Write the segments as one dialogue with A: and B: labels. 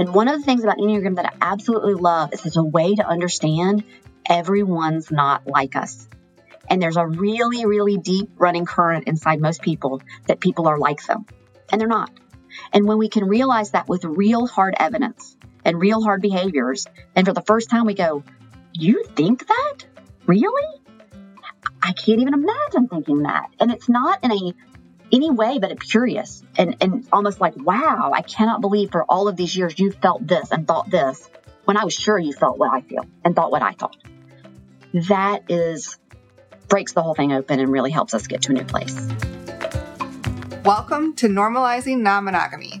A: And one of the things about Enneagram that I absolutely love is it's a way to understand everyone's not like us. And there's a really, really deep running current inside most people that people are like them, and they're not. And when we can realize that with real hard evidence and real hard behaviors, and for the first time we go, You think that? Really? I can't even imagine thinking that. And it's not in a any way but curious and, and almost like, wow, I cannot believe for all of these years you felt this and thought this when I was sure you felt what I feel and thought what I thought. That is breaks the whole thing open and really helps us get to a new place.
B: Welcome to Normalizing Non Monogamy,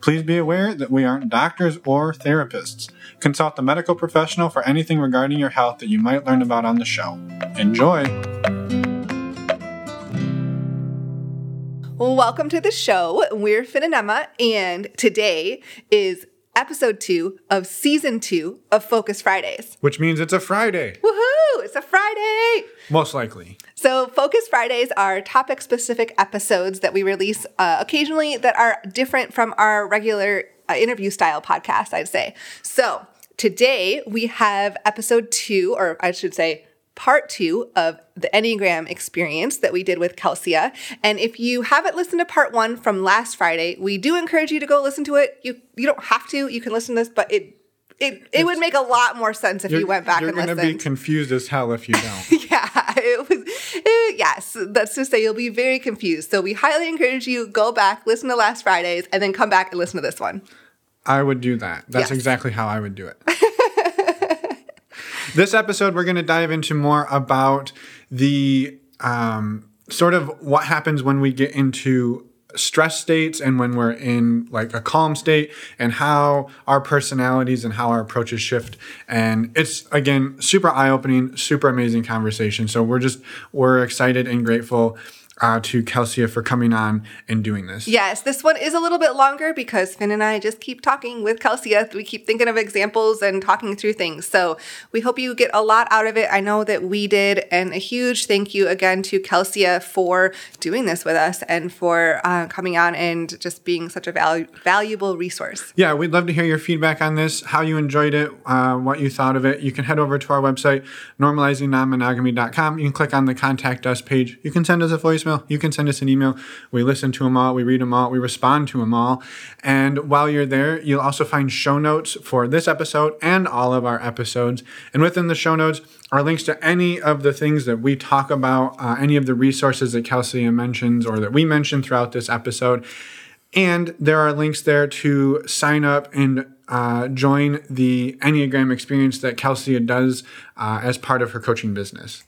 C: Please be aware that we aren't doctors or therapists. Consult a medical professional for anything regarding your health that you might learn about on the show. Enjoy!
B: Welcome to the show. We're Finn and Emma, and today is episode two of season two of Focus Fridays.
C: Which means it's a Friday.
B: Woohoo! It's a Friday!
C: Most likely.
B: So, Focus Fridays are topic specific episodes that we release uh, occasionally that are different from our regular uh, interview style podcast, I'd say. So, today we have episode two, or I should say, part two of the Enneagram experience that we did with Kelsia. And if you haven't listened to part one from last Friday, we do encourage you to go listen to it. You you don't have to, you can listen to this, but it it, it would make a lot more sense if you went back
C: You're
B: and
C: going to
B: listened.
C: be confused as hell if you don't.
B: yeah, it was it- yes. That's to say you'll be very confused. So we highly encourage you go back, listen to last Friday's, and then come back and listen to this one.
C: I would do that. That's
B: Yes.
C: exactly how I would do it. this episode, we're going to dive into more about the um, sort of what happens when we get into stress states and when we're in like a calm state and how our personalities and how our approaches shift. And it's again super eye-opening super amazing conversation. So we're just we're excited and grateful uh, to Kelsia for coming on and doing this
B: Yes, this one is a little bit longer because Finn and I just keep talking with Kelsia. We keep thinking of examples and talking through things. So we hope you get a lot out of it. I know that we did. And a huge thank you again to Kelsia for doing this with us and for uh, coming on and just being such a val- valuable resource.
C: Yeah, we'd love to hear your feedback on this, how you enjoyed it, uh, what you thought of it. You can head over to our website, normalizingnonmonogamy.com. You can click on the contact us page. You can send us a voicemail. You can send us an email. We listen to them all. We read them all. We respond to them all. And while you're there, you'll also find show notes for this episode and all of our episodes. And within the show notes are links to any of the things that we talk about, uh, any of the resources that Kelsey mentions or that we mentioned throughout this episode. And there are links there to sign up and uh, join the Enneagram experience that Kelsey does uh, as part of her coaching business.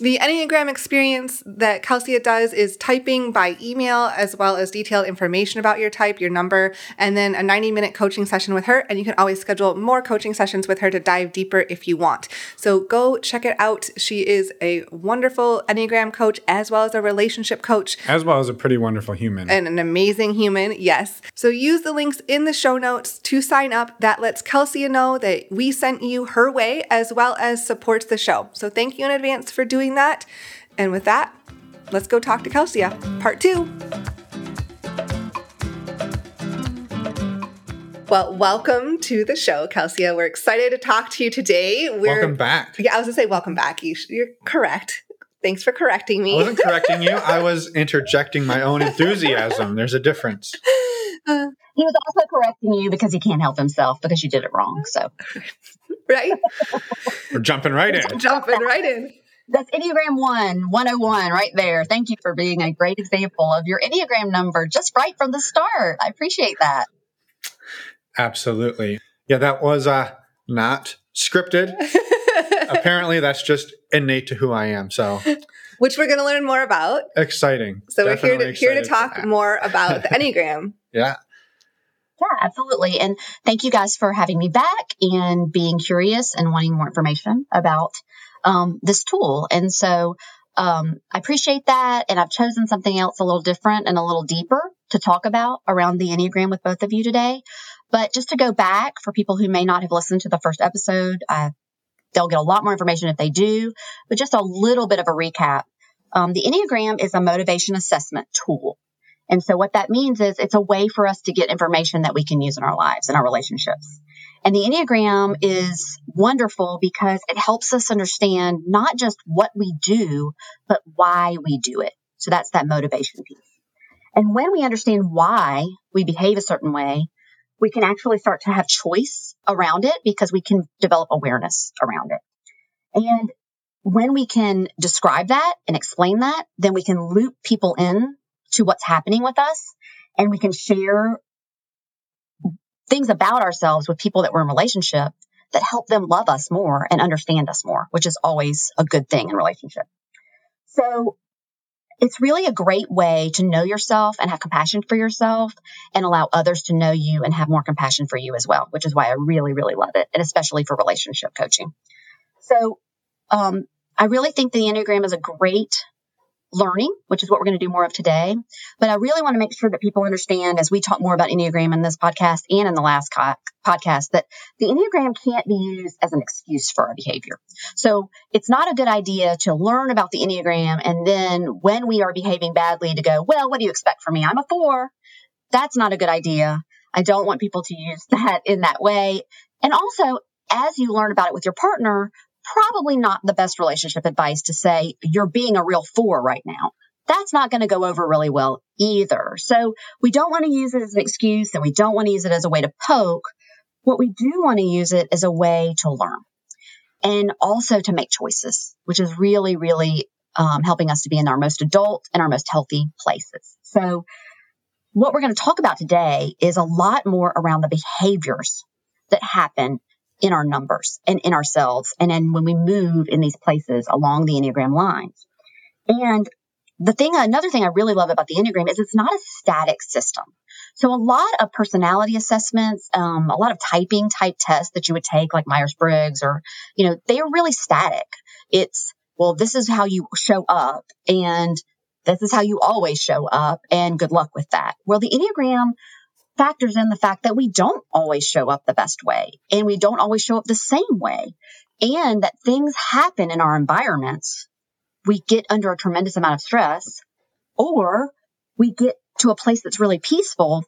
B: The Enneagram experience that Kelsia does is typing by email as well as detailed information about your type, your number, and then a 90 minute coaching session with her. And you can always schedule more coaching sessions with her to dive deeper if you want. So go check it out. She is a wonderful Enneagram coach as well as a relationship coach
C: As well as a pretty wonderful human.
B: and an amazing human, yes. So use the links in the show notes to sign up. That lets Kelsia know that we sent you her way as well as supports the show. So thank you in advance for doing that. And with that, let's go talk to Kelsia, part two. Well, welcome to the show, Kelsia. We're excited to talk to you today. We're,
C: Welcome back.
B: Yeah, I was gonna say welcome back. You, you're correct. Thanks for correcting me.
C: I wasn't correcting you. I was interjecting my own enthusiasm. There's a difference.
A: Uh, he was also correcting you because he can't help himself because you did it wrong. So
B: right?
C: We're jumping right in.
B: Jumping right in.
A: That's Enneagram 1, 101 right there. Thank you for being a great example of your Enneagram number just right from the start. I appreciate that.
C: Absolutely. Yeah, that was uh, not scripted. Apparently, that's just innate to who I am. So
B: which we're going to learn more about.
C: exciting.
B: So we're here to here to talk more about the Enneagram.
C: Yeah.
A: Yeah, absolutely. And thank you guys for having me back and being curious and wanting more information about um, this tool. And so um, I appreciate that. And I've chosen something else a little different and a little deeper to talk about around the Enneagram with both of you today. But just to go back for people who may not have listened to the first episode, uh, they'll get a lot more information if they do, but just a little bit of a recap. Um, the Enneagram is a motivation assessment tool. And so what that means is it's a way for us to get information that we can use in our lives and our relationships. And the Enneagram is wonderful because it helps us understand not just what we do, but why we do it. So that's that motivation piece. And when we understand why we behave a certain way, we can actually start to have choice around it because we can develop awareness around it. And when we can describe that and explain that, then we can loop people in to what's happening with us and we can share things about ourselves with people that we're in relationship that help them love us more and understand us more, which is always a good thing in relationship. So it's really a great way to know yourself and have compassion for yourself and allow others to know you and have more compassion for you as well, which is why I really, really love it. And especially for relationship coaching. So, um, I really think the Enneagram is a great learning, which is what we're going to do more of today. But I really want to make sure that people understand as we talk more about Enneagram in this podcast and in the last co- podcast that the Enneagram can't be used as an excuse for our behavior. So it's not a good idea to learn about the Enneagram and then when we are behaving badly to go, well, what do you expect from me? I'm a four. That's not a good idea. I don't want people to use that in that way. And also, as you learn about it with your partner, probably not the best relationship advice to say you're being a real four right now. That's not going to go over really well either. So we don't want to use it as an excuse and we don't want to use it as a way to poke. What we do want to use it as a way to learn and also to make choices, which is really, really um, helping us to be in our most adult and our most healthy places. So what we're going to talk about today is a lot more around the behaviors that happen in our numbers and in ourselves. And then when we move in these places along the Enneagram lines. And the thing, another thing I really love about the Enneagram is it's not a static system. So a lot of personality assessments, um, a lot of typing type tests that you would take, like Myers Briggs, or you know, they are really static. It's well, this is how you show up, and this is how you always show up, and good luck with that. Well, the Enneagram factors in the fact that we don't always show up the best way and we don't always show up the same way and that things happen in our environments. We get under a tremendous amount of stress or we get to a place that's really peaceful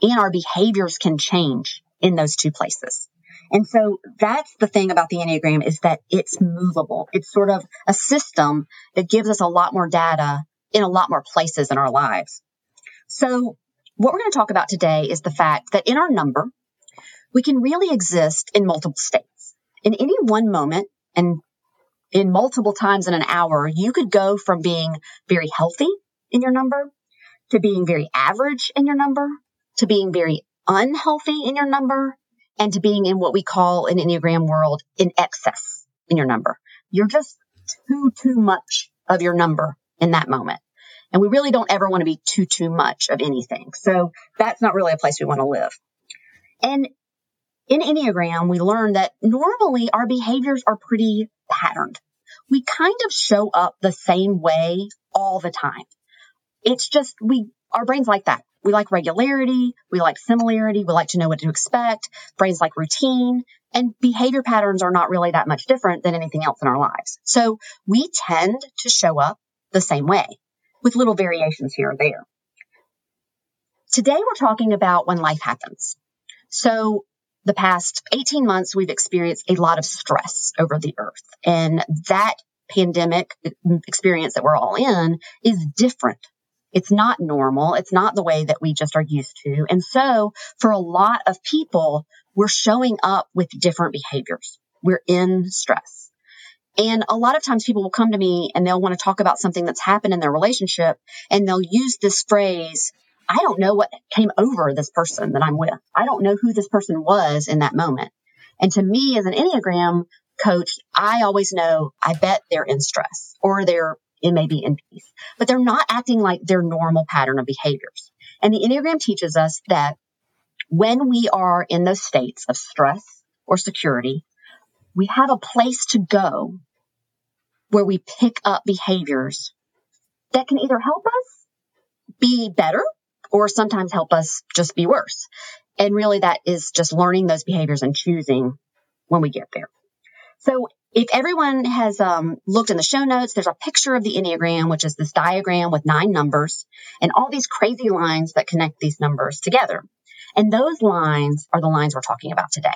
A: and our behaviors can change in those two places. And so that's the thing about the Enneagram is that it's movable. It's sort of a system that gives us a lot more data in a lot more places in our lives. So what we're going to talk about today is the fact that in our number, we can really exist in multiple states. In any one moment and in multiple times in an hour, you could go from being very healthy in your number to being very average in your number to being very unhealthy in your number and to being in what we call in Enneagram world in excess in your number. You're just too, too much of your number in that moment. And we really don't ever want to be too, too much of anything. So that's not really a place we want to live. And in Enneagram, we learned that normally our behaviors are pretty patterned. We kind of show up the same way all the time. It's just we, our brains like that. We like regularity. We like similarity. We like to know what to expect. Brains like routine and behavior patterns are not really that much different than anything else in our lives. So we tend to show up the same way with little variations here or there. Today, we're talking about when life happens. So, the past 18 months, we've experienced a lot of stress over the earth. And that pandemic mm, experience that we're all in is different. It's not normal. It's not the way that we just are used to. And so, for a lot of people, we're showing up with different behaviors. We're in stress. And a lot of times people will come to me and they'll want to talk about something that's happened in their relationship and they'll use this phrase, I don't know what came over this person that I'm with. I don't know who this person was in that moment. And to me as an Enneagram coach, I always know, I bet they're in stress or they're, it may be in peace, but they're not acting like their normal pattern of behaviors. And the Enneagram teaches us that when we are in those states of stress or security, we have a place to go where we pick up behaviors that can either help us be better or sometimes help us just be worse. And really that is just learning those behaviors and choosing when we get there. So if everyone has um, looked in the show notes, there's a picture of the Enneagram, which is this diagram with nine numbers and all these crazy lines that connect these numbers together. And those lines are the lines we're talking about today.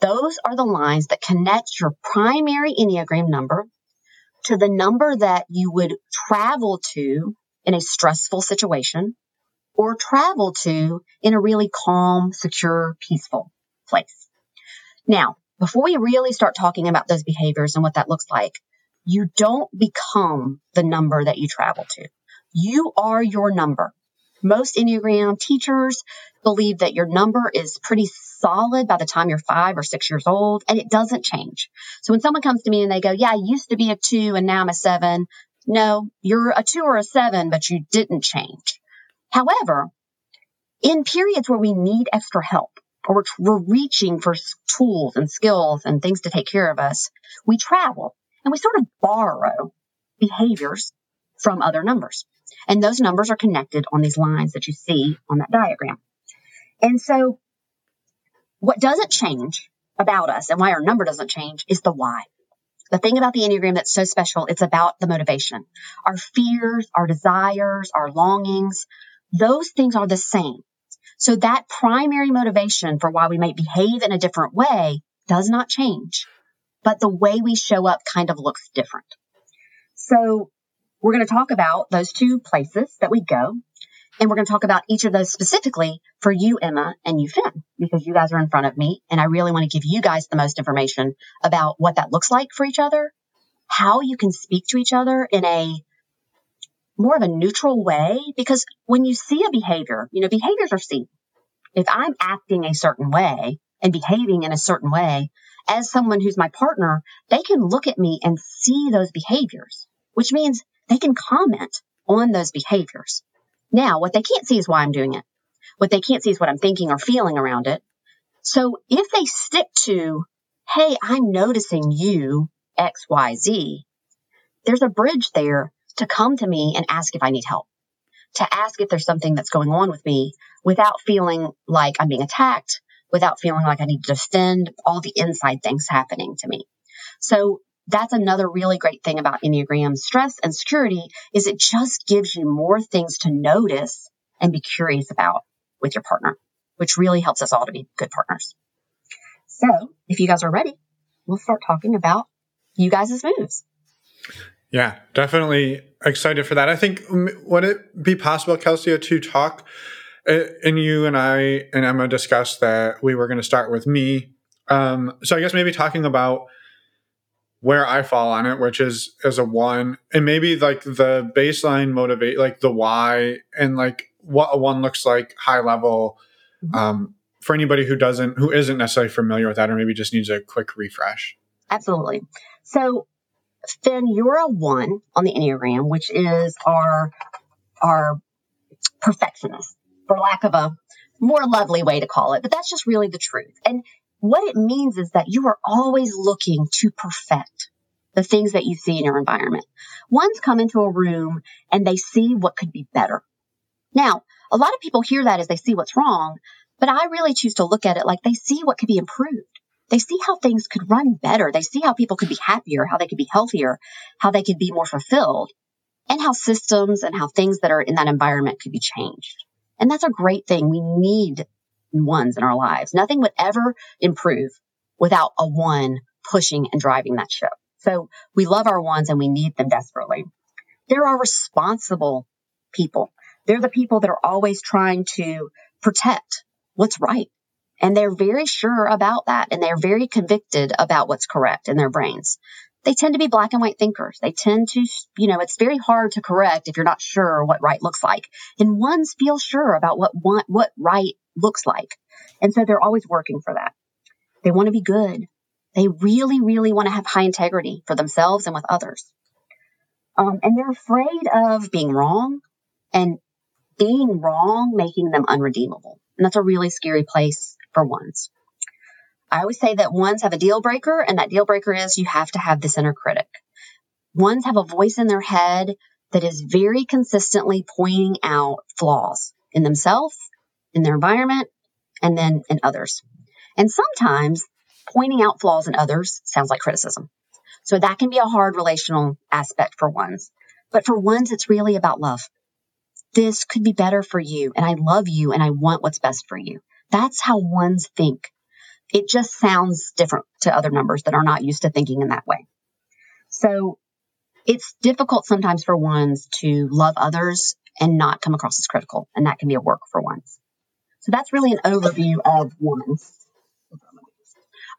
A: Those are the lines that connect your primary Enneagram number to the number that you would travel to in a stressful situation or travel to in a really calm, secure, peaceful place. Now, before we really start talking about those behaviors and what that looks like, you don't become the number that you travel to. You are your number. Most Enneagram teachers believe that your number is pretty solid by the time you're five or six years old and it doesn't change. So when someone comes to me and they go, yeah, I used to be a two and now I'm a seven. No, you're a two or a seven, but you didn't change. However, in periods where we need extra help or we're reaching for tools and skills and things to take care of us, we travel and we sort of borrow behaviors from other numbers. And those numbers are connected on these lines that you see on that diagram. And so what doesn't change about us and why our number doesn't change is the why. The thing about the Enneagram that's so special, it's about the motivation. Our fears, our desires, our longings, those things are the same. So that primary motivation for why we might behave in a different way does not change, but the way we show up kind of looks different. So we're going to talk about those two places that we go. And we're going to talk about each of those specifically for you, Emma, and you, Finn, because you guys are in front of me. And I really want to give you guys the most information about what that looks like for each other, how you can speak to each other in a more of a neutral way. Because when you see a behavior, you know, behaviors are seen. If I'm acting a certain way and behaving in a certain way, as someone who's my partner, they can look at me and see those behaviors, which means they can comment on those behaviors. Now, what they can't see is why I'm doing it. What they can't see is what I'm thinking or feeling around it. So if they stick to, hey, I'm noticing you, X, Y, Z, there's a bridge there to come to me and ask if I need help, to ask if there's something that's going on with me without feeling like I'm being attacked, without feeling like I need to defend all the inside things happening to me. So that's another really great thing about Enneagram stress and security is it just gives you more things to notice and be curious about with your partner, which really helps us all to be good partners. So if you guys are ready, we'll start talking about you guys' moves.
C: Yeah, definitely excited for that. I think would it be possible, Kelsey, to talk uh, and you and I and Emma discussed that we were going to start with me. Um, so I guess maybe talking about where I fall on it, which is as a one, and maybe like the baseline motivate, like the why, and like what a one looks like high level. Mm-hmm. Um, for anybody who doesn't, who isn't necessarily familiar with that, or maybe just needs a quick refresh.
A: Absolutely. So, Finn, you're a one on the Enneagram, which is our our perfectionist, for lack of a more lovely way to call it. But that's just really the truth. And what it means is that you are always looking to perfect the things that you see in your environment. Ones come into a room and they see what could be better. Now, a lot of people hear that as they see what's wrong, but I really choose to look at it like they see what could be improved. They see how things could run better. They see how people could be happier, how they could be healthier, how they could be more fulfilled, and how systems and how things that are in that environment could be changed. And that's a great thing. We need ones in our lives. Nothing would ever improve without a one pushing and driving that ship. So we love our ones and we need them desperately. There are responsible people. They're the people that are always trying to protect what's right. And they're very sure about that. And they're very convicted about what's correct in their brains. They tend to be black and white thinkers. They tend to, you know, it's very hard to correct if you're not sure what right looks like. And ones feel sure about what want, what right looks like. And so they're always working for that. They want to be good. They really, really want to have high integrity for themselves and with others. Um, and they're afraid of being wrong and being wrong making them unredeemable. And that's a really scary place for ones. I always say that ones have a deal breaker, and that deal breaker is you have to have this inner critic. Ones have a voice in their head that is very consistently pointing out flaws in themselves, in their environment, and then in others. And sometimes pointing out flaws in others sounds like criticism. So that can be a hard relational aspect for ones. But for ones, it's really about love. This could be better for you, and I love you, and I want what's best for you. That's how ones think. It just sounds different to other numbers that are not used to thinking in that way. So it's difficult sometimes for ones to love others and not come across as critical, and that can be a work for ones. So that's really an overview of ones.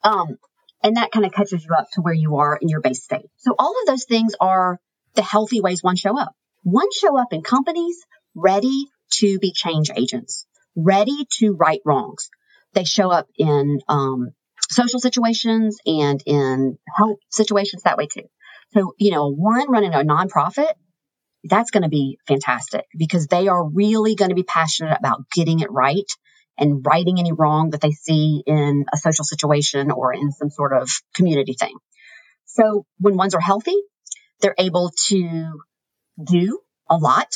A: Um, and that kind of catches you up to where you are in your base state. So all of those things are the healthy ways one show up. One show up in companies ready to be change agents, ready to right wrongs. They show up in um, social situations and in health situations that way too. So, you know, one running a nonprofit, that's going to be fantastic because they are really going to be passionate about getting it right and righting any wrong that they see in a social situation or in some sort of community thing. So when ones are healthy, they're able to do a lot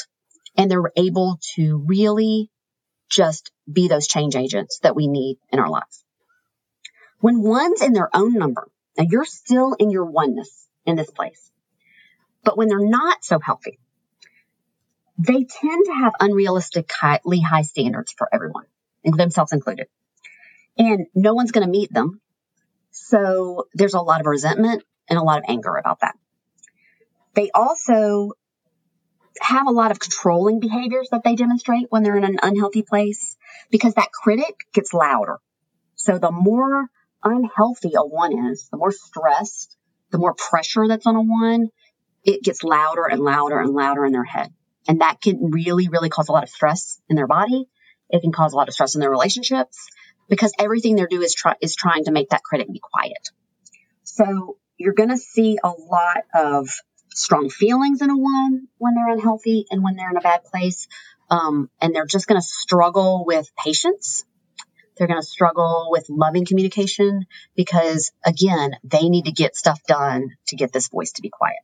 A: and they're able to really just be those change agents that we need in our lives. When one's in their own number, now you're still in your oneness in this place. But when they're not so healthy, they tend to have unrealistically high standards for everyone, themselves included. And no one's going to meet them. So there's a lot of resentment and a lot of anger about that. They also have a lot of controlling behaviors that they demonstrate when they're in an unhealthy place because that critic gets louder. So the more unhealthy a one is, the more stressed, the more pressure that's on a one, it gets louder and louder and louder in their head. And that can really, really cause a lot of stress in their body. It can cause a lot of stress in their relationships because everything they do is try, is trying to make that critic be quiet. So you're going to see a lot of strong feelings in a one when they're unhealthy and when they're in a bad place. Um, and they're just going to struggle with patience. They're going to struggle with loving communication because again, they need to get stuff done to get this voice to be quiet.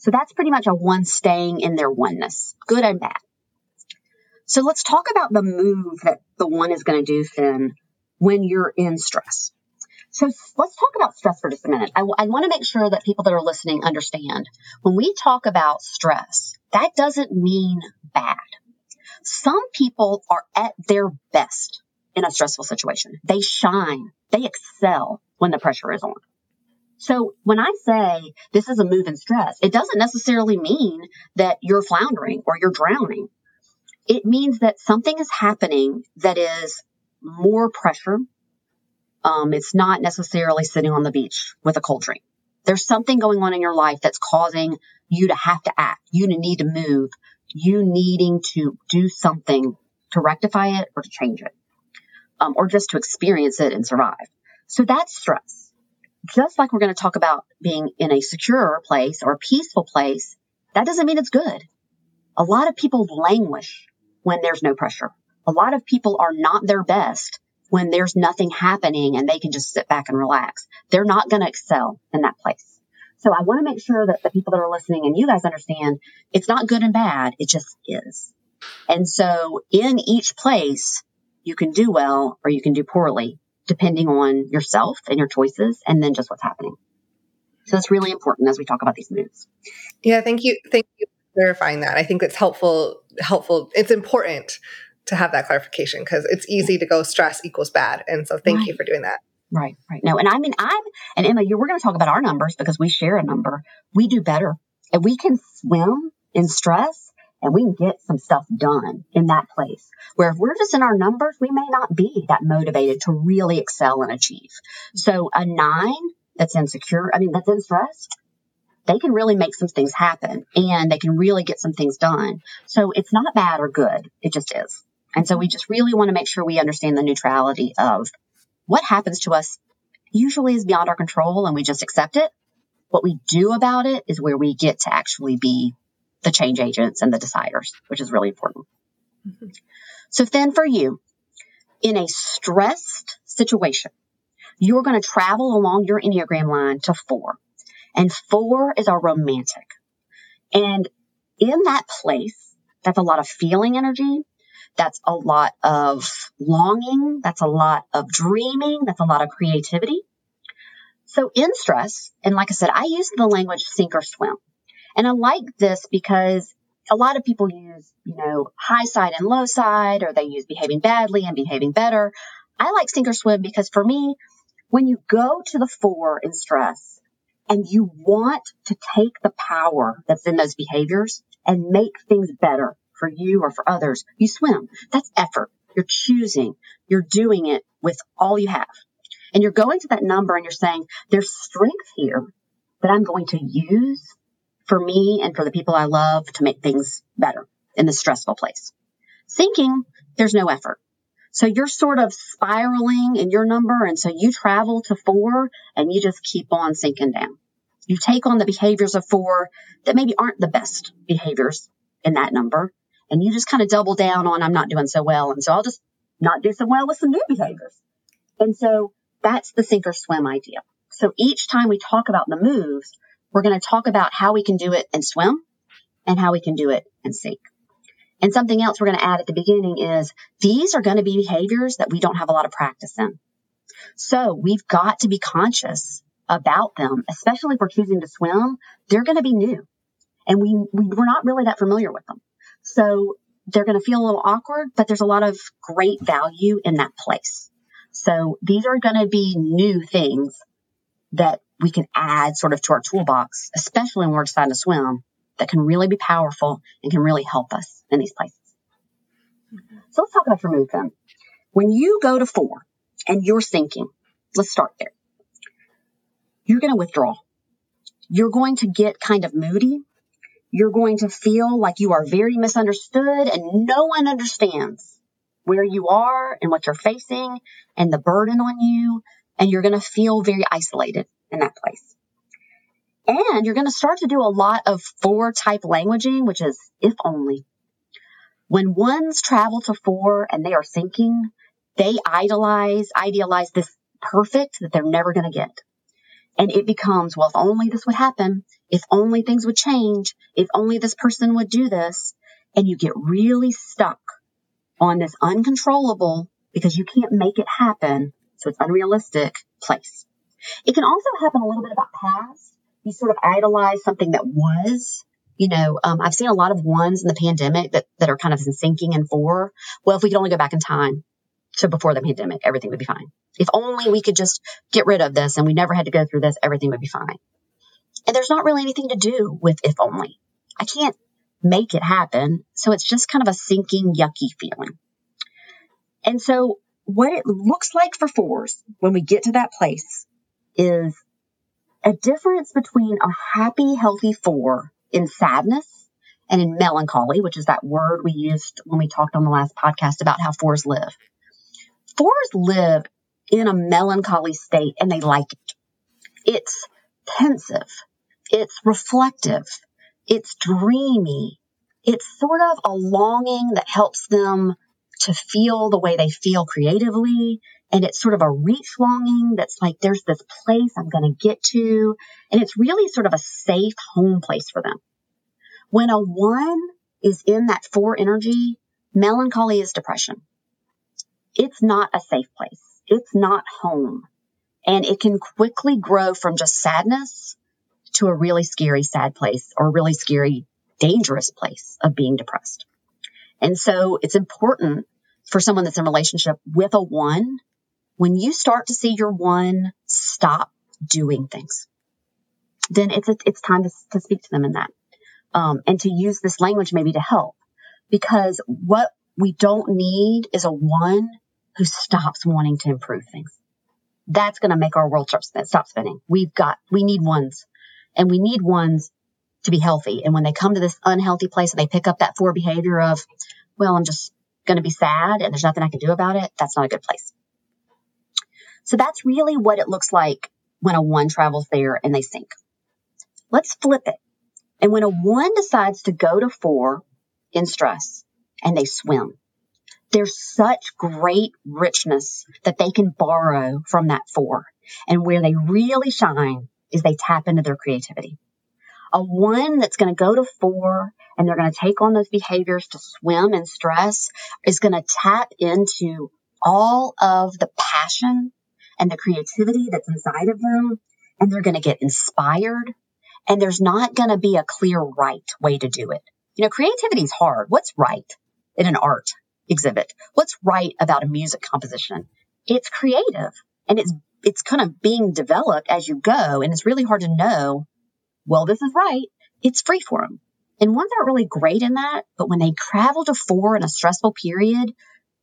A: So that's pretty much a one staying in their oneness, good and bad. So let's talk about the move that the one is going to do then when you're in stress. So let's talk about stress for just a minute. I, I want to make sure that people that are listening understand when we talk about stress, that doesn't mean bad. Some people are at their best in a stressful situation. They shine, they excel when the pressure is on. So when I say this is a move in stress, it doesn't necessarily mean that you're floundering or you're drowning. It means that something is happening that is more pressure. Um, it's not necessarily sitting on the beach with a cold drink. There's something going on in your life that's causing you to have to act, you to need to move, you needing to do something to rectify it or to change it, um, or just to experience it and survive. So that's stress just like we're going to talk about being in a secure place or a peaceful place, that doesn't mean it's good. A lot of people languish when there's no pressure. A lot of people are not their best when there's nothing happening and they can just sit back and relax. They're not going to excel in that place. So I want to make sure that the people that are listening and you guys understand it's not good and bad. It just is. And so in each place, you can do well or you can do poorly depending on yourself and your choices and then just what's happening. So it's really important as we talk about these moves.
B: Yeah, thank you. Thank you for clarifying that. I think it's helpful helpful. It's important to have that clarification because it's easy to go stress equals bad. And so thank right. you for doing that.
A: Right, right. No, and I mean, I'm, and Emma, you, we're going to talk about our numbers because we share a number. We do better and we can swim in stress and we can get some stuff done in that place. Where if we're just in our numbers, we may not be that motivated to really excel and achieve. So a nine that's insecure, I mean, that's in stress, they can really make some things happen and they can really get some things done. So it's not bad or good. It just is. And so we just really want to make sure we understand the neutrality of what happens to us usually is beyond our control and we just accept it. What we do about it is where we get to actually be the change agents and the deciders, which is really important. Mm-hmm. So then for you, in a stressed situation, you're going to travel along your Enneagram line to four. And four is our romantic. And in that place, that's a lot of feeling energy. That's a lot of longing. That's a lot of dreaming. That's a lot of creativity. So in stress, and like I said, I use the language sink or swim. And I like this because a lot of people use, you know, high side and low side, or they use behaving badly and behaving better. I like sink or swim because for me, when you go to the four in stress and you want to take the power that's in those behaviors and make things better for you or for others, you swim. That's effort. You're choosing. You're doing it with all you have. And you're going to that number and you're saying, there's strength here that I'm going to use for me and for the people I love to make things better in this stressful place. Sinking, there's no effort. So you're sort of spiraling in your number. And so you travel to four and you just keep on sinking down. You take on the behaviors of four that maybe aren't the best behaviors in that number. And you just kind of double down on, I'm not doing so well. And so I'll just not do so well with some new behaviors. And so that's the sink or swim idea. So each time we talk about the moves, we're going to talk about how we can do it and swim and how we can do it and sink. And something else we're going to add at the beginning is these are going to be behaviors that we don't have a lot of practice in. So we've got to be conscious about them, especially if we're choosing to swim. They're going to be new and we, we we're not really that familiar with them. So they're going to feel a little awkward, but there's a lot of great value in that place. So these are going to be new things that we can add sort of to our toolbox, especially when we're deciding to swim, that can really be powerful and can really help us in these places. So let's talk about your move then. When you go to four and you're sinking, let's start there. You're going to withdraw. You're going to get kind of moody. You're going to feel like you are very misunderstood and no one understands where you are and what you're facing and the burden on you. And you're going to feel very isolated in that place. And you're going to start to do a lot of four type languaging, which is if only. When ones travel to four and they are sinking, they idolize, idealize this perfect that they're never going to get. And it becomes, well, if only this would happen, if only things would change, if only this person would do this. And you get really stuck on this uncontrollable because you can't make it happen. So it's unrealistic place. It can also happen a little bit about past. You sort of idolize something that was. You know, um, I've seen a lot of ones in the pandemic that, that are kind of sinking in four. Well, if we could only go back in time to before the pandemic, everything would be fine. If only we could just get rid of this and we never had to go through this, everything would be fine. And there's not really anything to do with if only. I can't make it happen. So it's just kind of a sinking, yucky feeling. And so what it looks like for fours when we get to that place is a difference between a happy, healthy four in sadness and in melancholy, which is that word we used when we talked on the last podcast about how fours live. Fours live in a melancholy state and they like it. It's pensive. It's reflective. It's dreamy. It's sort of a longing that helps them to feel the way they feel creatively and it's sort of a reach longing that's like there's this place I'm going to get to. And it's really sort of a safe home place for them. When a one is in that four energy, melancholy is depression. It's not a safe place. It's not home. And it can quickly grow from just sadness to a really scary, sad place or a really scary, dangerous place of being depressed. And so it's important for someone that's in relationship with a one when you start to see your one stop doing things, then it's, it's time to, to speak to them in that. Um, and to use this language maybe to help because what we don't need is a one who stops wanting to improve things. That's going to make our world stop, stop spinning. We've got, we need ones and we need ones to be healthy. And when they come to this unhealthy place and they pick up that four behavior of, well, I'm just going to be sad and there's nothing I can do about it, that's not a good place. So that's really what it looks like when a one travels there and they sink. Let's flip it. And when a one decides to go to four in stress and they swim, there's such great richness that they can borrow from that four. And where they really shine is they tap into their creativity. A one that's going to go to four and they're going to take on those behaviors to swim in stress is going to tap into all of the passion and the creativity that's inside of them. And they're going to get inspired. And there's not going to be a clear right way to do it. You know, creativity is hard. What's right in an art exhibit? What's right about a music composition? It's creative and it's it's kind of being developed as you go. And it's really hard to know, well, this is right. It's free for them. And ones aren't really great in that, but when they travel to four in a stressful period,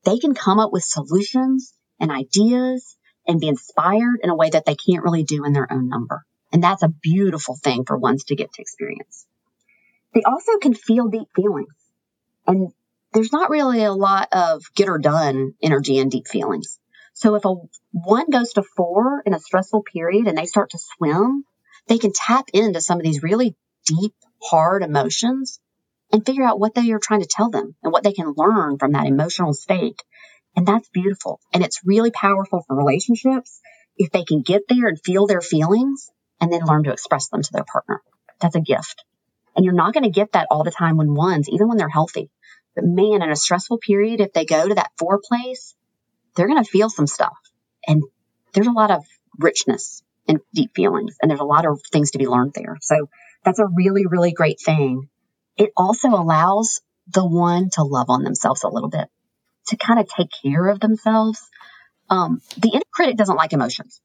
A: they can come up with solutions and ideas and be inspired in a way that they can't really do in their own number. And that's a beautiful thing for ones to get to experience. They also can feel deep feelings. And there's not really a lot of get or done energy and deep feelings. So if a one goes to four in a stressful period and they start to swim, they can tap into some of these really deep, hard emotions and figure out what they are trying to tell them and what they can learn from that emotional state. And that's beautiful. And it's really powerful for relationships if they can get there and feel their feelings and then learn to express them to their partner. That's a gift. And you're not going to get that all the time when ones, even when they're healthy. But man, in a stressful period, if they go to that four place, they're going to feel some stuff. And there's a lot of richness and deep feelings, and there's a lot of things to be learned there. So that's a really, really great thing. It also allows the one to love on themselves a little bit, to kind of take care of themselves. Um, the inner critic doesn't like emotions.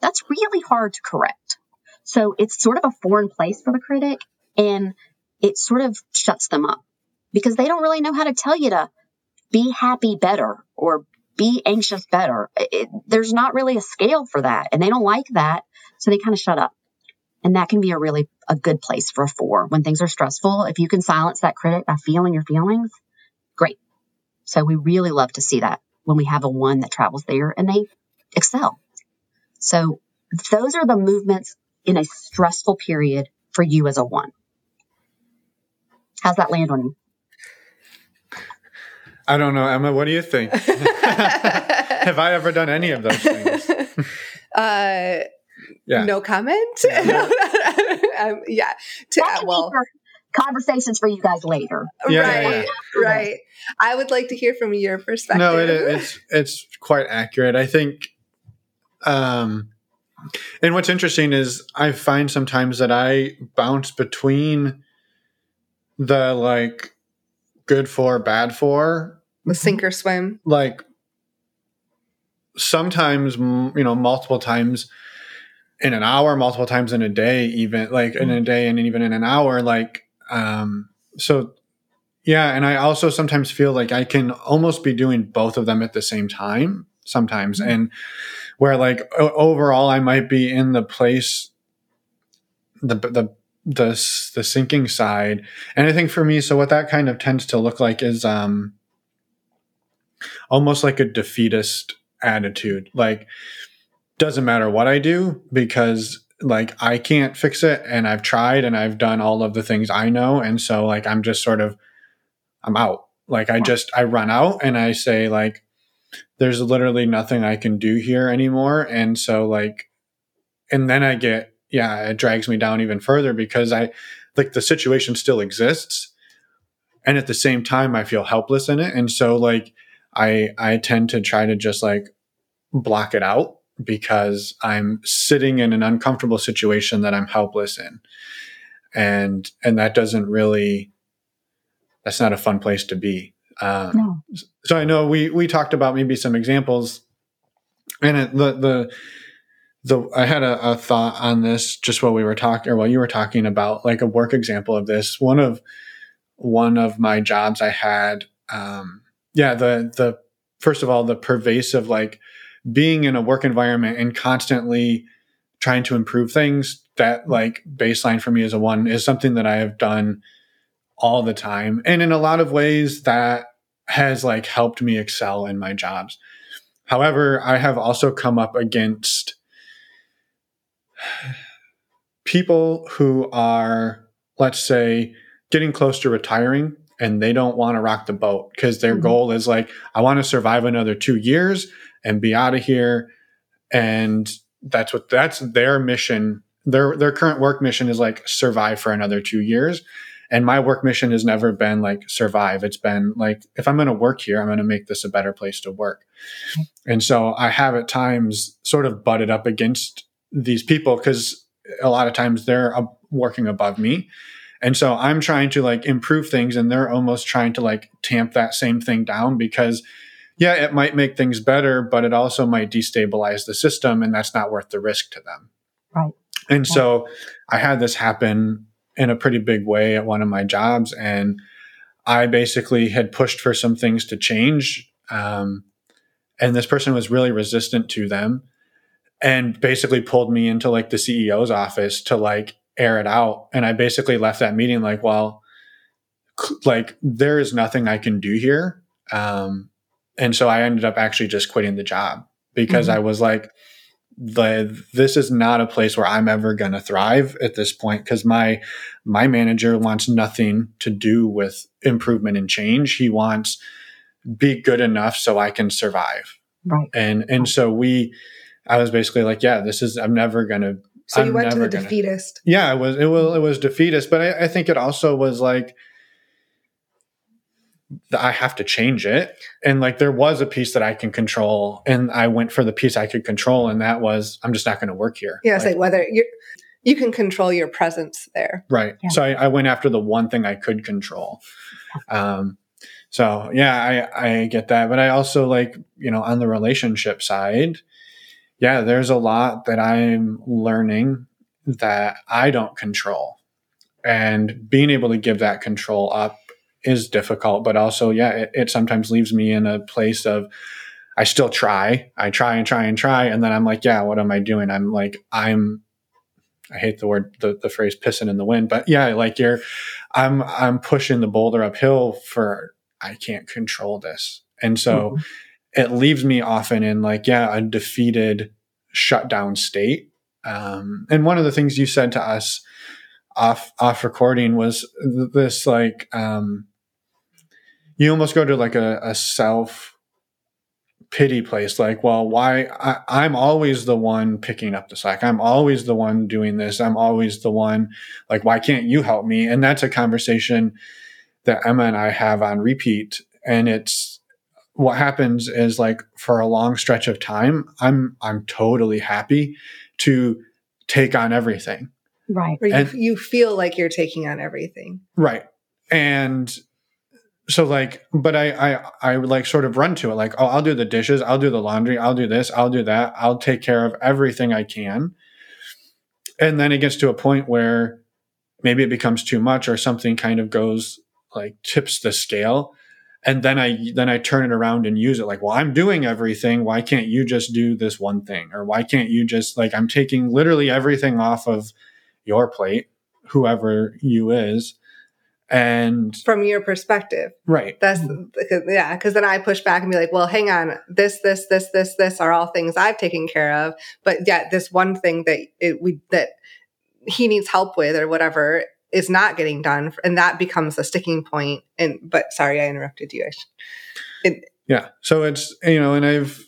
A: That's really hard to correct. So it's sort of a foreign place for the critic, and it sort of shuts them up because they don't really know how to tell you to be happy better or be anxious better. It, there's not really a scale for that, and they don't like that, so they kind of shut up. And that can be a really a good place for a four when things are stressful. If you can silence that critic by feeling your feelings, great. So we really love to see that when we have a one that travels there and they excel. So those are the movements in a stressful period for you as a one. How's that land on you?
C: I don't know, Emma. What do you think? Have I ever done any of those things?
B: uh, yeah. No comment. Yeah. um, yeah.
A: To, uh, well, conversations for you guys later.
B: Yeah, right. Yeah, right. I would like to hear from your perspective.
C: No, it, it's it's quite accurate. I think. Um, and what's interesting is I find sometimes that I bounce between the like good for, bad for.
B: The sink or swim.
C: Like sometimes, you know, multiple times in an hour, multiple times in a day, even like in a mm-hmm. day and even in an hour. Like, um, so yeah. And I also sometimes feel like I can almost be doing both of them at the same time sometimes. Mm-hmm. And where like overall I might be in the place, the, the, the the sinking side and i think for me so what that kind of tends to look like is um almost like a defeatist attitude like doesn't matter what i do because like i can't fix it and i've tried and i've done all of the things i know and so like i'm just sort of i'm out like i just i run out and i say like there's literally nothing i can do here anymore and so like and then i get yeah, it drags me down even further because I like the situation still exists. And at the same time, I feel helpless in it. And so like I I tend to try to just like block it out because I'm sitting in an uncomfortable situation that I'm helpless in. And and that doesn't really that's not a fun place to be. Um, no. So I know we we talked about maybe some examples, and it, the the the I had a, a, thought on this just while we were talking or while you were talking about like a work example of this. One of one of my jobs I had, um, yeah, the the first of all the pervasive like being in a work environment and constantly trying to improve things. That like baseline for me as a one is something that I have done all the time, and in a lot of ways that has like helped me excel in my jobs. However, I have also come up against people who are, let's say, getting close to retiring and they don't want to rock the boat because their mm-hmm. goal is like, I want to survive another two years and be out of here. And that's what that's their mission their their current work mission is like survive for another two years. And my work mission has never been like survive. It's been like, if I'm going to work here, I'm going to make this a better place to work. And so I have at times sort of butted up against these people because a lot of times they're working above me. And so I'm trying to like improve things and they're almost trying to like tamp that same thing down because yeah, it might make things better, but it also might destabilize the system and that's not worth the risk to them.
A: Right.
C: And so I had this happen in a pretty big way at one of my jobs. And I basically had pushed for some things to change. Um, and this person was really resistant to them and basically pulled me into like the CEO's office to like air it out. And I basically left that meeting like, well, like there is nothing I can do here. Um, and so I ended up actually just quitting the job because mm-hmm. I was like, the this is not a place where I'm ever going to thrive at this point because my my manager wants nothing to do with improvement and change. He wants be good enough so I can survive.
A: Right.
C: And and so we I was basically like, yeah, this is I'm never going to
B: so
C: I'm
B: you went to the
C: gonna,
B: defeatist.
C: Yeah, it was it was it was defeatist, but I, I think it also was like I have to change it. And like there was a piece that I can control, and I went for the piece I could control, and that was I'm just not going to work here.
B: Yeah,
C: like,
B: say whether you you can control your presence there.
C: Right. Yeah. So I, I, went after the one thing I could control. Um, so yeah, I I get that, but I also like you know on the relationship side, yeah, there's a lot that I'm learning that I don't control, and being able to give that control up is difficult, but also, yeah, it, it sometimes leaves me in a place of I still try. I try and try and try. And then I'm like, yeah, what am I doing? I'm like, I'm I hate the word the, the phrase pissing in the wind, but yeah, like you're I'm I'm pushing the boulder uphill for I can't control this. And so mm-hmm. it leaves me often in like, yeah, a defeated, shut down state. Um, and one of the things you said to us off off recording was this like um, you almost go to like a, a self pity place like well why I, am always the one picking up the slack. I'm always the one doing this. I'm always the one like why can't you help me? And that's a conversation that emma and i have on repeat. And it's what happens is like for a long stretch of time i'm i'm totally happy to take on everything.
A: Right.
B: Or you, you feel like you're taking on everything.
C: Right. And so like but I, I i like sort of run to it like oh i'll do the dishes i'll do the laundry i'll do this i'll do that i'll take care of everything i can. And then it gets to a point where maybe it becomes too much or something kind of goes like tips the scale. And then i then i turn it around and use it like well i'm doing everything. Why can't you just do this one thing? Or why can't you just like i'm taking literally everything off of your plate whoever you is and
B: from your perspective.
C: Right.
B: That's yeah because then i push back and be like well hang on this this this this this are all things i've taken care of but yet this one thing that it, we that he needs help with or whatever is not getting done and that becomes a sticking point and but sorry i interrupted you.
C: It, yeah. So it's you know and i've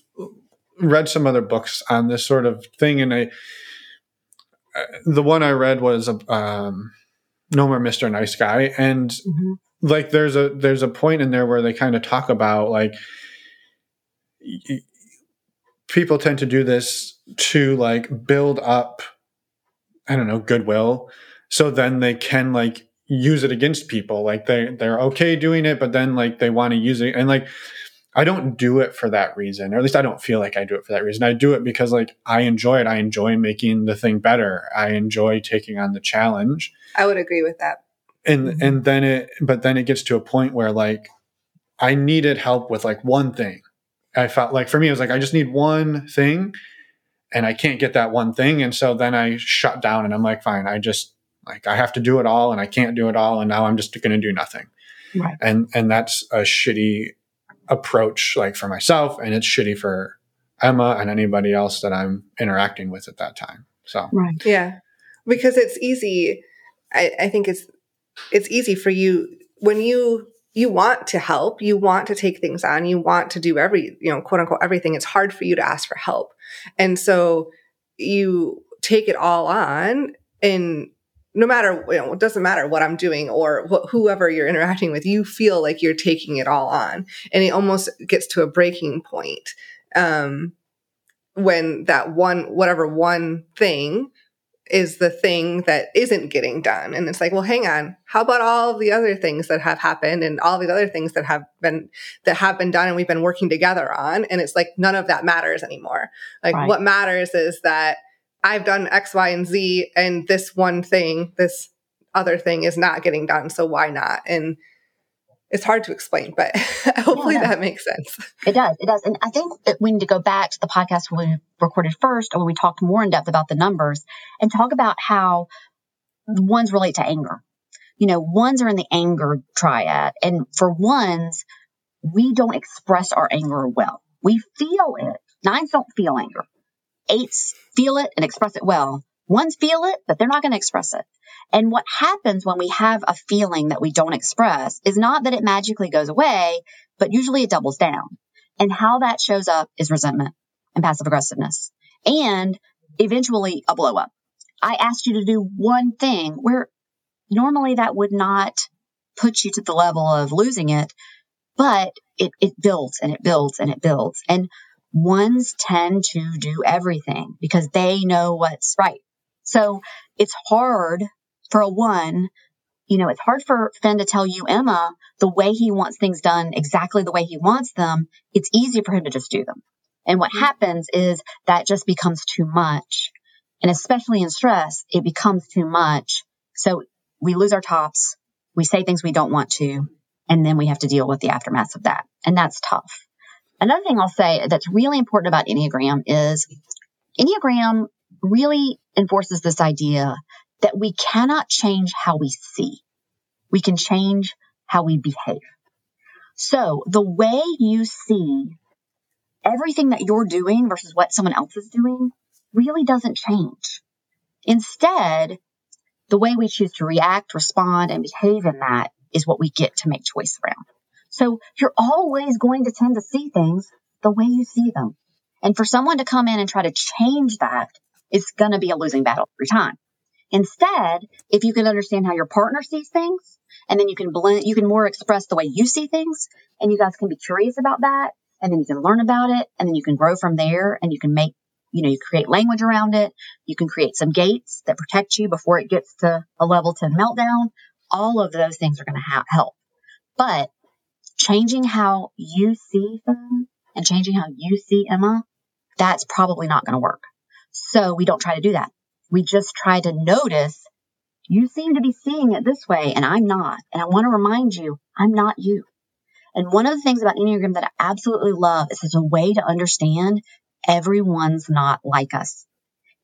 C: read some other books on this sort of thing and i uh, the one i read was um no more Mr. Nice Guy. And mm-hmm. like there's a there's a point in there where they kind of talk about like y- people tend to do this to like build up I don't know, goodwill. So then they can like use it against people. Like they they're okay doing it, but then like they want to use it and like I don't do it for that reason, or at least I don't feel like I do it for that reason. I do it because like I enjoy it. I enjoy making the thing better. I enjoy taking on the challenge.
B: I would agree with that.
C: And mm-hmm. and then it but then it gets to a point where like I needed help with like one thing. I felt like for me it was like I just need one thing and I can't get that one thing and so then I shut down and I'm like fine, I just like I have to do it all and I can't do it all and now I'm just going to do nothing.
A: Right.
C: And and that's a shitty approach like for myself and it's shitty for Emma and anybody else that I'm interacting with at that time. So
A: Right.
B: Yeah. Because it's easy I, I think it's it's easy for you when you you want to help, you want to take things on, you want to do every, you know, quote unquote everything. It's hard for you to ask for help. And so you take it all on and no matter you know it doesn't matter what i'm doing or wh- whoever you're interacting with you feel like you're taking it all on. And it almost gets to a breaking point um, when that one whatever one thing is the thing that isn't getting done. And it's like well hang on how about all the other things that have happened and all the other things that have been that have been done and we've been working together on? And it's like none of that matters anymore. Like
A: Right.
B: what matters is that i've done x y and z and this one thing this other thing is not getting done so why not and it's hard to explain but hopefully
A: Yeah,
B: that makes sense
A: It does. It does. And I think that we need to go back to the podcast when we recorded first or when we talked more in depth about the numbers and talk about how ones relate to anger. You know, ones are in the anger triad. And for ones, we don't express our anger well. We feel it. Nines don't feel anger. Eights feel it and express it well. Ones feel it, but they're not going to express it. And what happens when we have a feeling that we don't express is not that it magically goes away, but usually it doubles down. And how that shows up is resentment and passive aggressiveness and eventually a blow up. I asked you to do one thing where normally that would not put you to the level of losing it, but it, it builds and it builds and it builds. And ones tend to do everything because they know what's right. So it's hard for a one, you know, it's hard for Finn to tell you, Emma, the way he wants things done exactly the way he wants them. It's easy for him to just do them. And what happens is that just becomes too much. And especially in stress, it becomes too much. So we lose our tops. We say things we don't want to. And then we have to deal with the aftermath of that. And that's tough. Another thing I'll say that's really important about Enneagram is Enneagram really enforces this idea that we cannot change how we see. We can change how we behave. So the way you see everything that you're doing versus what someone else is doing really doesn't change. Instead, the way we choose to react, respond, and behave in that is what we get to make choice around. So you're always going to tend to see things the way you see them. And for someone to come in and try to change that is going to be a losing battle every time. Instead, if you can understand how your partner sees things, and then you can blend, you can more express the way you see things, and you guys can be curious about that, and then you can learn about it, and then you can grow from there, and you can make, you know, you create language around it. You can create some gates that protect you before it gets to a level 10 meltdown. All of those things are going to ha- help. But changing how you see them and changing how you see Emma, that's probably not going to work. So we don't try to do that. We just try to notice you seem to be seeing it this way and I'm not. And I want to remind you, I'm not you. And one of the things about Enneagram that I absolutely love is it's a way to understand everyone's not like us.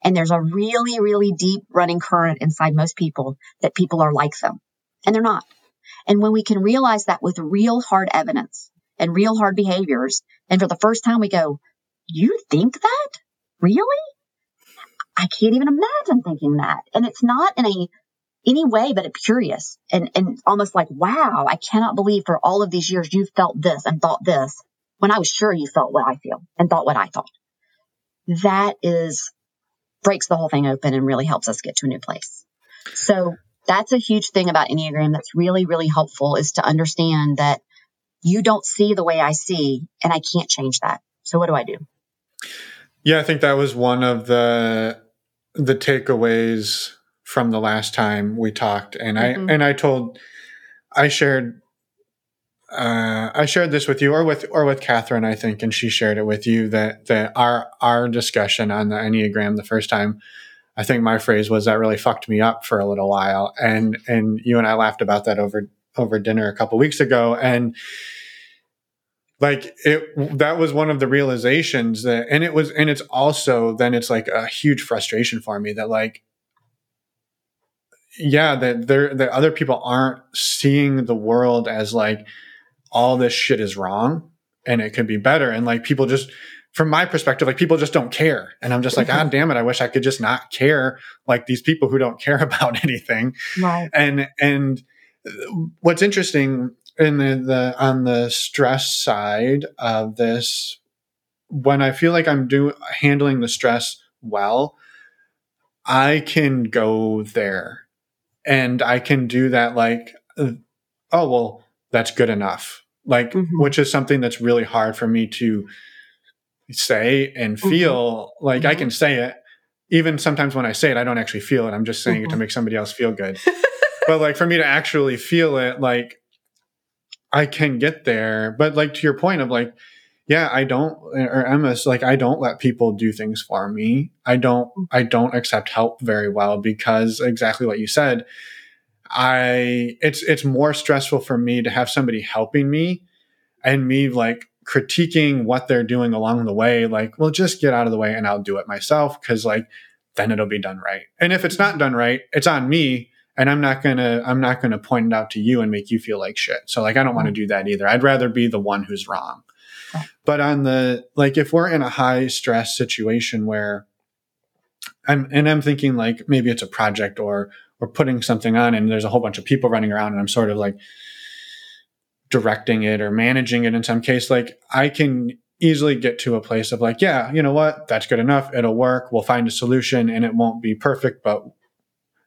A: And there's a really, really deep running current inside most people that people are like them. And they're not. And when we can realize that with real hard evidence and real hard behaviors, and for the first time we go, you think that? Really? I can't even imagine thinking that. And it's not in a any way but a curious and, and almost like, wow, I cannot believe for all of these years you felt this and thought this when I was sure you felt what I feel and thought what I thought. That is breaks the whole thing open and really helps us get to a new place. So that's a huge thing about Enneagram that's really, really helpful is to understand that you don't see the way I see and I can't change that. So what do I do?
C: Yeah, I think that was one of the the takeaways from the last time we talked, and
B: Mhm.
C: I and I told I shared uh, I shared this with you or with or with Catherine, I think, and she shared it with you that that our our discussion on the Enneagram the first time. I think my phrase was that really fucked me up for a little while, and and you and I laughed about that over over dinner a couple weeks ago, and like it that was one of the realizations that and it was and it's also then it's like a huge frustration for me that like yeah that there that other people aren't seeing the world as like all this shit is wrong and it could be better. And like people just from my perspective like people just don't care and i'm just like god damn it i wish i could just not care like these people who don't care about anything
A: Right.
C: and and what's interesting in the, the on the stress side of this when i feel like i'm doing handling the stress well I can go there and I can do that like, uh, oh, well, that's good enough. Like,
A: Mhm.
C: which is something that's really hard for me to say and
A: Mhm.
C: feel. Like, I
A: Mhm.
C: can say it. Even sometimes when I say it, I don't actually feel it. I'm just saying it to
A: Mhm.
C: make somebody else feel good. but like for me to actually feel it, like I can get there. But like to your point of like, yeah, I don't, or Emma's like, I don't let people do things for me. I don't, I don't accept help very well because exactly what you said. I, it's, it's more stressful for me to have somebody helping me and me like critiquing what they're doing along the way. Like, well, just get out of the way and I'll do it myself. Cause like, then it'll be done right. And if it's not done right, it's on me and I'm not gonna I'm not gonna point it out to you and make you feel like shit. So like I don't want to mm. do that either. I'd rather be the one who's wrong. But on the like if we're in a high stress situation where I'm and I'm thinking like maybe it's a project or we're putting something on and there's a whole bunch of people running around and I'm sort of like directing it or managing it in some case, like I can easily get to a place of like, yeah, you know what, that's good enough. It'll work. We'll find a solution and it won't be perfect, but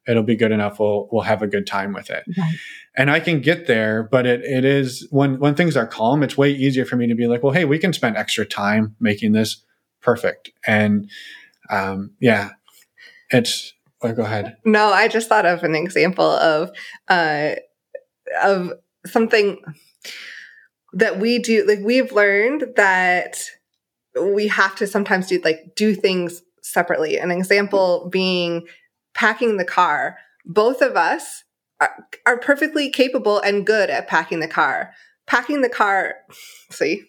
C: it'll be good enough. We'll we'll have a good time with it.
A: Right.
C: And I can get there, but it it is when when things are calm, it's way easier for me to be like, well, hey, we can spend extra time making this perfect. And um, yeah, it's. Well, go ahead.
B: No, I just thought of an example of uh, of something that we do. Like we've learned that we have to sometimes do like do things separately. An example being packing the car. Both of us are, are perfectly capable and good at packing the car. Packing the car, see,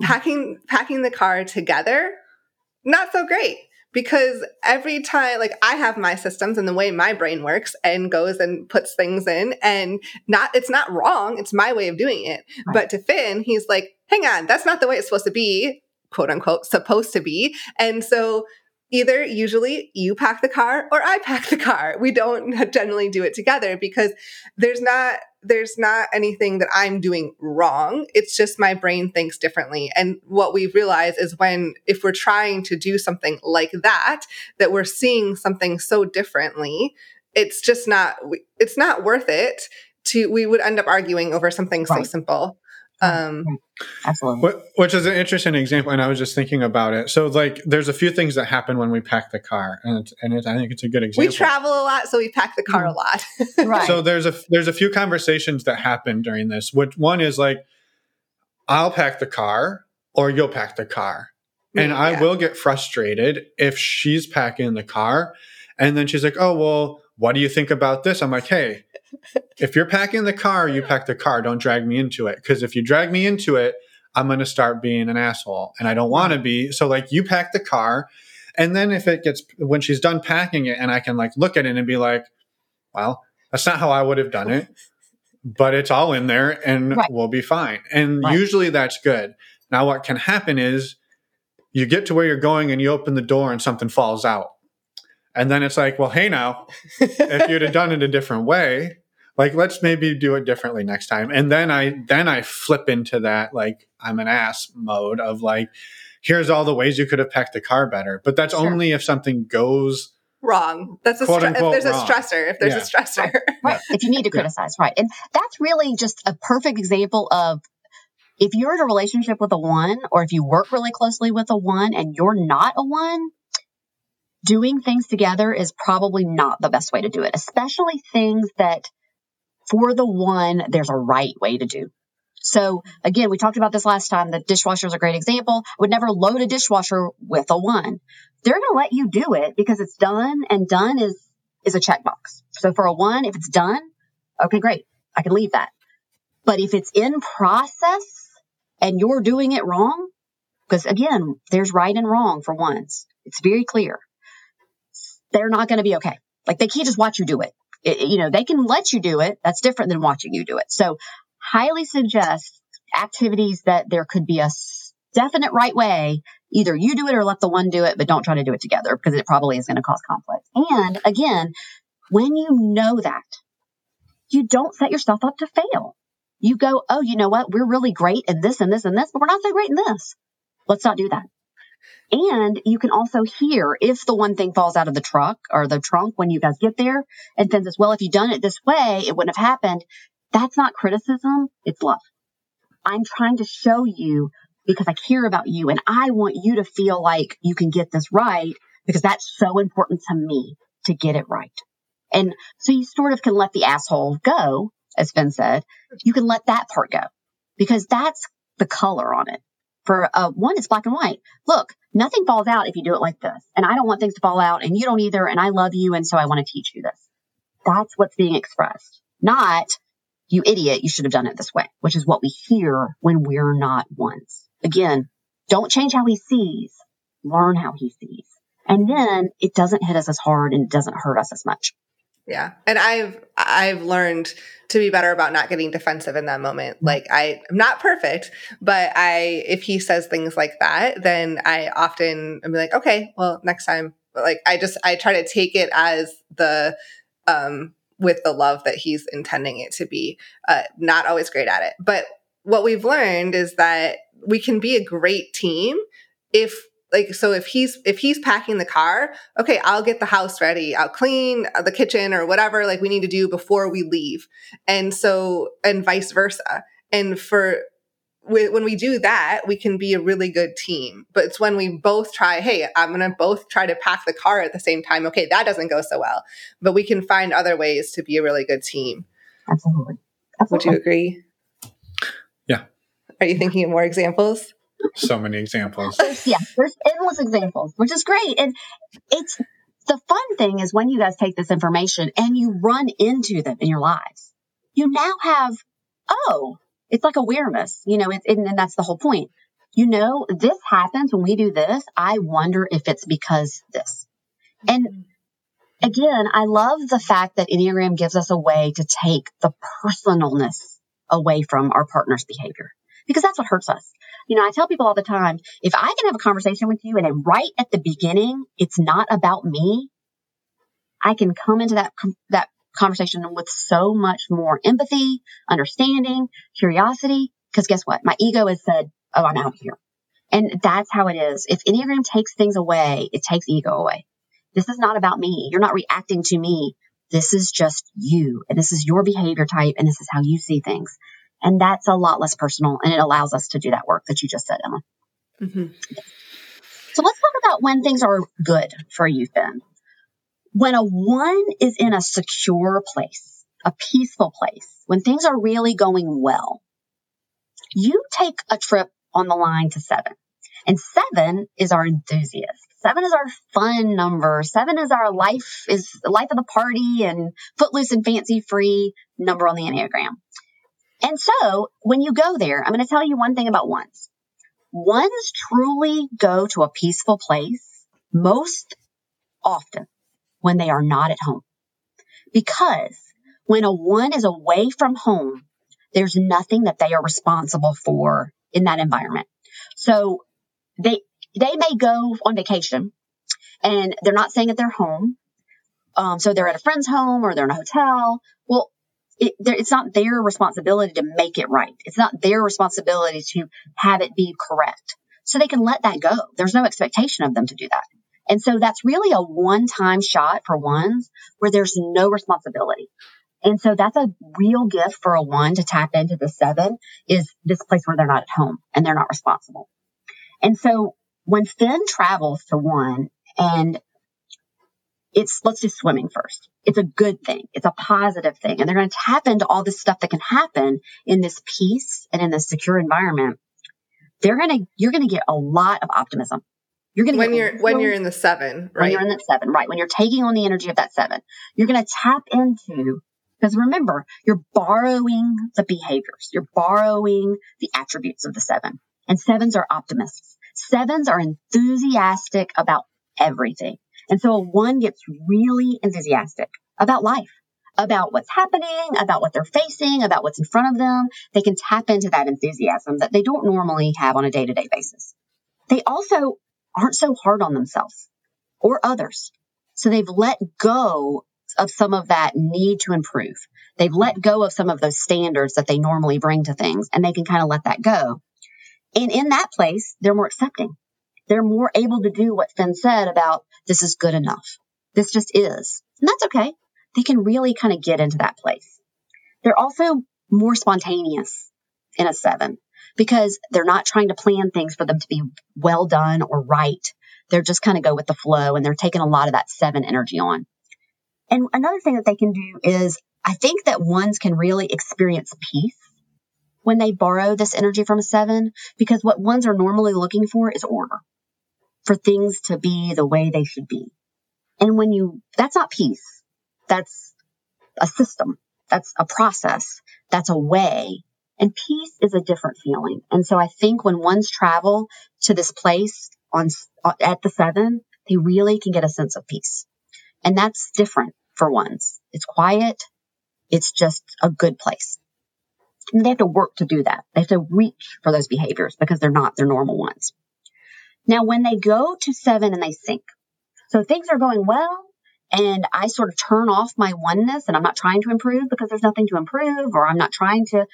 B: packing packing the car together, not so great because every time like i have my systems and the way my brain works and goes and puts things in and not it's not wrong it's my way of doing it
A: Right.
B: but to finn he's like hang on that's not the way it's supposed to be quote unquote supposed to be and so either usually you pack the car or i pack the car. We don't generally do it together because there's not there's not anything that i'm doing wrong. It's just my brain thinks differently. And what we realize is when if we're trying to do something like that that we're seeing something so differently it's just not it's not worth it to we would end up arguing over something so simple um
A: Absolutely.
C: Wh- Which is an interesting example, and I was just thinking about it. So, like, there's a few things that happen when we pack the car, and it's, and it's, I think it's a good example.
B: we travel a lot so we pack the car a lot
A: Right.
C: So there's a there's a few conversations that happen during this. Which one is like, I'll pack the car, or you'll pack the car, and I will get frustrated if she's packing the car, and then she's like, "Oh well, what do you think about this?" I'm like, "Hey, if you're packing the car, you pack the car. Don't drag me into it, because if you drag me into it, I'm going to start being an asshole, and I don't want to be. So like, you pack the car." And then if it gets when she's done packing it and I can like look at it and be like, well, that's not how I would have done it, but it's all in there and
A: Right.
C: we'll be fine. And
A: Right.
C: usually that's good. Now what can happen is you get to where you're going and you open the door and something falls out. And then it's like, well, hey now, if you'd have done it a different way, like let's maybe do it differently next time. And then I then I flip into that like I'm an ass mode of like, here's all the ways you could have packed the car better. But that's
A: Sure.
C: only if something goes
B: wrong that's a
C: Quote,
B: stre- if
C: unquote,
B: there's a stressor if there's
C: Yeah.
B: a stressor
A: right. If you need to
C: Yeah.
A: criticize, right. And that's really just a perfect example of if you're in a relationship with a one, or if you work really closely with a one and you're not a one, doing things together is probably not the best way to do it, especially things that for the one, there's a right way to do. So again, we talked about this last time. The dishwasher is a great example. I would never load a dishwasher with a one. They're going to let you do it because it's done and done is, is a checkbox. So for a one, if it's done, okay, great. I can leave that. But if it's in process and you're doing it wrong, because again, there's right and wrong for ones. It's very clear. They're not going to be okay. Like they can't just watch you do it. It- You know, they can let you do it. That's different than watching you do it. So highly suggest activities that there could be a definite right way. Either you do it or let the one do it, but don't try to do it together because it probably is going to cause conflict. And again, when you know that, you don't set yourself up to fail. You go, oh, you know what? We're really great in this and this and this, but we're not so great in this. Let's not do that. And you can also hear if the one thing falls out of the truck or the trunk when you guys get there. And Finn says, well, if you'd done it this way, it wouldn't have happened. That's not criticism. It's love. I'm trying to show you because I care about you and I want you to feel like you can get this right because that's so important to me to get it right. And so you sort of can let the asshole go, as Finn said. You can let that part go because that's the color on it. For uh, one, it's black and white. Look, nothing falls out if you do it like this. And I don't want things to fall out and you don't either. And I love you. And so I want to teach you this. That's what's being expressed, not you idiot. You should have done it this way, which is what we hear when we're not ones. Again, don't change how he sees, learn how he sees. And then it doesn't hit us as hard and it doesn't hurt us as much.
B: Yeah. And I've I've learned to be better about not getting defensive in that moment. Mm-hmm. Like I am not perfect, but I if he says things like that, then I often am like, okay, well, next time. But like I just I try to take it as the um with the love that he's intending it to be. Uh not always great at it. But what we've learned is that we can be a great team if like so if he's if he's packing the car okay i'll get the house ready. I'll clean the kitchen or whatever like we need to do before we leave. And so and vice versa. And for when we do that we can be a really good team. But it's when we both try hey i'm going to both try to pack the car at the same time. Okay that doesn't go so well. But we can find other ways to be a really good team.
A: Absolutely,
B: absolutely. would you agree?
C: Yeah.
B: Are you thinking of more examples
C: so many examples.
A: yeah, there's endless examples, which is great. And it's the fun thing is when you guys take this information and you run into them in your lives, you now have, oh, it's like awareness, you know, it, and, and that's the whole point. You know, this happens when we do this. I wonder if it's because this. And mm-hmm. again, I love the fact that Enneagram gives us a way to take the personalness away from our partner's behavior because that's what hurts us. You know, I tell people all the time, if I can have a conversation with you and right at the beginning, it's not about me, I can come into that, that conversation with so much more empathy, understanding, curiosity. Cause guess what? My ego has said, Oh, I'm out here. And that's how it is. If Enneagram takes things away, it takes ego away. This is not about me. You're not reacting to me. This is just you and this is your behavior type and this is how you see things. And that's a lot less personal and it allows us to do that work that you just said, Emma. Mm-hmm. So let's talk about when things are good for you, Finn. When a one is in a secure place, a peaceful place, when things are really going well, you take a trip on the line to seven. And seven is our enthusiast. Seven is our fun number. Seven is our life is the life of the party and footloose and fancy free number on the Enneagram. And so when you go there, I'm going to tell you one thing about ones. Ones truly go to a peaceful place most often when they are not at home. Because when a one is away from home, there's nothing that they are responsible for in that environment. So they, they may go on vacation and they're not staying at their home. Um, so they're at a friend's home or they're in a hotel. Well, it, it's not their responsibility to make it right. It's not their responsibility to have it be correct. So they can let that go. There's no expectation of them to do that. And so that's really a one time shot for ones where there's no responsibility. And so that's a real gift for a one to tap into the seven is this place where they're not at home and they're not responsible. And so when Finn travels to one and it's let's do swimming first. It's a good thing. It's a positive thing. And they're going to tap into all this stuff that can happen in this peace and in this secure environment. They're going to, you're going to get a lot of optimism.
B: You're going to when you're, when you're in the seven, right?
A: When you're in the seven, right. When you're taking on the energy of that seven, you're going to tap into, because remember, you're borrowing the behaviors. You're borrowing the attributes of the seven and sevens are optimists. Sevens are enthusiastic about everything. And so one gets really enthusiastic about life, about what's happening, about what they're facing, about what's in front of them. They can tap into that enthusiasm that they don't normally have on a day to day basis. They also aren't so hard on themselves or others. So they've let go of some of that need to improve. They've let go of some of those standards that they normally bring to things and they can kind of let that go. And in that place, they're more accepting they're more able to do what Finn said about this is good enough. This just is. And that's okay. They can really kind of get into that place. They're also more spontaneous in a seven because they're not trying to plan things for them to be well done or right. They're just kind of go with the flow and they're taking a lot of that seven energy on. And another thing that they can do is I think that ones can really experience peace when they borrow this energy from a seven because what ones are normally looking for is order for things to be the way they should be. And when you, that's not peace. That's a system. That's a process. That's a way. And peace is a different feeling. And so I think when ones travel to this place on at the seven, they really can get a sense of peace. And that's different for ones. It's quiet. It's just a good place. And they have to work to do that. They have to reach for those behaviors because they're not their normal ones. Now, when they go to seven and they sink, so things are going well and I sort of turn off my oneness and I'm not trying to improve because there's nothing to improve or I'm not trying to,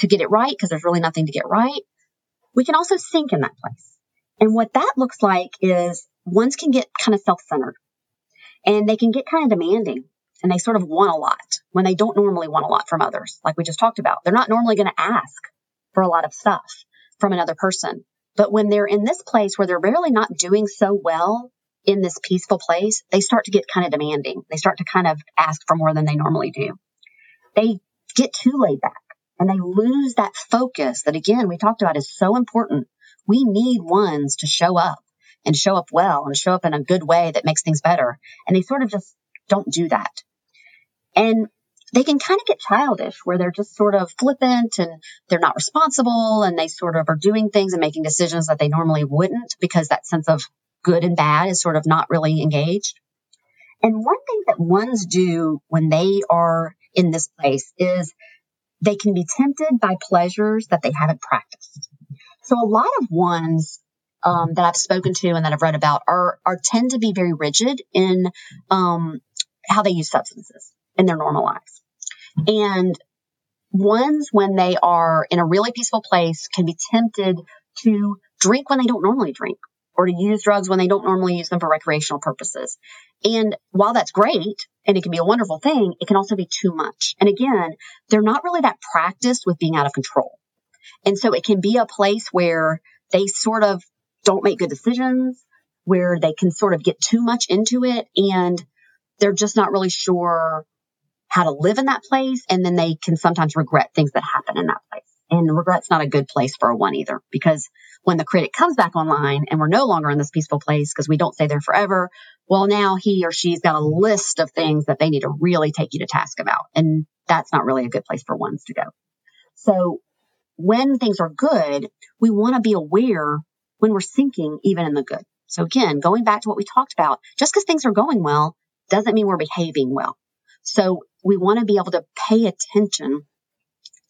A: to get it right because there's really nothing to get right. We can also sink in that place. And what that looks like is ones can get kind of self-centered and they can get kind of demanding and they sort of want a lot when they don't normally want a lot from others. Like we just talked about, they're not normally going to ask for a lot of stuff from another person. But when they're in this place where they're really not doing so well in this peaceful place, they start to get kind of demanding. They start to kind of ask for more than they normally do. They get too laid back and they lose that focus that again, we talked about is so important. We need ones to show up and show up well and show up in a good way that makes things better. And they sort of just don't do that. And they can kind of get childish where they're just sort of flippant and they're not responsible and they sort of are doing things and making decisions that they normally wouldn't because that sense of good and bad is sort of not really engaged. And one thing that ones do when they are in this place is they can be tempted by pleasures that they haven't practiced. So a lot of ones um, that I've spoken to and that I've read about are are tend to be very rigid in um, how they use substances in their normal lives. And ones when they are in a really peaceful place can be tempted to drink when they don't normally drink or to use drugs when they don't normally use them for recreational purposes. And while that's great and it can be a wonderful thing, it can also be too much. And again, they're not really that practiced with being out of control. And so it can be a place where they sort of don't make good decisions, where they can sort of get too much into it and they're just not really sure how to live in that place. And then they can sometimes regret things that happen in that place. And regret's not a good place for a one either, because when the critic comes back online and we're no longer in this peaceful place because we don't stay there forever, well, now he or she's got a list of things that they need to really take you to task about. And that's not really a good place for ones to go. So when things are good, we want to be aware when we're sinking, even in the good. So again, going back to what we talked about, just because things are going well doesn't mean we're behaving well. So we want to be able to pay attention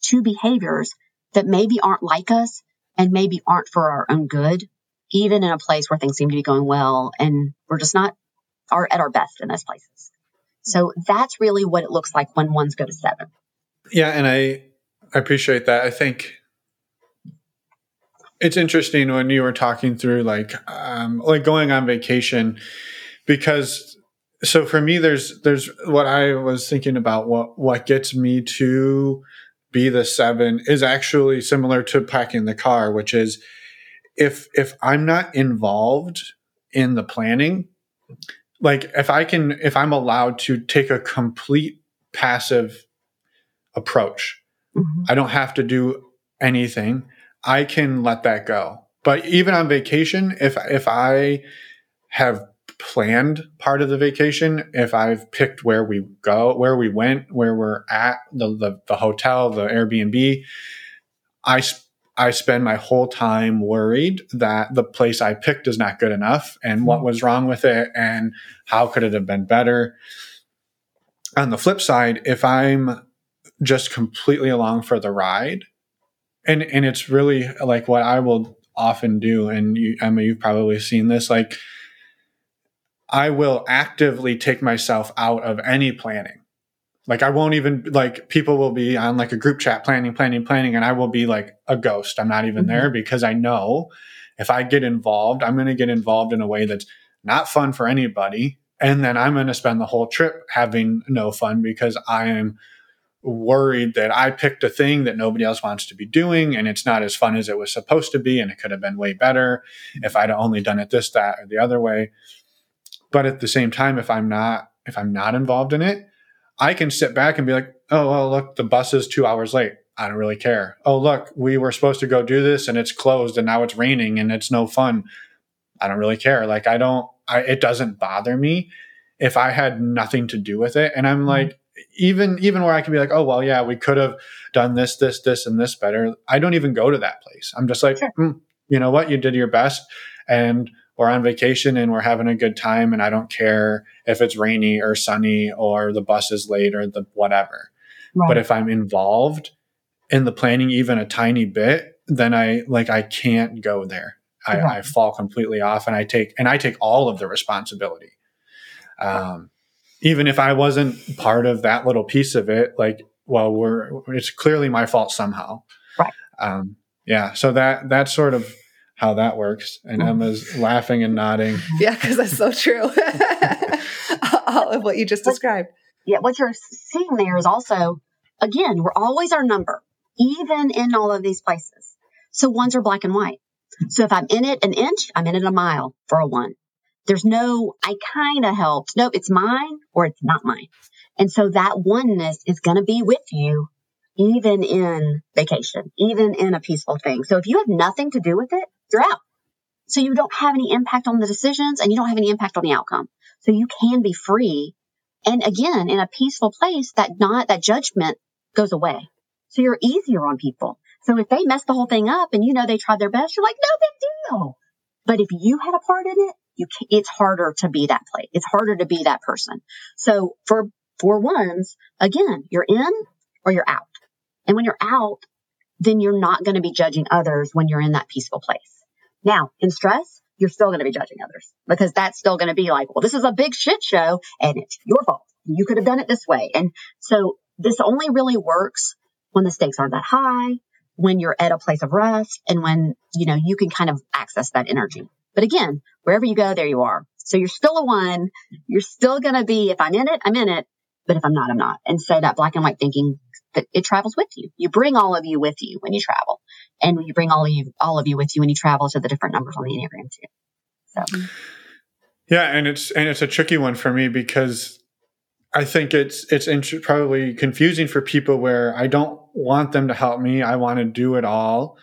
A: to behaviors that maybe aren't like us and maybe aren't for our own good, even in a place where things seem to be going well and we're just not are at our best in those places. So that's really what it looks like when ones go to seven.
C: Yeah, and I I appreciate that. I think it's interesting when you were talking through like um, like going on vacation because so for me there's there's what I was thinking about what what gets me to be the 7 is actually similar to packing the car which is if if I'm not involved in the planning like if I can if I'm allowed to take a complete passive approach mm-hmm. I don't have to do anything I can let that go. But even on vacation, if if I have planned part of the vacation, if I've picked where we go, where we went, where we're at, the the, the hotel, the Airbnb, I I spend my whole time worried that the place I picked is not good enough and what hmm. was wrong with it and how could it have been better. On the flip side, if I'm just completely along for the ride and and it's really like what I will often do, and you, Emma, you've probably seen this. Like, I will actively take myself out of any planning. Like, I won't even like people will be on like a group chat planning, planning, planning, and I will be like a ghost. I'm not even mm-hmm. there because I know if I get involved, I'm going to get involved in a way that's not fun for anybody. And then I'm going to spend the whole trip having no fun because I am worried that I picked a thing that nobody else wants to be doing and it's not as fun as it was supposed to be. And it could have been way better if I'd only done it this, that, or the other way. But at the same time, if I'm not, if I'm not involved in it, I can sit back and be like, oh, well, look, the bus is two hours late. I don't really care. Oh, look, we were supposed to go do this and it's closed and now it's raining and it's no fun. I don't really care. Like, I don't, I, it doesn't bother me if I had nothing to do with it. And I'm mm-hmm. like, even, even where I can be like, oh, well, yeah, we could have done this, this, this, and this better. I don't even go to that place. I'm just like, sure. mm, you know what? You did your best. And we're on vacation and we're having a good time. And I don't care if it's rainy or sunny or the bus is late or the whatever. Right. But if I'm involved in the planning even a tiny bit, then I like I can't go there. I, right. I fall completely off and I take and I take all of the responsibility. Um, even if I wasn't part of that little piece of it, like, well, we're it's clearly my fault somehow.
A: Right.
C: Um, yeah. So that that sort of how that works. And. Emma's laughing and nodding.
B: Yeah, because that's so true. all of what you just described.
A: Yeah, what you're seeing there is also, again, we're always our number even in all of these places. So ones are black and white. So if I'm in it an inch, I'm in it a mile for a one. There's no, I kind of helped. Nope, it's mine or it's not mine. And so that oneness is going to be with you even in vacation, even in a peaceful thing. So if you have nothing to do with it, you're out. So you don't have any impact on the decisions and you don't have any impact on the outcome. So you can be free. And again, in a peaceful place, that not, that judgment goes away. So you're easier on people. So if they mess the whole thing up and you know they tried their best, you're like, no big deal. But if you had a part in it, you can, it's harder to be that play. It's harder to be that person. So for for ones, again, you're in or you're out. And when you're out, then you're not going to be judging others when you're in that peaceful place. Now, in stress, you're still going to be judging others because that's still going to be like, well, this is a big shit show and it's your fault. You could have done it this way. And so this only really works when the stakes aren't that high, when you're at a place of rest, and when, you know, you can kind of access that energy. But again, wherever you go, there you are. So you're still a one. You're still going to be, if I'm in it, I'm in it. But if I'm not, I'm not. And so that black and white thinking that it travels with you. You bring all of you with you when you travel and you bring all of you, all of you with you when you travel to the different numbers on the Enneagram too. So.
C: Yeah. And it's, and it's a tricky one for me because I think it's it's int- probably confusing for people where I don't want them to help me. I want to do it all,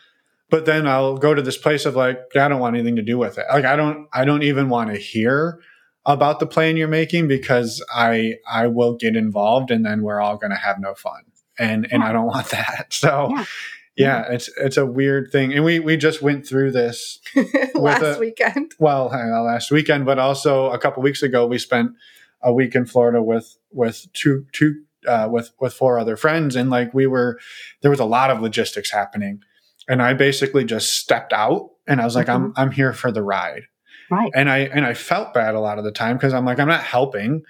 C: but then I'll go to this place of like I don't want anything to do with it. Like I don't I don't even want to hear about the plan you're making because I I will get involved and then we're all going to have no fun and and yeah. I don't want that. So. Yeah. Yeah, it's it's a weird thing, and we we just went through this
B: last a, weekend.
C: Well, last weekend, but also a couple weeks ago, we spent a week in Florida with with two two uh, with with four other friends, and like we were, there was a lot of logistics happening, and I basically just stepped out, and I was like, mm-hmm. I'm I'm here for the ride,
A: right?
C: And I and I felt bad a lot of the time because I'm like I'm not helping,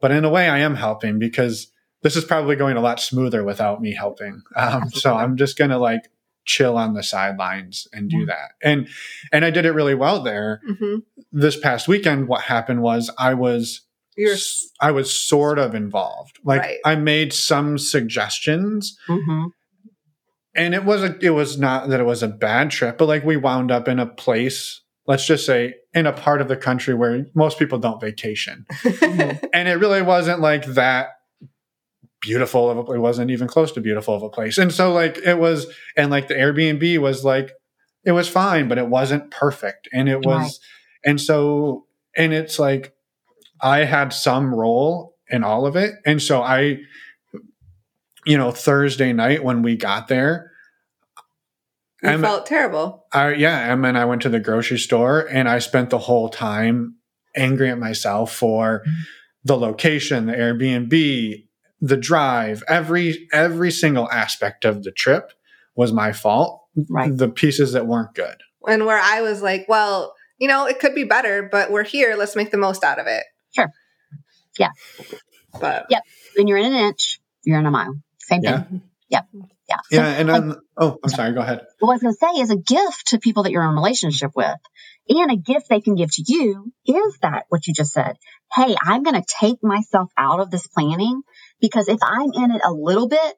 C: but in a way I am helping because this is probably going a lot smoother without me helping. Um, so I'm just gonna like chill on the sidelines and do that. And and I did it really well there. Mm-hmm. This past weekend, what happened was I was you're I was sort of involved. Like right. I made some suggestions. Mm-hmm. And it wasn't it was not that it was a bad trip, but like we wound up in a place, let's just say in a part of the country where most people don't vacation. And it really wasn't like that beautiful of a it wasn't even close to beautiful of a place. And so like it was and like the Airbnb was like it was fine, but it wasn't perfect. And it was right. and so and it's like I had some role in all of it. And so I, you know, Thursday night when we got there,
B: I felt terrible.
C: I, yeah. And then I went to the grocery store and I spent the whole time angry at myself for mm-hmm. the location, the Airbnb, the drive, every, every single aspect of the trip was my fault.
A: Right.
C: The pieces that weren't good.
B: And where I was like, well, you know, it could be better, but we're here. Let's make the most out of it.
A: Sure. Yeah.
B: But
A: yep. When you're in an inch, you're in a mile. Same yeah. thing. Yeah. Yeah.
C: Yeah. And I'm, oh, I'm sorry. Go ahead.
A: What I was going to say is a gift to people that you're in a relationship with and a gift they can give to you is that what you just said. Hey, I'm going to take myself out of this planning because if I'm in it a little bit,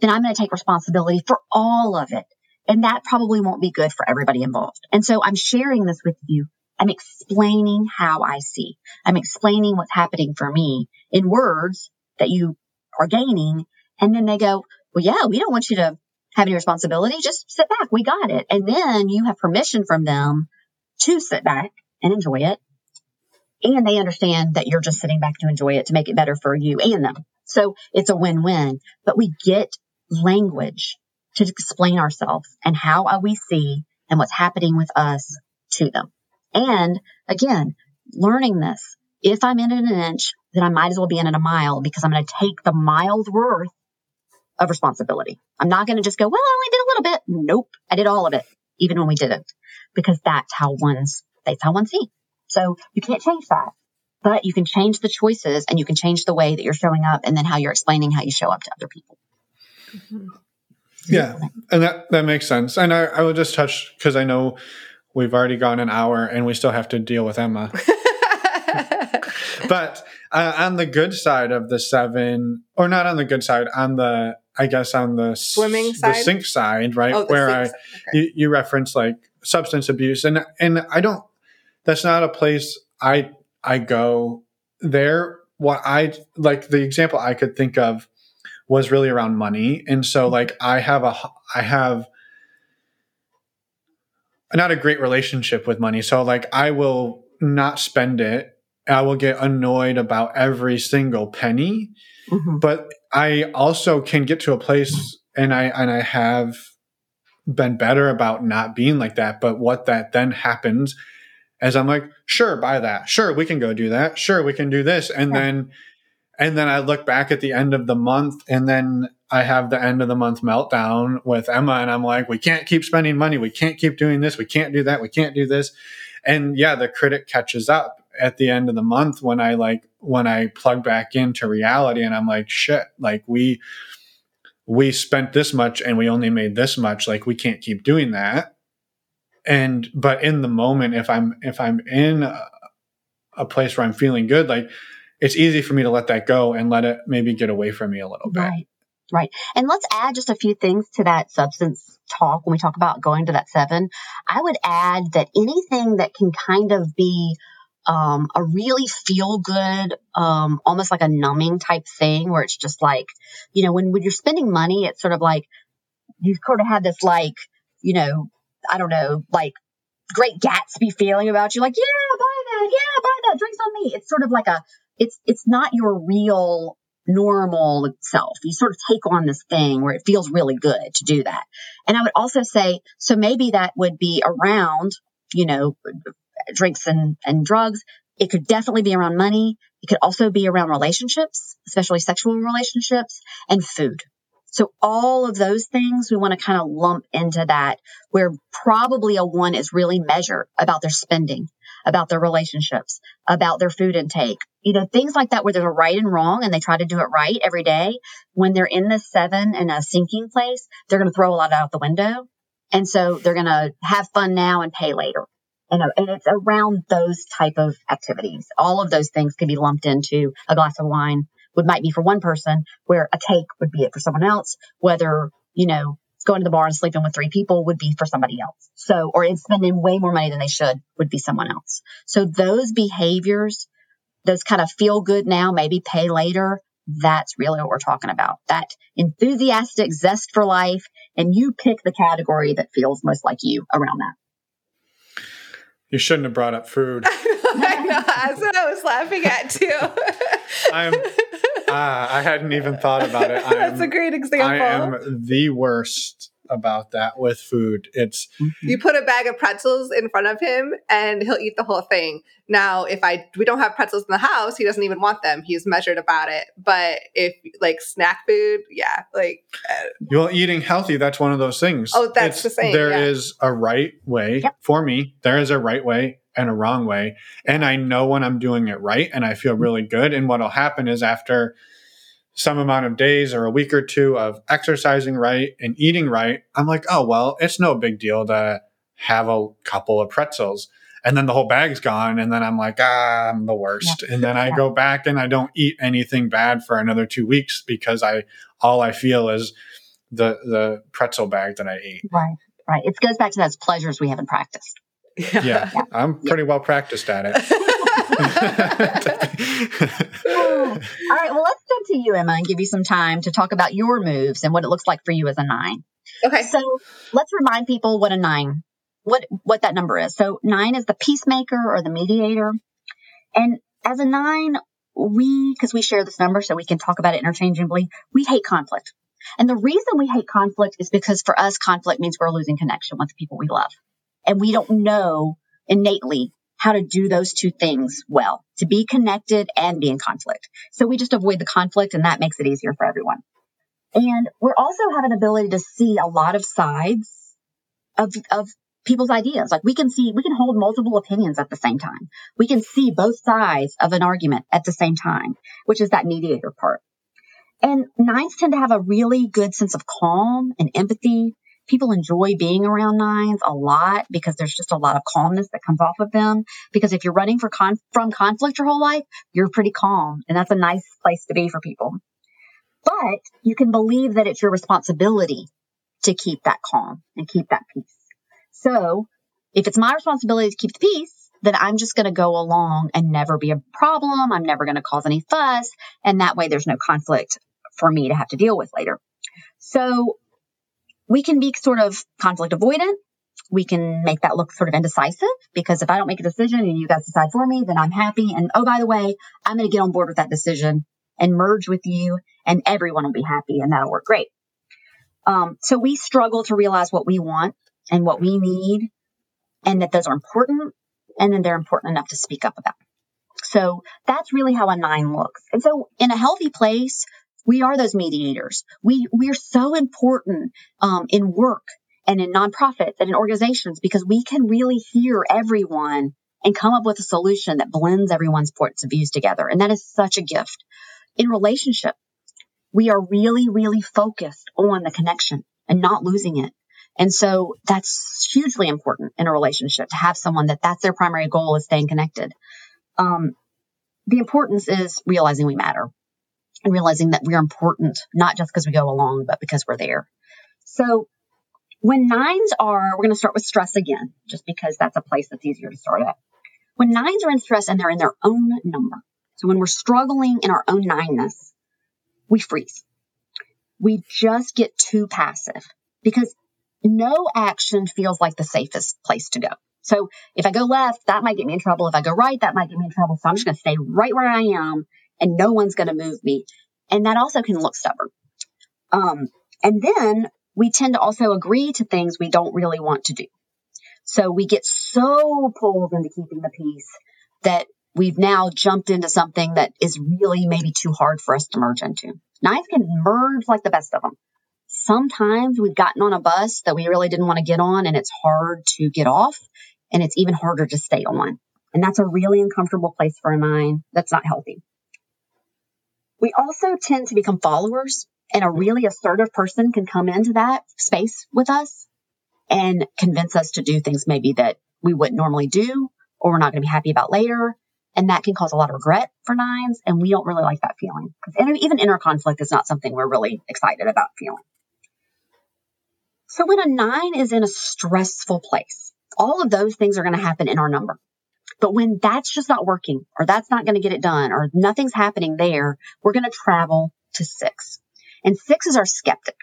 A: then I'm going to take responsibility for all of it. And that probably won't be good for everybody involved. And so I'm sharing this with you. I'm explaining how I see. I'm explaining what's happening for me in words that you are gaining. And then they go, well, yeah, we don't want you to have any responsibility. Just sit back. We got it. And then you have permission from them to sit back and enjoy it. And they understand that you're just sitting back to enjoy it to make it better for you and them. So it's a win-win, but we get language to explain ourselves and how we see and what's happening with us to them. And again, learning this, if I'm in an inch, then I might as well be in a mile because I'm going to take the mile's worth of responsibility. I'm not going to just go, well, I only did a little bit. Nope. I did all of it, even when we didn't, because that's how one's, that's how one sees. So you can't change that, but you can change the choices and you can change the way that you're showing up and then how you're explaining how you show up to other people.
C: Mm-hmm. Yeah, and that that makes sense. And I, I will just touch because I know we've already gone an hour and we still have to deal with Emma. but uh, on the good side of the seven, or not on the good side, on the I guess on the
B: swimming side,
C: the sink side, right?
B: Oh,
C: Where I
B: okay.
C: you, you reference like substance abuse, and and I don't. That's not a place I I go there. What I like the example I could think of was really around money. And so
B: Mm-hmm.
C: like I have a I have not a great relationship with money. So like I will not spend it. I will get annoyed about every single penny.
A: Mm-hmm.
C: But I also can get to a place and I and I have been better about not being like that. But what that then happens is I'm like, sure, buy that. Sure, we can go do that. Sure, we can do this. And
A: Yeah.
C: then and then I look back at the end of the month and then I have the end of the month meltdown with Emma and I'm like, we can't keep spending money. We can't keep doing this. We can't do that. We can't do this. And yeah, the critic catches up at the end of the month when I like when I plug back into reality and I'm like, shit, like we we spent this much and we only made this much. Like we can't keep doing that. And but in the moment, if I'm if I'm in a, a place where I'm feeling good, like it's easy for me to let that go and let it maybe get away from me a little bit.
A: Right. Right. And let's add just a few things to that substance talk when we talk about going to that seven. I would add that anything that can kind of be um, a really feel good, um, almost like a numbing type thing where it's just like, you know, when, when you're spending money, it's sort of like you've sort of had this like, you know, I don't know, like great Gatsby feeling about you, like, yeah, buy that, yeah, buy that, drinks on me. It's sort of like a, it's it's not your real normal self. You sort of take on this thing where it feels really good to do that. And I would also say, so maybe that would be around, you know, drinks and, and drugs. It could definitely be around money. It could also be around relationships, especially sexual relationships and food. So all of those things we want to kind of lump into that where probably a one is really measured about their spending, about their relationships, about their food intake, you know, things like that where there's a right and wrong and they try to do it right every day. When they're in this seven in a sinking place, they're going to throw a lot out the window. And so they're going to have fun now and pay later. And, and it's around those type of activities. All of those things can be lumped into a glass of wine would might be for one person where a take would be it for someone else, whether, you know, going to the bar and sleeping with three people would be for somebody else. So, or spending way more money than they should would be someone else. So those behaviors, those kind of feel good now, maybe pay later. That's really what we're talking about. That enthusiastic zest for life. And you pick the category that feels most like you around that.
C: You shouldn't have brought up food.
B: I know. That's what I was laughing at too.
C: I'm ah, I hadn't even thought about it.
B: That's
C: I'm,
B: a great example.
C: I am the worst about that with food. It's
B: you put a bag of pretzels in front of him and he'll eat the whole thing. Now, if I we don't have pretzels in the house, he doesn't even want them. He's measured about it. But if like snack food, yeah, like uh,
C: well, eating healthy. That's one of those things.
B: Oh, that's
C: It's-
B: the same,
C: There
B: yeah.
C: is a right way
A: Yep.
C: for me. There is a right way and a wrong way, and I know when I'm doing it right, and I feel really good. And what'll happen is after some amount of days or a week or two of exercising right and eating right, I'm like, oh, well, it's no big deal to have a couple of pretzels. And then the whole bag's gone. And then I'm like, ah, I'm the worst. Yeah. And then I yeah. go back and I don't eat anything bad for another two weeks because I, all I feel is the, the pretzel bag that I ate.
A: Right. Right. It goes back to those pleasures we haven't practiced.
C: Yeah. yeah. I'm pretty well practiced at it.
A: All right. Well, let's jump to you, Emma, and give you some time to talk about your moves and what it looks like for you as a nine.
B: Okay.
A: So let's remind people what a nine, what what that number is. So nine is the peacemaker or the mediator, and as a nine, we because we share this number, so we can talk about it interchangeably. We hate conflict, and the reason we hate conflict is because for us, conflict means we're losing connection with the people we love, and we don't know innately how to do those two things well, to be connected and be in conflict. So we just avoid the conflict and that makes it easier for everyone. And we also have an ability to see a lot of sides of, of people's ideas. Like we can see, we can hold multiple opinions at the same time. We can see both sides of an argument at the same time, which is that mediator part. And nines tend to have a really good sense of calm and empathy people enjoy being around nines a lot because there's just a lot of calmness that comes off of them. Because if you're running for con- from conflict your whole life, you're pretty calm, and that's a nice place to be for people. But you can believe that it's your responsibility to keep that calm and keep that peace. So if it's my responsibility to keep the peace, then I'm just going to go along and never be a problem. I'm never going to cause any fuss. And that way there's no conflict for me to have to deal with later. So we can be sort of conflict avoidant. We can make that look sort of indecisive because if I don't make a decision and you guys decide for me, then I'm happy. And oh, by the way, I'm going to get on board with that decision and merge with you and everyone will be happy and that'll work great. Um, so we struggle to realize what we want and what we need and that those are important and then they're important enough to speak up about. So that's really how a nine looks. And so in a healthy place, we are those mediators. We we're so important um, in work and in nonprofits and in organizations because we can really hear everyone and come up with a solution that blends everyone's points of views together. And that is such a gift. In relationship, we are really, really focused on the connection and not losing it. And so that's hugely important in a relationship to have someone that that's their primary goal is staying connected. Um, the importance is realizing we matter and realizing that we're important, not just because we go along, but because we're there. So when nines are, we're going to start with stress again, just because that's a place that's easier to start at. When nines are in stress and they're in their own number, so when we're struggling in our own nineness, we freeze. We just get too passive because no action feels like the safest place to go. So if I go left, that might get me in trouble. If I go right, that might get me in trouble. So I'm just going to stay right where I am and no one's going to move me. And that also can look stubborn. Um, and then we tend to also agree to things we don't really want to do. So we get so pulled into keeping the peace that we've now jumped into something that is really maybe too hard for us to merge into. Nines can merge like the best of them. Sometimes we've gotten on a bus that we really didn't want to get on and it's hard to get off and it's even harder to stay on. And that's a really uncomfortable place for a nine. That's not healthy. We also tend to become followers, and a really assertive person can come into that space with us and convince us to do things maybe that we wouldn't normally do or we're not going to be happy about later. And that can cause a lot of regret for nines, and we don't really like that feeling. Because even inner conflict is not something we're really excited about feeling. So when a nine is in a stressful place, all of those things are going to happen in our number. But when that's just not working or that's not going to get it done or nothing's happening there, we're going to travel to six. And six is our skeptic.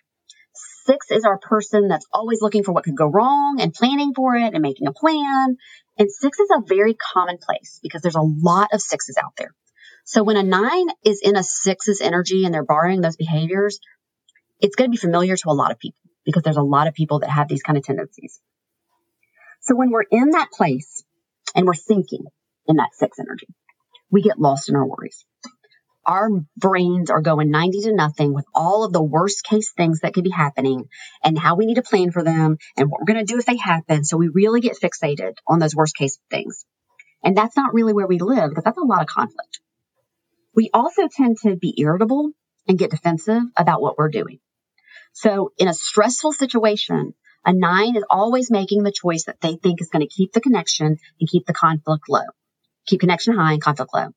A: Six is our person that's always looking for what could go wrong and planning for it and making a plan. And six is a very common place because there's a lot of sixes out there. So when a nine is in a six's energy and they're borrowing those behaviors, it's going to be familiar to a lot of people because there's a lot of people that have these kind of tendencies. So when we're in that place and we're thinking in that six energy. We get lost in our worries. Our brains are going 90 to nothing with all of the worst case things that could be happening and how we need to plan for them and what we're going to do if they happen. So we really get fixated on those worst case things. And that's not really where we live because that's a lot of conflict. We also tend to be irritable and get defensive about what we're doing. So in a stressful situation, a nine is always making the choice that they think is going to keep the connection and keep the conflict low, keep connection high and conflict low.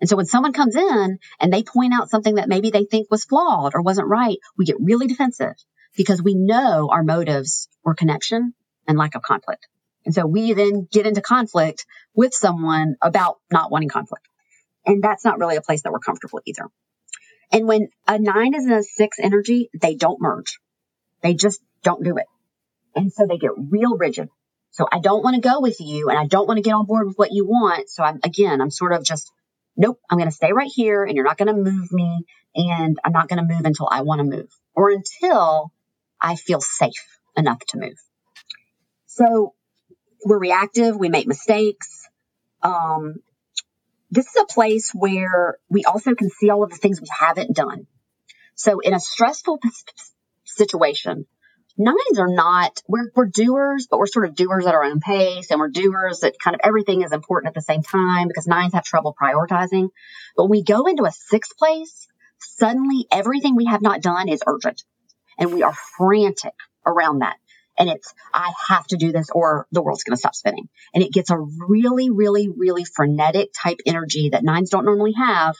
A: And so when someone comes in and they point out something that maybe they think was flawed or wasn't right, we get really defensive because we know our motives were connection and lack of conflict. And so we then get into conflict with someone about not wanting conflict. And that's not really a place that we're comfortable either. And when a nine is in a six energy, they don't merge. They just don't do it. And so they get real rigid. So I don't want to go with you and I don't want to get on board with what you want. So I'm, again, I'm sort of just, nope, I'm going to stay right here and you're not going to move me and I'm not going to move until I want to move or until I feel safe enough to move. So we're reactive. We make mistakes. Um, this is a place where we also can see all of the things we haven't done. So in a stressful situation, nines are not, we're, we're doers, but we're sort of doers at our own pace and we're doers that kind of everything is important at the same time because nines have trouble prioritizing. But when we go into a sixth place, suddenly everything we have not done is urgent and we are frantic around that. And it's, I have to do this or the world's going to stop spinning. And it gets a really, really, really frenetic type energy that nines don't normally have.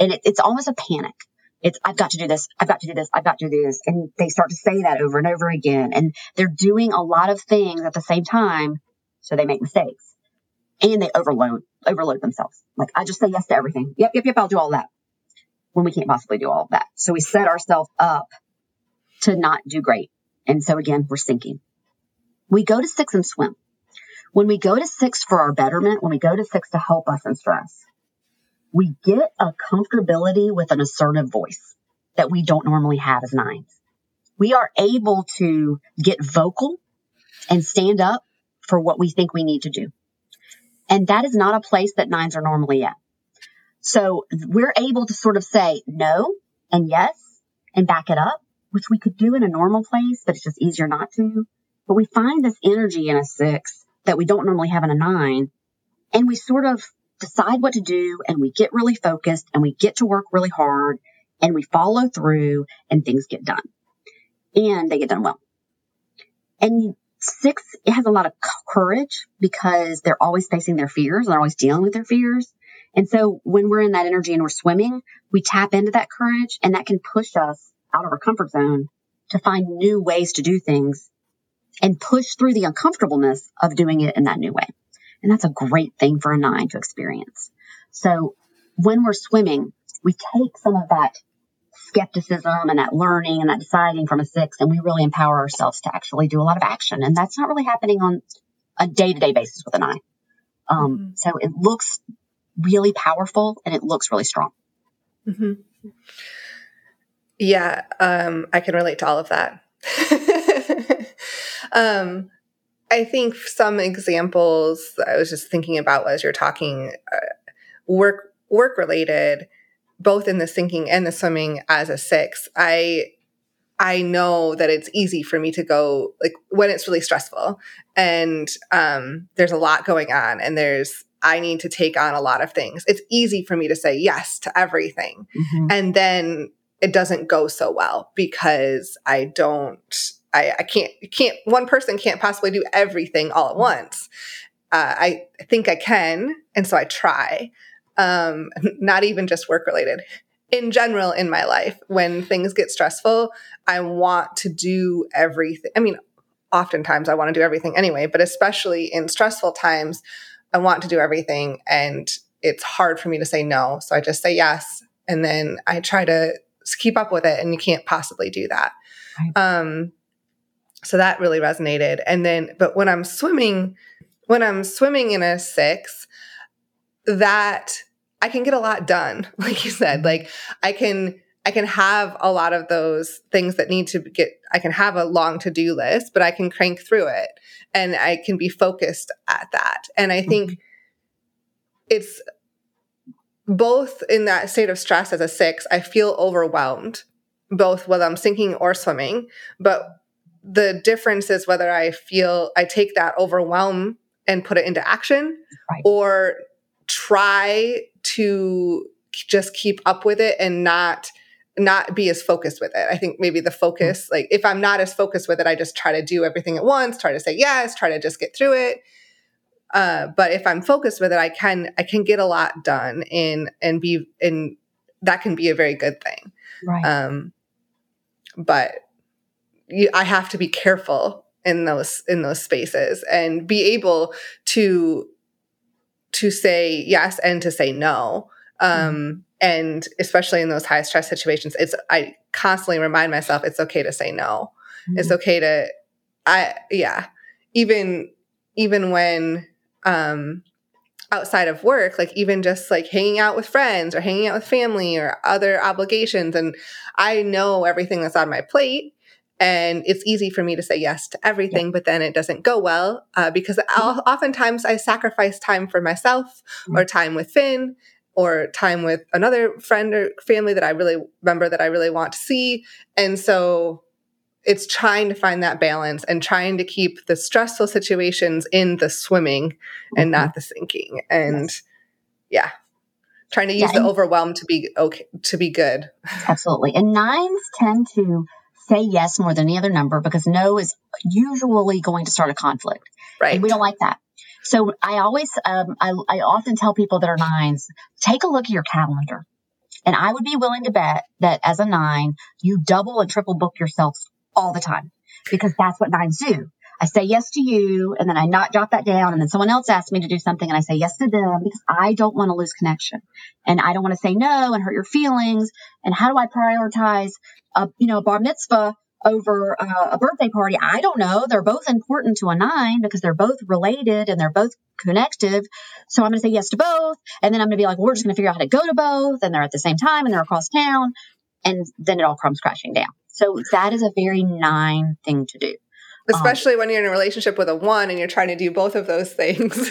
A: And it, it's almost a panic. It's, I've got to do this. I've got to do this. I've got to do this. And they start to say that over and over again. And they're doing a lot of things at the same time. So they make mistakes and they overload, overload themselves. Like I just say yes to everything. Yep. Yep. Yep. I'll do all that when we can't possibly do all of that. So we set ourselves up to not do great. And so again, we're sinking. We go to six and swim. When we go to six for our betterment, when we go to six to help us in stress, we get a comfortability with an assertive voice that we don't normally have as nines. We are able to get vocal and stand up for what we think we need to do. And that is not a place that nines are normally at. So we're able to sort of say no and yes and back it up, which we could do in a normal place, but it's just easier not to. But we find this energy in a six that we don't normally have in a nine. And we sort of decide what to do and we get really focused and we get to work really hard and we follow through and things get done and they get done well. And six, it has a lot of courage because they're always facing their fears. They're always dealing with their fears. And so when we're in that energy and we're swimming, we tap into that courage and that can push us out of our comfort zone to find new ways to do things and push through the uncomfortableness of doing it in that new way. And that's a great thing for a nine to experience. So when we're swimming, we take some of that skepticism and that learning and that deciding from a six, and we really empower ourselves to actually do a lot of action. And that's not really happening on a day to day basis with a nine. Um, mm-hmm. So it looks really powerful and it looks really strong.
B: Mm-hmm. Yeah, um, I can relate to all of that. um, I think some examples I was just thinking about as you're talking uh, work work related, both in the sinking and the swimming as a six. I I know that it's easy for me to go like when it's really stressful and um, there's a lot going on and there's I need to take on a lot of things. It's easy for me to say yes to everything. Mm-hmm. And then it doesn't go so well because I don't I, I can't, can't, one person can't possibly do everything all at once. Uh, I think I can. And so I try, um, not even just work related. In general, in my life, when things get stressful, I want to do everything. I mean, oftentimes I want to do everything anyway, but especially in stressful times, I want to do everything. And it's hard for me to say no. So I just say yes. And then I try to keep up with it. And you can't possibly do that. Right. Um, so that really resonated. And then, but when I'm swimming, when I'm swimming in a six, that I can get a lot done. Like you said, like I can, I can have a lot of those things that need to get, I can have a long to do list, but I can crank through it and I can be focused at that. And I think mm-hmm. it's both in that state of stress as a six, I feel overwhelmed, both whether I'm sinking or swimming. But the difference is whether I feel I take that overwhelm and put it into action right. or try to just keep up with it and not not be as focused with it. I think maybe the focus, like if I'm not as focused with it, I just try to do everything at once, try to say yes, try to just get through it. Uh, but if I'm focused with it, I can I can get a lot done and and be and that can be a very good thing.
A: Right.
B: Um, but you, I have to be careful in those in those spaces and be able to to say yes and to say no. Um, mm-hmm. And especially in those high stress situations, it's I constantly remind myself it's okay to say no. Mm-hmm. It's okay to I yeah even even when um outside of work, like even just like hanging out with friends or hanging out with family or other obligations. And I know everything that's on my plate. And it's easy for me to say yes to everything, yeah. but then it doesn't go well uh, because mm-hmm. oftentimes I sacrifice time for myself mm-hmm. or time with Finn or time with another friend or family that I really remember that I really want to see. And so it's trying to find that balance and trying to keep the stressful situations in the swimming mm-hmm. and not the sinking. And yeah, trying to use yeah, the overwhelm to be okay to be good.
A: Absolutely. And nines tend to say yes more than any other number because no is usually going to start a conflict.
B: Right.
A: And we don't like that. So I always, um, I, I often tell people that are nines, take a look at your calendar. And I would be willing to bet that as a nine, you double and triple book yourself all the time because that's what nines do. I say yes to you and then I not jot that down and then someone else asks me to do something and I say yes to them because I don't want to lose connection and I don't want to say no and hurt your feelings. And how do I prioritize a, you know, a bar mitzvah over uh, a birthday party? I don't know. They're both important to a nine because they're both related and they're both connective. So I'm going to say yes to both. And then I'm going to be like, well, we're just going to figure out how to go to both. And they're at the same time and they're across town. And then it all comes crashing down. So that is a very nine thing to do.
B: Especially um, when you're in a relationship with a one and you're trying to do both of those things.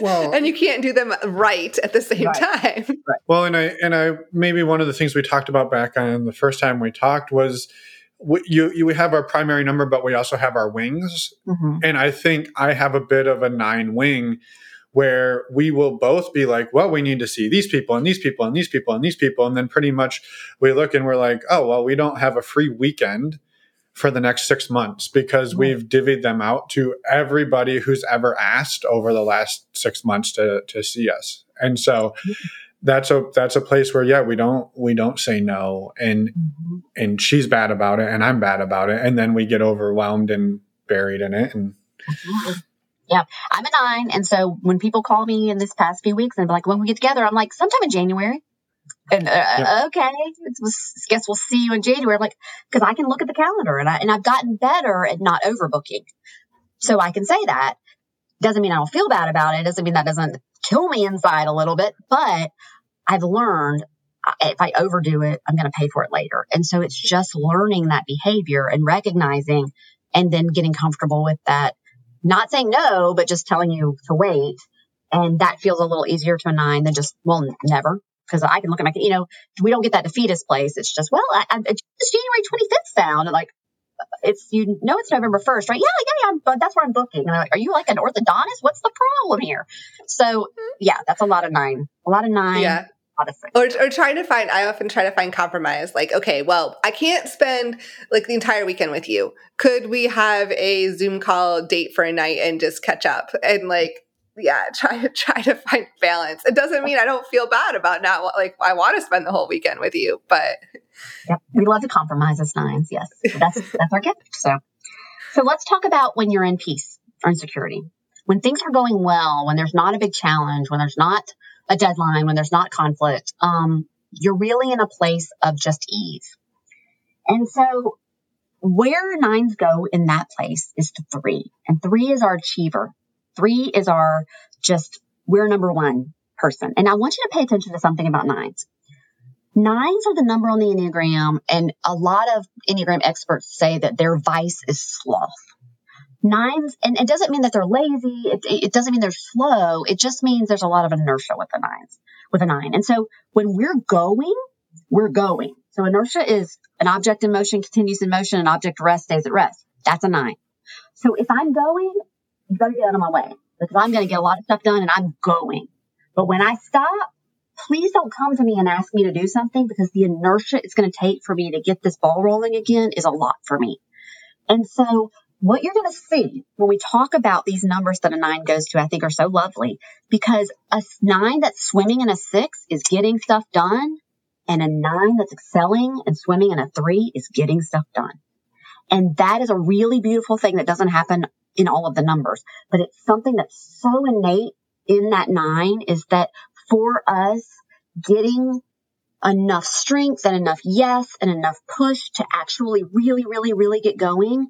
B: well, and you can't do them right at the same right. time.
C: Right. Well, and I and I maybe one of the things we talked about back on the first time we talked was we, you you have our primary number, but we also have our wings. Mm-hmm. And I think I have a bit of a nine wing where we will both be like, well, we need to see these people and these people and these people and these people. And then pretty much we look and we're like, oh, well, we don't have a free weekend for the next six months because mm-hmm. we've divvied them out to everybody who's ever asked over the last six months to, to see us. And so that's a that's a place where yeah we don't we don't say no and mm-hmm. and she's bad about it and I'm bad about it and then we get overwhelmed and buried in it and
A: yeah, I'm a nine. And so when people call me in this past few weeks and be like, when we get together, I'm like, sometime in January. And uh, yeah. okay, it's, guess we'll see you in January. I'm like, because I can look at the calendar and I and I've gotten better at not overbooking, so I can say that. Doesn't mean I don't feel bad about it. Doesn't mean that doesn't kill me inside a little bit. But I've learned uh, if I overdo it, I'm going to pay for it later. And so it's just learning that behavior and recognizing, and then getting comfortable with that not saying no, but just telling you to wait. And that feels a little easier to a nine than just, well, never. Because I can look at my, you know, we don't get that defeatist place. It's just, well, I, I, it's January 25th found. And like, it's, you know, it's November 1st, right? Yeah, yeah, yeah. But that's where I'm booking. And I'm like, are you like an orthodontist? What's the problem here? So mm-hmm. yeah, that's a lot of nine. A lot of nine.
B: Yeah or, or trying to find i often try to find compromise like okay well i can't spend like the entire weekend with you could we have a zoom call date for a night and just catch up and like yeah try to try to find balance it doesn't mean i don't feel bad about not like i want to spend the whole weekend with you but
A: yep. we love to compromise as nines yes that's that's our gift so so let's talk about when you're in peace or in security when things are going well when there's not a big challenge when there's not a deadline, when there's not conflict, um, you're really in a place of just ease. And so where nines go in that place is to three. And three is our achiever. Three is our just, we're number one person. And I want you to pay attention to something about nines. Nines are the number on the Enneagram, and a lot of Enneagram experts say that their vice is sloth nines, and it doesn't mean that they're lazy. It, it doesn't mean they're slow. It just means there's a lot of inertia with the nines, with a nine. And so when we're going, we're going. So inertia is an object in motion continues in motion, an object rest stays at rest. That's a nine. So if I'm going, you to get out of my way because I'm going to get a lot of stuff done and I'm going. But when I stop, please don't come to me and ask me to do something because the inertia it's going to take for me to get this ball rolling again is a lot for me. And so what you're going to see when we talk about these numbers that a nine goes to, I think are so lovely because a nine that's swimming in a six is getting stuff done. And a nine that's excelling and swimming in a three is getting stuff done. And that is a really beautiful thing that doesn't happen in all of the numbers, but it's something that's so innate in that nine is that for us getting enough strength and enough yes and enough push to actually really, really, really get going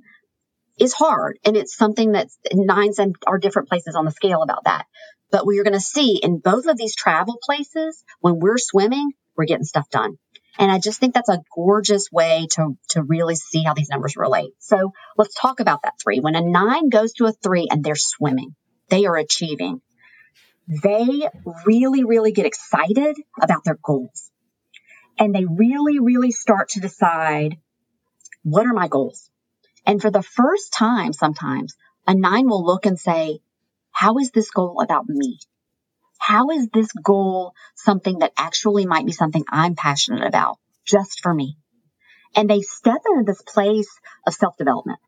A: is hard. And it's something that nines and are different places on the scale about that. But we are going to see in both of these travel places, when we're swimming, we're getting stuff done. And I just think that's a gorgeous way to, to really see how these numbers relate. So let's talk about that three. When a nine goes to a three and they're swimming, they are achieving. They really, really get excited about their goals. And they really, really start to decide, what are my goals? And for the first time, sometimes a nine will look and say, how is this goal about me? How is this goal something that actually might be something I'm passionate about just for me? And they step into this place of self development.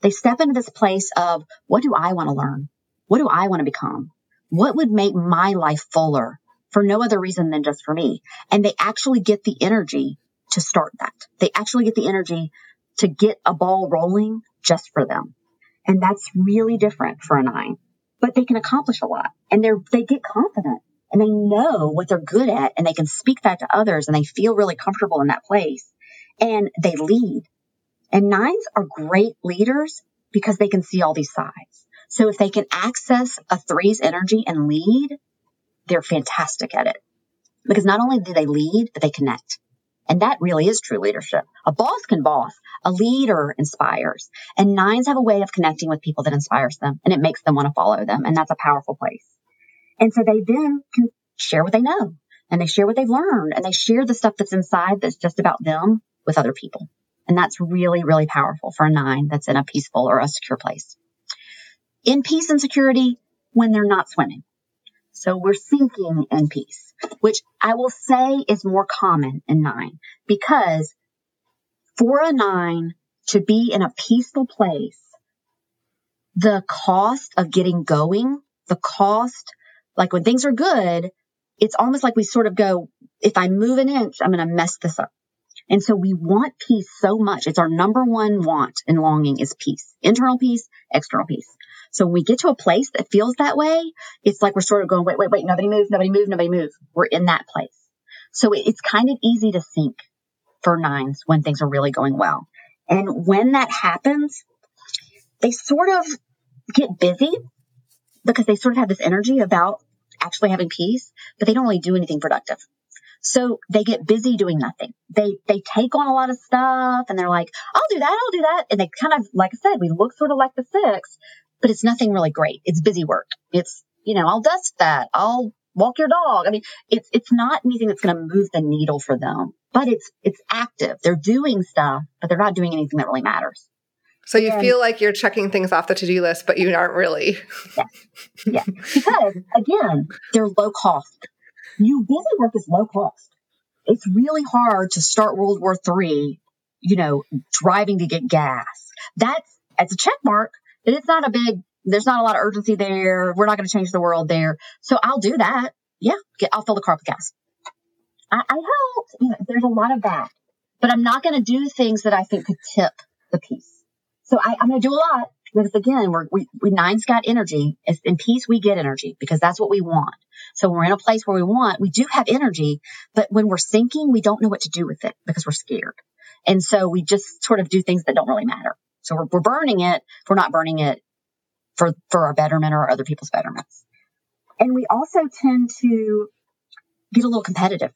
A: They step into this place of what do I want to learn? What do I want to become? What would make my life fuller for no other reason than just for me? And they actually get the energy to start that. They actually get the energy to get a ball rolling just for them. And that's really different for a nine but they can accomplish a lot and they're, they get confident and they know what they're good at and they can speak that to others and they feel really comfortable in that place and they lead. And nines are great leaders because they can see all these sides. So if they can access a three's energy and lead, they're fantastic at it because not only do they lead, but they connect. And that really is true leadership. A boss can boss. A leader inspires. And nines have a way of connecting with people that inspires them and it makes them want to follow them. And that's a powerful place. And so they then can share what they know and they share what they've learned and they share the stuff that's inside that's just about them with other people. And that's really, really powerful for a nine that's in a peaceful or a secure place. In peace and security when they're not swimming. So we're sinking in peace, which I will say is more common in nine because for a nine to be in a peaceful place, the cost of getting going, the cost, like when things are good, it's almost like we sort of go, if I move an inch, I'm going to mess this up. And so we want peace so much. It's our number one want and longing is peace, internal peace, external peace. So when we get to a place that feels that way, it's like we're sort of going, wait, wait, wait, nobody move, nobody move, nobody move. We're in that place. So it's kind of easy to sink for nines when things are really going well. And when that happens, they sort of get busy because they sort of have this energy about actually having peace, but they don't really do anything productive. So they get busy doing nothing. They they take on a lot of stuff and they're like, I'll do that, I'll do that. And they kind of, like I said, we look sort of like the six, but it's nothing really great. It's busy work. It's, you know, I'll dust that. I'll walk your dog. I mean, it's, it's not anything that's going to move the needle for them, but it's, it's active. They're doing stuff, but they're not doing anything that really matters.
B: So you and, feel like you're checking things off the to-do list, but you aren't really.
A: Yeah. Yeah. Because again, they're low cost. You busy work is low cost. It's really hard to start World War Three, you know, driving to get gas. That's, as a check mark, it's not a big, there's not a lot of urgency there. We're not going to change the world there. So I'll do that. Yeah. Get, I'll fill the car with gas. I, I help. You know, there's a lot of that, but I'm not going to do things that I think could tip the peace. So I, am going to do a lot because again, we're, we, we nines got energy. In peace, we get energy because that's what we want. So when we're in a place where we want, we do have energy, but when we're sinking, we don't know what to do with it because we're scared. And so we just sort of do things that don't really matter. So we're, we're burning it. We're not burning it for, for our betterment or other people's betterments. And we also tend to get a little competitive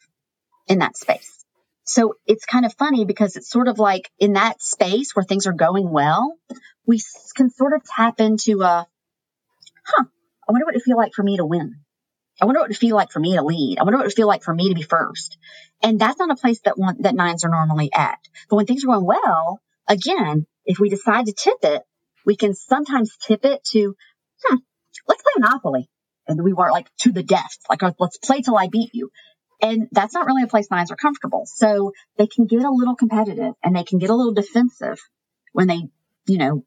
A: in that space. So it's kind of funny because it's sort of like in that space where things are going well, we can sort of tap into a, huh, I wonder what it feel like for me to win. I wonder what it feel like for me to lead. I wonder what it feel like for me to be first. And that's not a place that one, that nines are normally at. But when things are going well, again, if we decide to tip it, we can sometimes tip it to, hmm, let's play Monopoly. And we weren't like to the death, like let's play till I beat you. And that's not really a place nines are comfortable. So they can get a little competitive and they can get a little defensive when they, you know,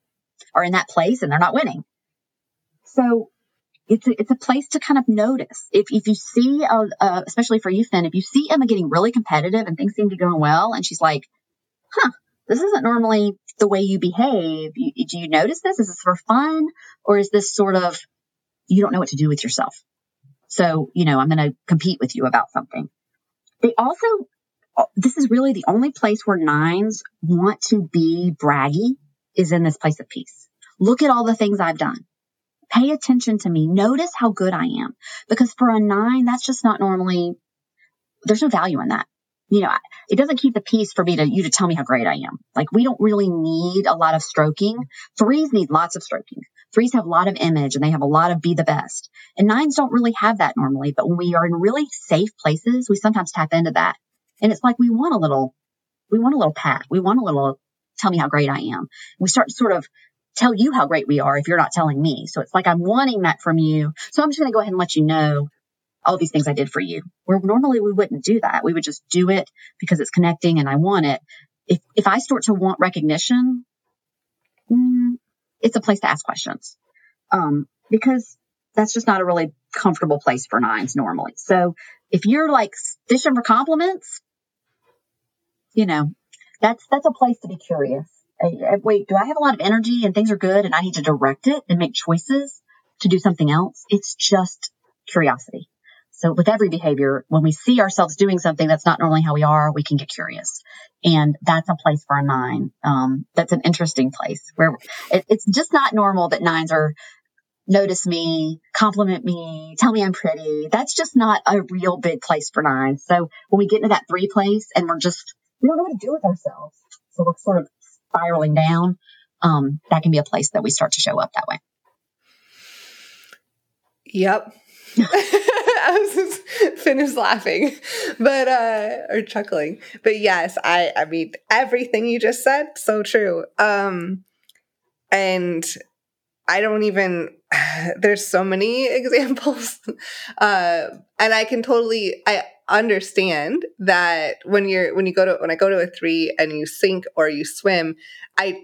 A: are in that place and they're not winning. So it's a, it's a place to kind of notice. If, if you see, uh, uh, especially for you, Finn, if you see Emma getting really competitive and things seem to be going well, and she's like, huh, this isn't normally the way you behave. You, do you notice this? Is this for fun? Or is this sort of, you don't know what to do with yourself? So, you know, I'm going to compete with you about something. They also, this is really the only place where nines want to be braggy is in this place of peace. Look at all the things I've done. Pay attention to me. Notice how good I am. Because for a nine, that's just not normally, there's no value in that. You know, it doesn't keep the peace for me to, you to tell me how great I am. Like we don't really need a lot of stroking. Threes need lots of stroking. Threes have a lot of image and they have a lot of be the best. And nines don't really have that normally, but when we are in really safe places, we sometimes tap into that. And it's like we want a little, we want a little pat. We want a little, tell me how great I am. We start to sort of tell you how great we are if you're not telling me. So it's like I'm wanting that from you. So I'm just going to go ahead and let you know all these things I did for you. Where normally we wouldn't do that. We would just do it because it's connecting and I want it. If if I start to want recognition, mm, it's a place to ask questions. Um, because that's just not a really comfortable place for nines normally. So if you're like fishing for compliments, you know, that's that's a place to be curious wait, do I have a lot of energy and things are good and I need to direct it and make choices to do something else? It's just curiosity. So with every behavior, when we see ourselves doing something that's not normally how we are, we can get curious. And that's a place for a nine. Um, that's an interesting place where it, it's just not normal that nines are notice me, compliment me, tell me I'm pretty. That's just not a real big place for nines. So when we get into that three place and we're just, we don't know what to do with ourselves. So we're sort of spiraling down, um, that can be a place that we start to show up that way.
B: Yep. I was finished laughing, but uh or chuckling. But yes, I I mean everything you just said, so true. Um and I don't even there's so many examples. Uh and I can totally I understand that when you're when you go to when I go to a 3 and you sink or you swim, I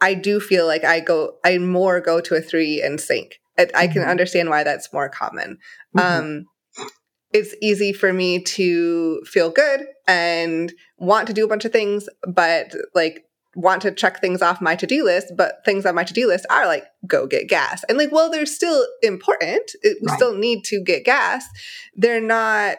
B: I do feel like I go I more go to a 3 and sink. I. I can mm-hmm. understand why that's more common. Mm-hmm. Um it's easy for me to feel good and want to do a bunch of things, but like want to check things off my to-do list, but things on my to-do list are like go get gas. And like, well, they're still important. It, we right. still need to get gas. They're not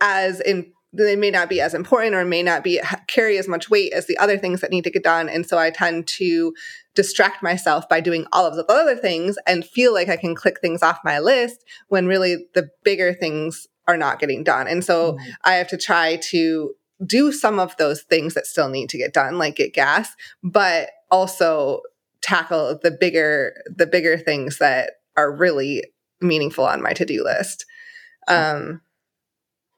B: as in they may not be as important or may not be carry as much weight as the other things that need to get done and so i tend to distract myself by doing all of the other things and feel like i can click things off my list when really the bigger things are not getting done and so mm-hmm. i have to try to do some of those things that still need to get done, like get gas, but also tackle the bigger the bigger things that are really meaningful on my to-do list. Um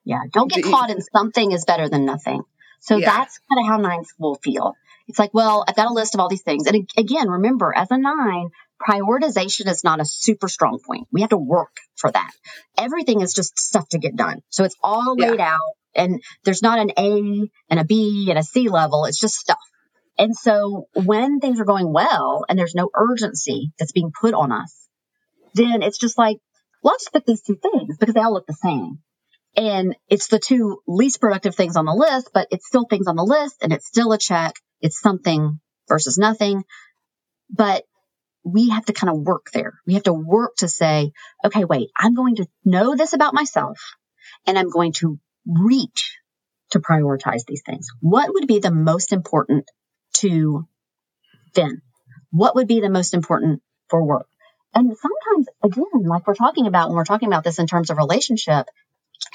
A: yeah, don't get caught in something is better than nothing. So yeah. that's kind of how nines will feel. It's like, well, I've got a list of all these things. And again, remember, as a nine, prioritization is not a super strong point. We have to work for that. Everything is just stuff to get done. So it's all laid yeah. out and there's not an A and a B and a C level. It's just stuff. And so when things are going well and there's no urgency that's being put on us, then it's just like, well, I'll just pick these two things because they all look the same. And it's the two least productive things on the list, but it's still things on the list and it's still a check. It's something versus nothing. But we have to kind of work there. We have to work to say, okay, wait, I'm going to know this about myself and I'm going to reach to prioritize these things. What would be the most important to Finn? What would be the most important for work? And sometimes, again, like we're talking about when we're talking about this in terms of relationship,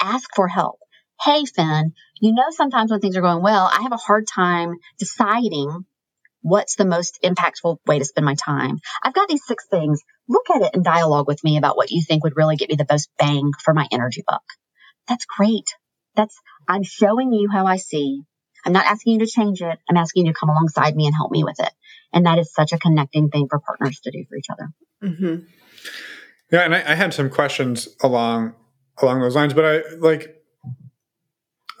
A: ask for help. Hey, Finn, you know, sometimes when things are going well, I have a hard time deciding what's the most impactful way to spend my time. I've got these six things. Look at it and dialogue with me about what you think would really get me the most bang for my energy buck. That's great. That's, I'm showing you how I see. I'm not asking you to change it. I'm asking you to come alongside me and help me with it. And that is such a connecting thing for partners to do for each other.
C: Mm-hmm. Yeah. And I, I had some questions along, along those lines, but I like,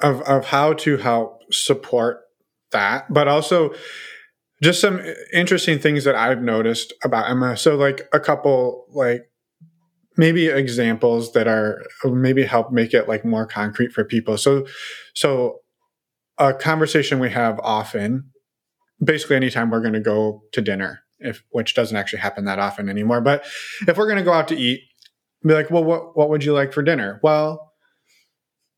C: of of how to help support that, but also just some interesting things that I've noticed about Emma. So like a couple like maybe examples that are maybe help make it like more concrete for people. So so a conversation we have often basically anytime we're going to go to dinner if which doesn't actually happen that often anymore but if we're going to go out to eat be like well what what would you like for dinner well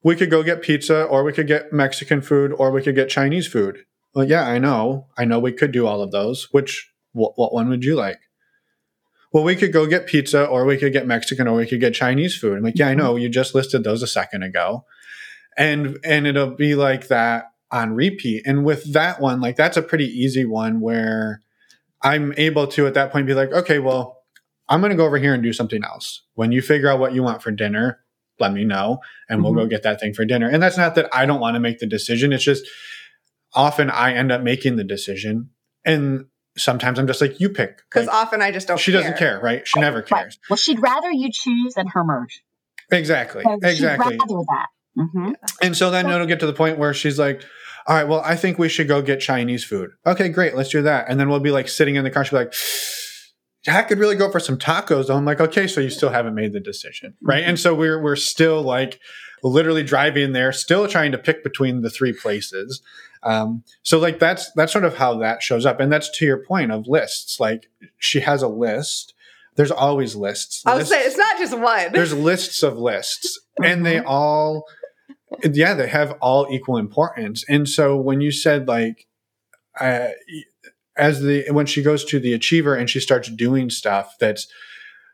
C: we could go get pizza or we could get mexican food or we could get chinese food well yeah i know i know we could do all of those which what, what one would you like well, we could go get pizza or we could get Mexican or we could get Chinese food. I'm like, yeah, I know. You just listed those a second ago. And and it'll be like that on repeat. And with that one, like that's a pretty easy one where I'm able to at that point be like, okay, well, I'm going to go over here and do something else. When you figure out what you want for dinner, let me know and mm-hmm. we'll go get that thing for dinner. And that's not that I don't want to make the decision. It's just often I end up making the decision. And sometimes I'm just like, you pick.
B: Because
C: like,
B: often I just don't
C: She
B: care.
C: doesn't care, right? She never cares. Right.
A: Well, she'd rather you choose than her merge.
C: Exactly. So exactly.
A: She'd rather that. Mm-hmm.
C: And so then it'll get to the point where she's like, all right, well, I think we should go get Chinese food. Okay, great. Let's do that. And then we'll be like sitting in the car. She'll be like, I could really go for some tacos. I'm like, okay, so you still haven't made the decision. Right. Mm-hmm. And so we're, we're still like literally driving there, still trying to pick between the three places. Um, so like that's that's sort of how that shows up, and that's to your point of lists. Like she has a list. There's always lists.
B: I would say it's not just one.
C: There's lists of lists, and they all, yeah, they have all equal importance. And so when you said like, uh, as the when she goes to the achiever and she starts doing stuff that's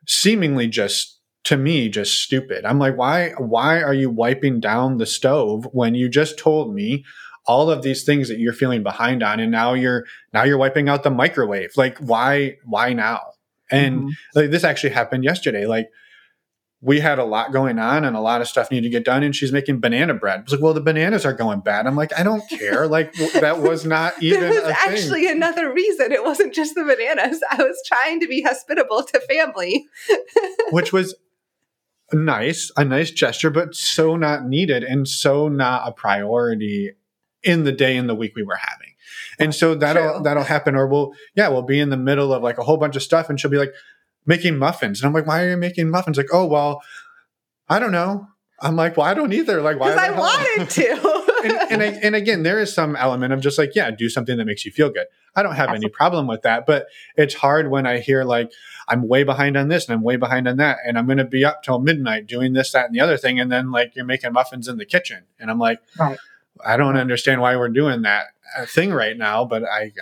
C: seemingly just to me just stupid. I'm like, why why are you wiping down the stove when you just told me all of these things that you're feeling behind on and now you're now you're wiping out the microwave like why why now and mm-hmm. like this actually happened yesterday like we had a lot going on and a lot of stuff needed to get done and she's making banana bread. It's like, well, the bananas are going bad. I'm like, I don't care. Like that was not even
B: there was actually
C: thing.
B: another reason. It wasn't just the bananas. I was trying to be hospitable to family.
C: Which was nice, a nice gesture, but so not needed and so not a priority in the day and the week we were having. And so that'll True. that'll happen. Or we'll yeah, we'll be in the middle of like a whole bunch of stuff and she'll be like making muffins. And I'm like, why are you making muffins? Like, oh well, I don't know. I'm like, well, I don't either. Like, why?
B: Because I wanted to.
C: and, and, I, and, again, there is some element of just like, yeah, do something that makes you feel good. I don't have any problem with that, but it's hard when I hear like, I'm way behind on this and I'm way behind on that. And I'm going to be up till midnight doing this, that, and the other thing. And then like you're making muffins in the kitchen. And I'm like, right. I don't understand why we're doing that uh, thing right now. But I,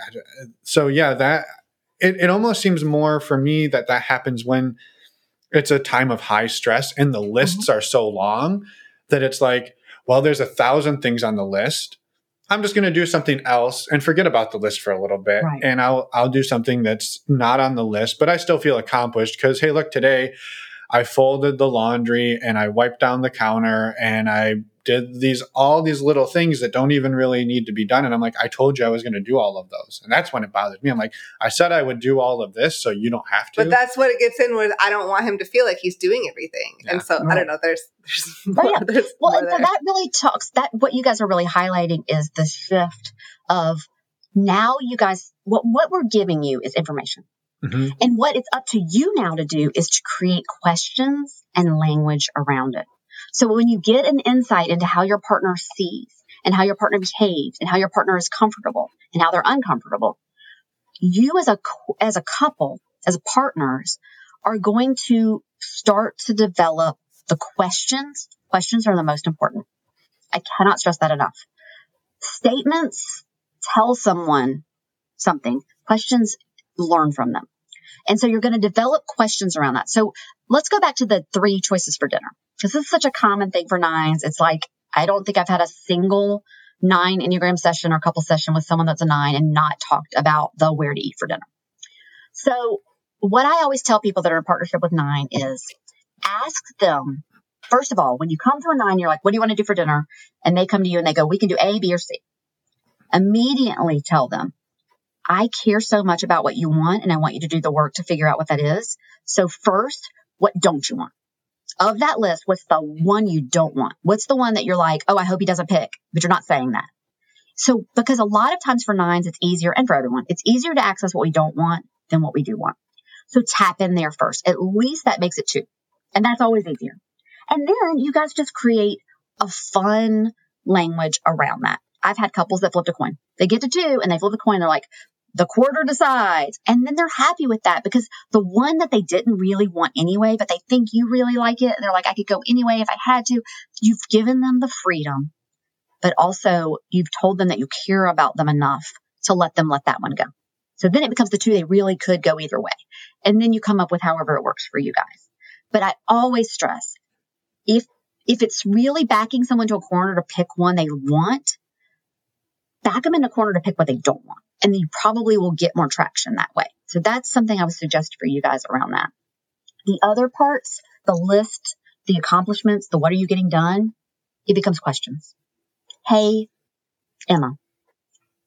C: so yeah, that it, it almost seems more for me that that happens when it's a time of high stress and the lists mm-hmm. are so long that it's like, well, there's a thousand things on the list. I'm just going to do something else and forget about the list for a little bit. Right. And I'll, I'll do something that's not on the list, but I still feel accomplished because, hey, look, today I folded the laundry and I wiped down the counter and I did these all these little things that don't even really need to be done and i'm like i told you i was going to do all of those and that's when it bothers me i'm like i said i would do all of this so you don't have to
B: but that's what it gets in with i don't want him to feel like he's doing everything yeah. and so right. i don't know there's there's, more,
A: yeah. there's well that really talks that what you guys are really highlighting is the shift of now you guys what what we're giving you is information mm-hmm. and what it's up to you now to do is to create questions and language around it so when you get an insight into how your partner sees and how your partner behaves and how your partner is comfortable and how they're uncomfortable, you as a, as a couple, as partners are going to start to develop the questions. Questions are the most important. I cannot stress that enough. Statements tell someone something. Questions learn from them. And so you're going to develop questions around that. So let's go back to the three choices for dinner this is such a common thing for nines. It's like, I don't think I've had a single nine Enneagram session or couple session with someone that's a nine and not talked about the where to eat for dinner. So what I always tell people that are in partnership with nine is ask them, first of all, when you come to a nine, you're like, what do you want to do for dinner? And they come to you and they go, we can do A, B, or C. Immediately tell them, I care so much about what you want and I want you to do the work to figure out what that is. So first, what don't you want? Of that list, what's the one you don't want? What's the one that you're like, oh, I hope he doesn't pick, but you're not saying that. So, because a lot of times for nines, it's easier, and for everyone, it's easier to access what we don't want than what we do want. So tap in there first. At least that makes it two. And that's always easier. And then you guys just create a fun language around that. I've had couples that flipped a coin. They get to two and they flip a coin. They're like, the quarter decides. And then they're happy with that because the one that they didn't really want anyway, but they think you really like it. And they're like, I could go anyway if I had to. You've given them the freedom, but also you've told them that you care about them enough to let them let that one go. So then it becomes the two they really could go either way. And then you come up with however it works for you guys. But I always stress if if it's really backing someone to a corner to pick one they want, back them in a corner to pick what they don't want. And you probably will get more traction that way. So that's something I would suggest for you guys around that. The other parts, the list, the accomplishments, the what are you getting done, it becomes questions. Hey, Emma,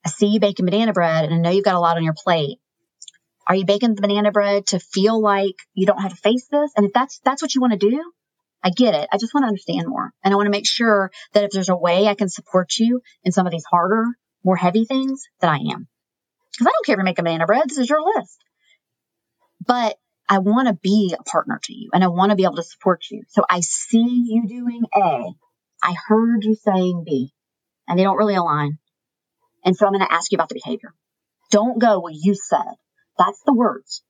A: I see you baking banana bread and I know you've got a lot on your plate. Are you baking the banana bread to feel like you don't have to face this? And if that's that's what you want to do, I get it. I just want to understand more. And I want to make sure that if there's a way I can support you in some of these harder, more heavy things, that I am. Because I don't care if you make a banana bread. This is your list. But I want to be a partner to you and I want to be able to support you. So I see you doing A. I heard you saying B and they don't really align. And so I'm going to ask you about the behavior. Don't go what you said. That's the words.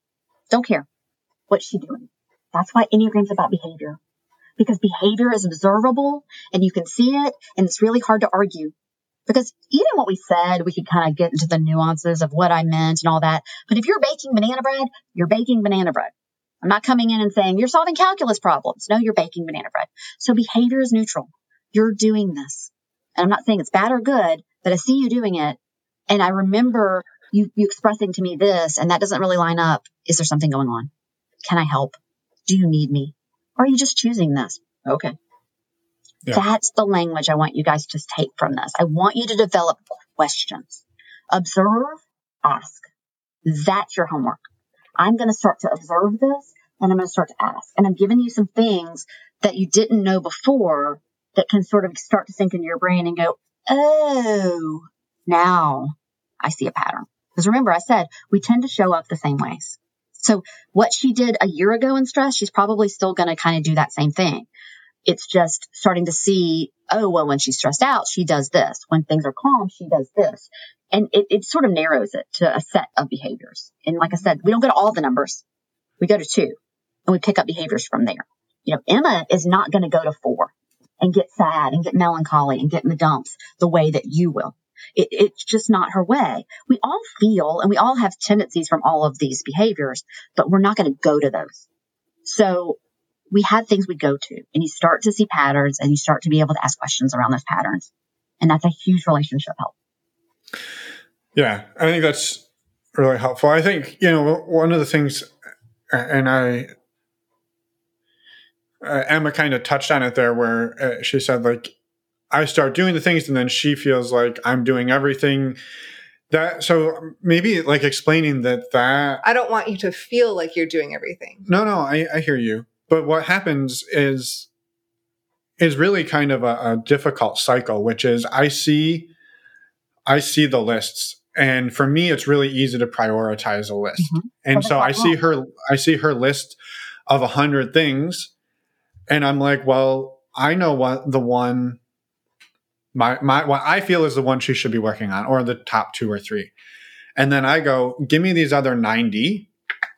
A: Don't care. What's she doing? That's why Enneagram's about behavior. Because behavior is observable and you can see it and it's really hard to argue. Because even what we said, we could kind of get into the nuances of what I meant and all that. But if you're baking banana bread, you're baking banana bread. I'm not coming in and saying you're solving calculus problems. No, you're baking banana bread. So behavior is neutral. You're doing this. And I'm not saying it's bad or good, but I see you doing it. And I remember you, you expressing to me this, and that doesn't really line up. Is there something going on? Can I help? Do you need me? Or are you just choosing this? Okay. Yeah. That's the language I want you guys to take from this. I want you to develop questions. Observe, ask. That's your homework. I'm going to start to observe this and I'm going to start to ask. And I'm giving you some things that you didn't know before that can sort of start to sink into your brain and go, oh, now I see a pattern. Because remember, I said we tend to show up the same ways. So what she did a year ago in stress, she's probably still going to kind of do that same thing. It's just starting to see, oh, well, when she's stressed out, she does this. When things are calm, she does this. And it, it sort of narrows it to a set of behaviors. And like I said, we don't go to all the numbers. We go to two and we pick up behaviors from there. You know, Emma is not going to go to four and get sad and get melancholy and get in the dumps the way that you will. It, it's just not her way. We all feel and we all have tendencies from all of these behaviors, but we're not going to go to those. So we have things we go to and you start to see patterns and you start to be able to ask questions around those patterns. And that's a huge relationship help.
C: Yeah, I think that's really helpful. I think, you know, one of the things, and I uh, Emma kind of touched on it there, where uh, she said like, I start doing the things, and then she feels like I'm doing everything. That so maybe like explaining that that
B: I don't want you to feel like you're doing everything.
C: No, no, I, I hear you. But what happens is is really kind of a, a difficult cycle, which is I see I see the lists and for me it's really easy to prioritize a list mm-hmm. and so i see her i see her list of a hundred things and I'm like, well, I know what the one my my what I feel is the one she should be working on, or the top two or three. And then I go, give me these other 90.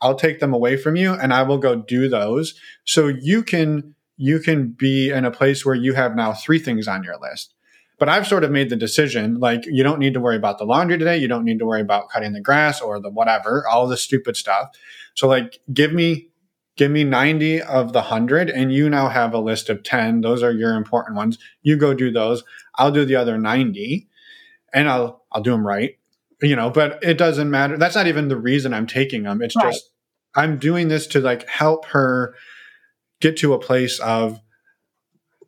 C: I'll take them away from you and I will go do those. So you can you can be in a place where you have now three things on your list. But I've sort of made the decision like you don't need to worry about the laundry today, you don't need to worry about cutting the grass or the whatever, all the stupid stuff. So like give me give me 90 of the 100 and you now have a list of 10 those are your important ones you go do those i'll do the other 90 and i'll i'll do them right you know but it doesn't matter that's not even the reason i'm taking them it's right. just i'm doing this to like help her get to a place of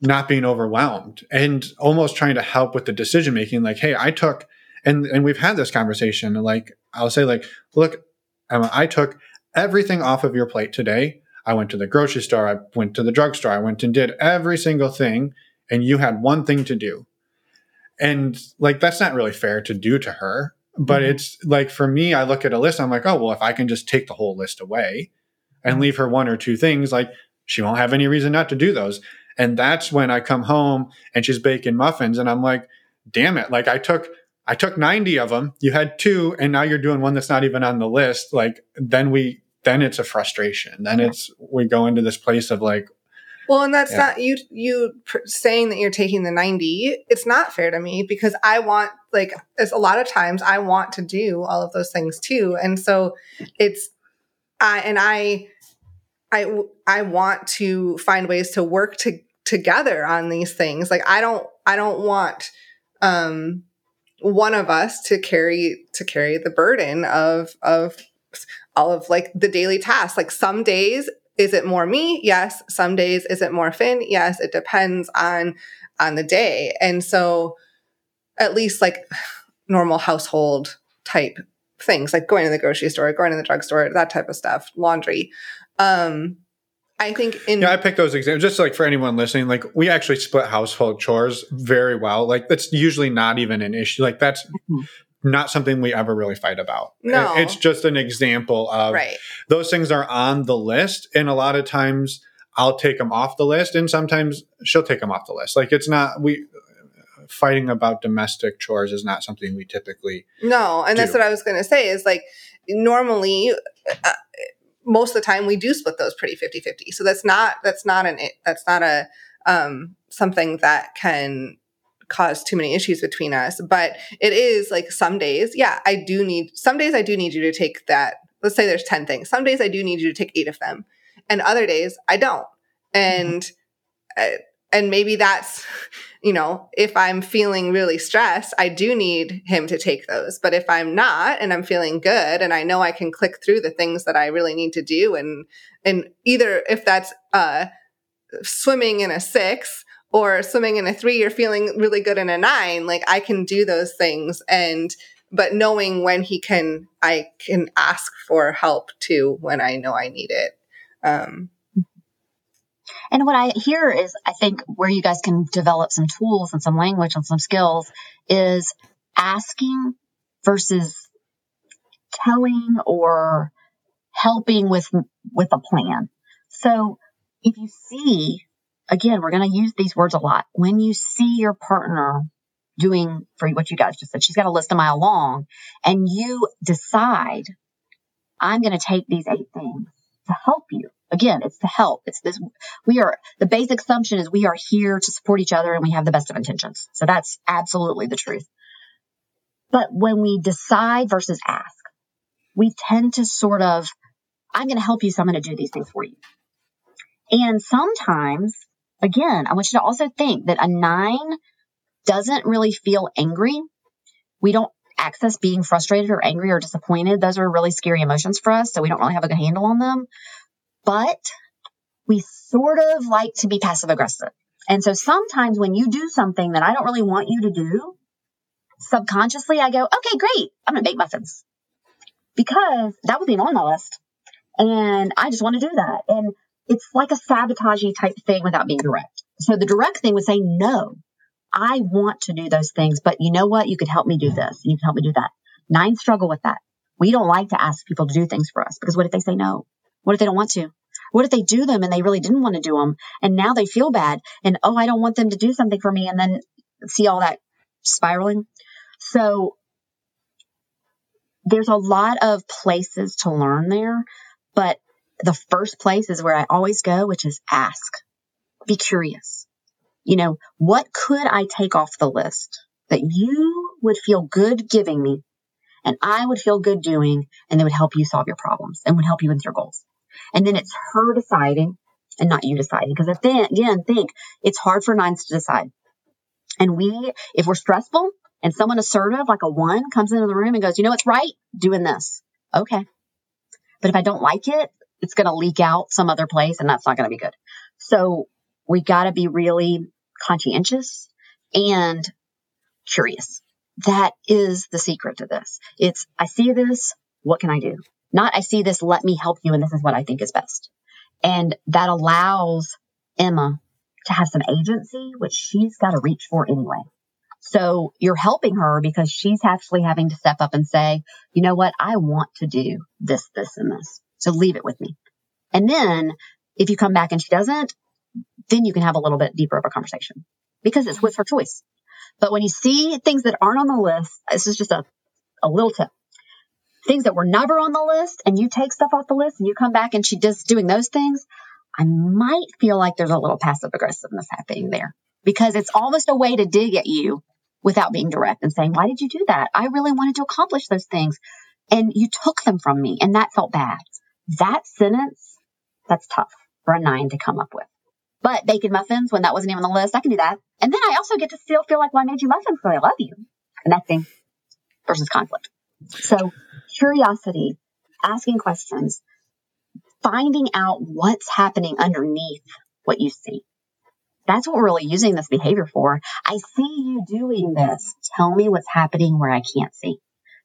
C: not being overwhelmed and almost trying to help with the decision making like hey i took and and we've had this conversation like i'll say like look Emma, i took everything off of your plate today. I went to the grocery store, I went to the drugstore, I went and did every single thing, and you had one thing to do. And like, that's not really fair to do to her. But mm-hmm. it's like for me, I look at a list, I'm like, oh, well, if I can just take the whole list away and leave her one or two things, like she won't have any reason not to do those. And that's when I come home and she's baking muffins, and I'm like, damn it, like I took I took 90 of them, you had two, and now you're doing one that's not even on the list. Like then we then it's a frustration. Then it's we go into this place of like,
B: well, and that's yeah. not you you saying that you're taking the 90. It's not fair to me because I want like it's a lot of times I want to do all of those things too. And so it's I and I I I want to find ways to work to, together on these things. Like I don't I don't want um one of us to carry to carry the burden of of all of like the daily tasks. Like some days is it more me? Yes. Some days is it more Finn? Yes. It depends on on the day. And so at least like normal household type things like going to the grocery store, going to the drugstore, that type of stuff, laundry. Um I think in
C: Yeah, I pick those examples just like for anyone listening, like we actually split household chores very well. Like that's usually not even an issue. Like that's mm-hmm not something we ever really fight about.
B: No.
C: It's just an example of
B: right.
C: those things are on the list. And a lot of times I'll take them off the list and sometimes she'll take them off the list. Like it's not, we, fighting about domestic chores is not something we typically
B: no and
C: do.
B: that's what i was going to say is like normally uh, most of the time we do split those pretty 50-50 so that's not that's not an that's not a um something that can cause too many issues between us. But it is like some days, yeah, I do need, some days I do need you to take that. Let's say there's 10 things. Some days I do need you to take eight of them. And other days I don't. And, mm-hmm. and maybe that's, you know, if I'm feeling really stressed, I do need him to take those. But if I'm not and I'm feeling good and I know I can click through the things that I really need to do and, and either if that's, uh, swimming in a six or swimming in a three, you're feeling really good in a nine. Like I can do those things. And, but knowing when he can, I can ask for help too when I know I need it. Um,
A: and what I hear is, I think where you guys can develop some tools and some language and some skills is asking versus telling or helping with with a plan. So if you see again, we're going to use these words a lot. When you see your partner doing for what you guys just said, she's got a list a mile long, and you decide, I'm going to take these eight things to help you. Again, it's to help. It's this, we are, the basic assumption is we are here to support each other and we have the best of intentions. So that's absolutely the truth. But when we decide versus ask, we tend to sort of, I'm going to help you, so I'm going to do these things for you. And sometimes again, I want you to also think that a nine doesn't really feel angry. We don't access being frustrated or angry or disappointed. Those are really scary emotions for us. So we don't really have a good handle on them. But we sort of like to be passive aggressive. And so sometimes when you do something that I don't really want you to do, subconsciously I go, okay, great. I'm going to make muffins because that was even on my list. And I just want to do that. And it's like a sabotagey type thing without being direct. So the direct thing would say, no, I want to do those things, but you know what? You could help me do this. And you can help me do that. Nine struggle with that. We don't like to ask people to do things for us because what if they say no? What if they don't want to? What if they do them and they really didn't want to do them and now they feel bad and oh, I don't want them to do something for me and then see all that spiraling. So there's a lot of places to learn there, but the first place is where I always go, which is ask. Be curious. You know, what could I take off the list that you would feel good giving me and I would feel good doing and that would help you solve your problems and would help you with your goals. And then it's her deciding and not you deciding. Because again, think it's hard for nines to decide. And we, if we're stressful and someone assertive like a one comes into the room and goes, you know what's right? Doing this. Okay. But if I don't like it, it's going to leak out some other place and that's not going to be good. So we got to be really conscientious and curious. That is the secret to this. It's, I see this. What can I do? Not, I see this. Let me help you. And this is what I think is best. And that allows Emma to have some agency, which she's got to reach for anyway. So you're helping her because she's actually having to step up and say, you know what? I want to do this, this, and this. So leave it with me. And then if you come back and she doesn't, then you can have a little bit deeper of a conversation because it's with her choice. But when you see things that aren't on the list, this is just a, a little tip. Things that were never on the list and you take stuff off the list and you come back and she just doing those things, I might feel like there's a little passive aggressiveness happening there because it's almost a way to dig at you without being direct and saying, why did you do that? I really wanted to accomplish those things and you took them from me and that felt bad. That sentence, that's tough for a nine to come up with. But bacon muffins, when that wasn't even on the list, I can do that. And then I also get to still feel like, well, I made you muffins, so I love you. Connecting versus conflict. So curiosity, asking questions, finding out what's happening underneath what you see. That's what we're really using this behavior for. I see you doing this. Tell me what's happening where I can't see.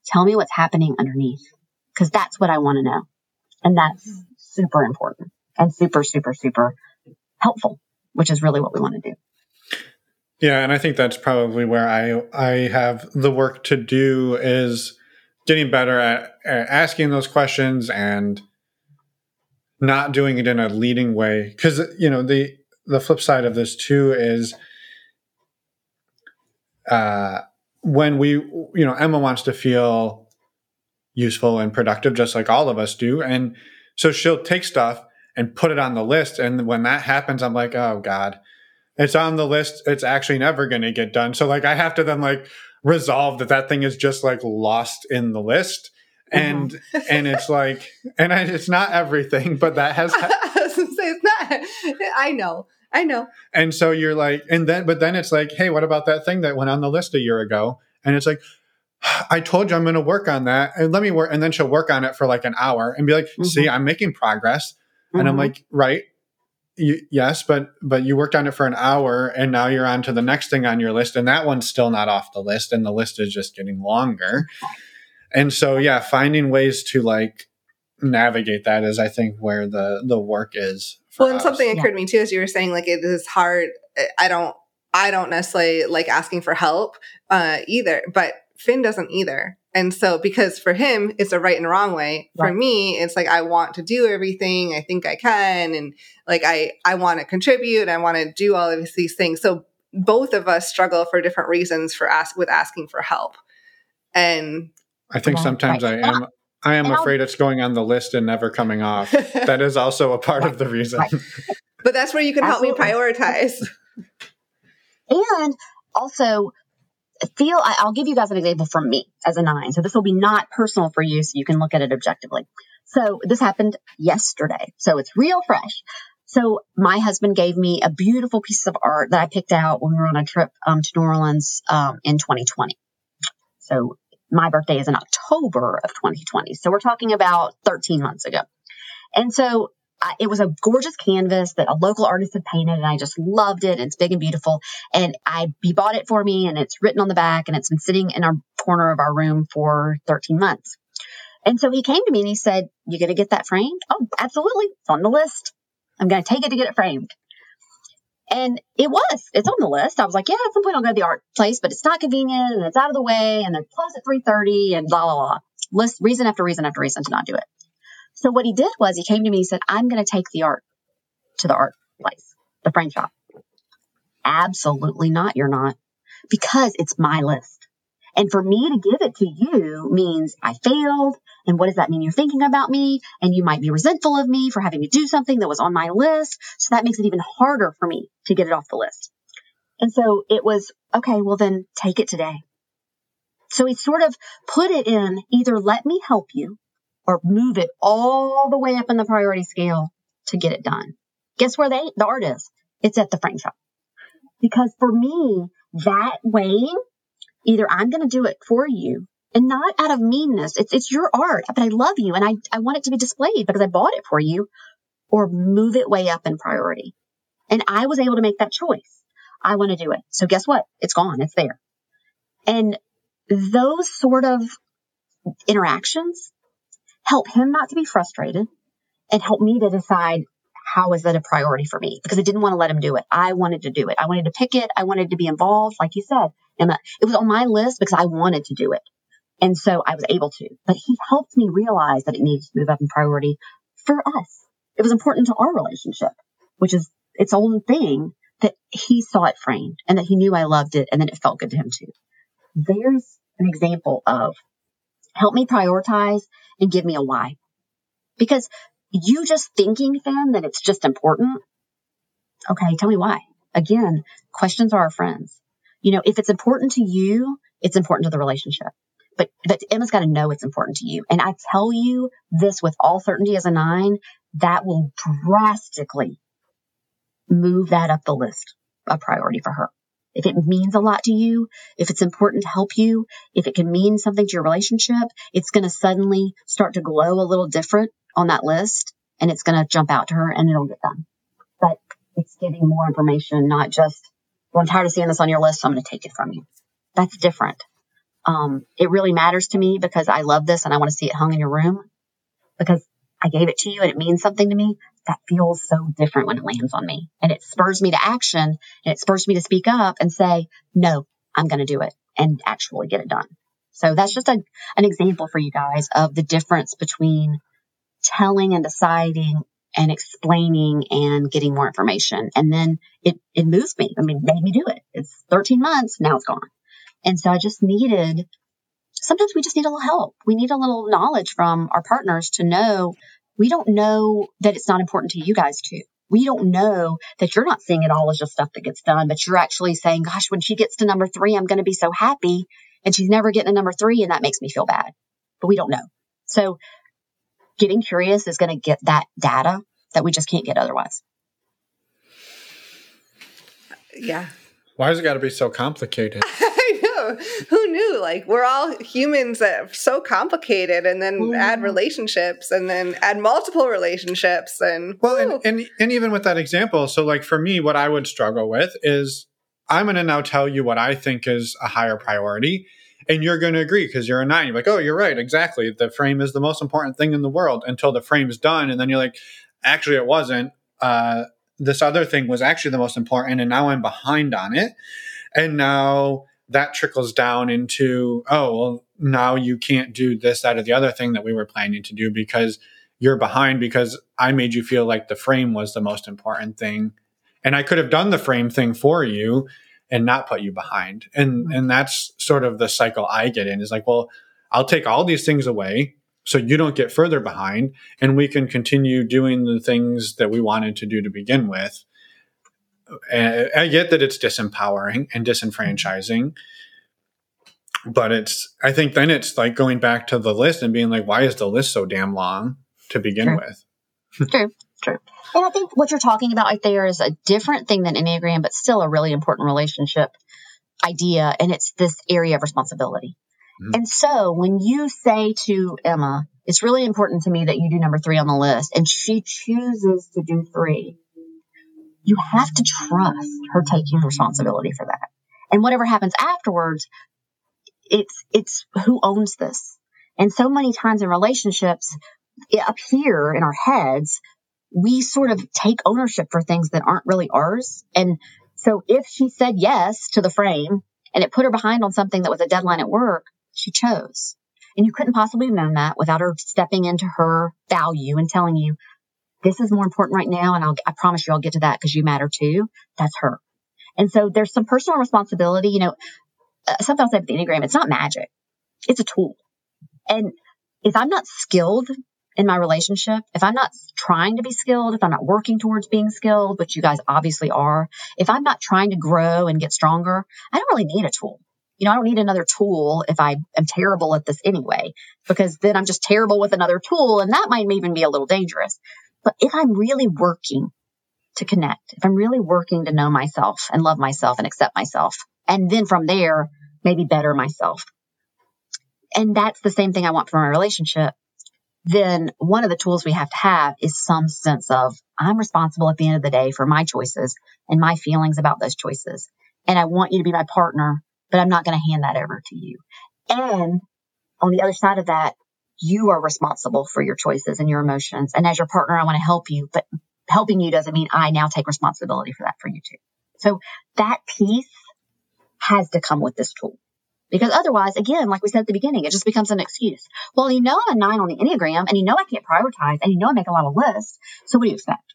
A: Tell me what's happening underneath because that's what I want to know. And that's super important and super, super, super helpful, which is really what we want to do.
C: Yeah, and I think that's probably where I I have the work to do is getting better at, at asking those questions and not doing it in a leading way because you know the the flip side of this too is uh when we you know Emma wants to feel useful and productive just like all of us do and so she'll take stuff and put it on the list. And when that happens, I'm like, oh God, it's on the list. It's actually never going to get done. So like I have to then like resolve that that thing is just like lost in the list. And mm-hmm. and it's like and I, it's not everything, but that has.
B: I was say it's not. I know, I know.
C: And so you're like, and then but then it's like, hey, what about that thing that went on the list a year ago? And it's like, I told you I'm going to work on that, and let me work. And then she'll work on it for like an hour and be like, mm-hmm. see, I'm making progress. Mm-hmm. And I'm mm-hmm. like, right. You, yes, but but you worked on it for an hour and now you're on to the next thing on your list and that one's still not off the list and the list is just getting longer. And so yeah, finding ways to like navigate that is I think where the the work is.
B: well, and us. something occurred yeah. to me too as you were saying like it is hard I don't I don't necessarily like asking for help uh either, but Finn doesn't either. And so, because for him, it's a right and wrong way. Right. For me, it's like I want to do everything. I think I can, and like I I want to contribute. I want to do all of these things. So both of us struggle for different reasons for ask with asking for help. And
C: I think sometimes right. I am I am afraid it's going on the list and never coming off. that is also a part of the reason.
B: but that's where you can Absolutely. help me prioritize.
A: And also feel I, will give you guys an example from me as a nine. So this will be not personal for you, so you can look at it objectively. So this happened yesterday. So it's real fresh. So my husband gave me a beautiful piece of art that I picked out when we were on a trip um, to New Orleans um, in 2020. So my birthday is in October of 2020. So we're talking about 13 months ago. And so I, it was a gorgeous canvas that a local artist had painted and I just loved it. It's big and beautiful. And I, he bought it for me and it's written on the back and it's been sitting in our corner of our room for 13 months. And so he came to me and he said, you going to get that framed? Oh, absolutely. It's on the list. I'm going to take it to get it framed. And it was, it's on the list. I was like, yeah, at some point I'll go to the art place, but it's not convenient and it's out of the way and they're at 3.30 and blah, blah, blah. List reason after reason after reason to not do it. So what he did was he came to me and said, I'm going to take the art to the art place, the frame shop. Absolutely not. You're not because it's my list. And for me to give it to you means I failed. And what does that mean? You're thinking about me and you might be resentful of me for having to do something that was on my list. So that makes it even harder for me to get it off the list. And so it was, okay, well then take it today. So he sort of put it in either let me help you or move it all the way up in the priority scale to get it done. Guess where they, the art is? It's at the frame shop. Because for me, that weighing, either I'm going to do it for you and not out of meanness. It's, it's your art, but I love you and I, I want it to be displayed because I bought it for you or move it way up in priority. And I was able to make that choice. I want to do it. So guess what? It's gone. It's there. And those sort of interactions help him not to be frustrated and help me to decide how is that a priority for me? Because I didn't want to let him do it. I wanted to do it. I wanted to pick it. I wanted to be involved, like you said. And it was on my list because I wanted to do it. And so I was able to. But he helped me realize that it needed to move up in priority for us. It was important to our relationship, which is its own thing that he saw it framed and that he knew I loved it and that it felt good to him too. There's an example of help me prioritize and give me a why. Because you just thinking, Finn, that it's just important. Okay, tell me why. Again, questions are our friends. You know, if it's important to you, it's important to the relationship. But but Emma's got to know it's important to you. And I tell you this with all certainty as a nine, that will drastically move that up the list, a priority for her. If it means a lot to you, if it's important to help you, if it can mean something to your relationship, it's going to suddenly start to glow a little different on that list and it's going to jump out to her and it'll get done. But it's getting more information, not just, well, I'm tired of seeing this on your list, so I'm going to take it from you. That's different. Um, it really matters to me because I love this and I want to see it hung in your room because I gave it to you and it means something to me. That feels so different when it lands on me and it spurs me to action and it spurs me to speak up and say, no, I'm going to do it and actually get it done. So that's just a, an example for you guys of the difference between telling and deciding and explaining and getting more information. And then it, it moves me. I mean, made me do it. It's 13 months. Now it's gone. And so I just needed, sometimes we just need a little help. We need a little knowledge from our partners to know we don't know that it's not important to you guys too. We don't know that you're not seeing it all as just stuff that gets done, but you're actually saying, gosh, when she gets to number three, I'm going to be so happy. And she's never getting to number three. And that makes me feel bad, but we don't know. So getting curious is going to get that data that we just can't get otherwise.
B: Yeah.
C: Why has it got to be so complicated?
B: Who knew? Like we're all humans that are so complicated, and then mm. add relationships, and then add multiple relationships, and
C: well, and, and and even with that example, so like for me, what I would struggle with is I'm going to now tell you what I think is a higher priority, and you're going to agree because you're a nine. You're like, oh, you're right, exactly. The frame is the most important thing in the world until the frame is done, and then you're like, actually, it wasn't. Uh, this other thing was actually the most important, and now I'm behind on it, and now that trickles down into, oh, well, now you can't do this, that, or the other thing that we were planning to do because you're behind because I made you feel like the frame was the most important thing. And I could have done the frame thing for you and not put you behind. And mm-hmm. and that's sort of the cycle I get in is like, well, I'll take all these things away so you don't get further behind and we can continue doing the things that we wanted to do to begin with. And I get that it's disempowering and disenfranchising, but it's I think then it's like going back to the list and being like, why is the list so damn long to begin
A: True.
C: with?
A: True. True. And I think what you're talking about right there is a different thing than Enneagram, but still a really important relationship idea. And it's this area of responsibility. Mm-hmm. And so when you say to Emma, it's really important to me that you do number three on the list, and she chooses to do three, you have to trust her taking responsibility for that. And whatever happens afterwards, it's it's who owns this. And so many times in relationships, up here in our heads, we sort of take ownership for things that aren't really ours. And so if she said yes to the frame and it put her behind on something that was a deadline at work, she chose. And you couldn't possibly have known that without her stepping into her value and telling you, this is more important right now. And I'll, I promise you I'll get to that because you matter too. That's her. And so there's some personal responsibility. You know, uh, something I'll say the Enneagram, it's not magic. It's a tool. And if I'm not skilled in my relationship, if I'm not trying to be skilled, if I'm not working towards being skilled, which you guys obviously are, if I'm not trying to grow and get stronger, I don't really need a tool. You know, I don't need another tool if I am terrible at this anyway, because then I'm just terrible with another tool and that might even be a little dangerous. But if I'm really working to connect, if I'm really working to know myself and love myself and accept myself, and then from there, maybe better myself. And that's the same thing I want from my relationship then one of the tools we have to have is some sense of I'm responsible at the end of the day for my choices and my feelings about those choices. And I want you to be my partner, but I'm not going to hand that over to you. And on the other side of that, you are responsible for your choices and your emotions. And as your partner, I want to help you, but helping you doesn't mean I now take responsibility for that for you too. So that piece has to come with this tool. Because otherwise, again, like we said at the beginning, it just becomes an excuse. Well, you know I'm a nine on the Enneagram and you know I can't prioritize and you know I make a lot of lists. So what do you expect?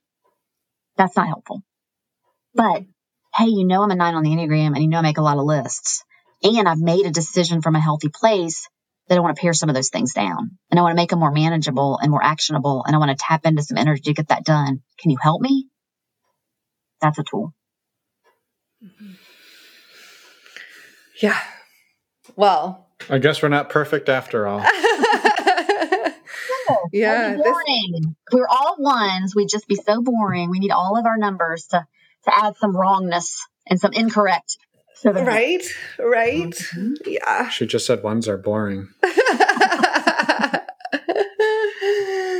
A: That's not helpful. But hey, you know I'm a nine on the Enneagram and you know I make a lot of lists. And I've made a decision from a healthy place that I want to pare some of those things down and I want to make them more manageable and more actionable and I want to tap into some energy to get that done. Can you help me? That's a tool. Mm-hmm.
B: Yeah. Well,
C: I guess we're not perfect after all.
B: yeah.
A: This, we are all ones, we'd just be so boring. We need all of our numbers to, to add some wrongness and some incorrect.
B: So right, right. Mm-hmm. Yeah.
C: She just said ones are boring.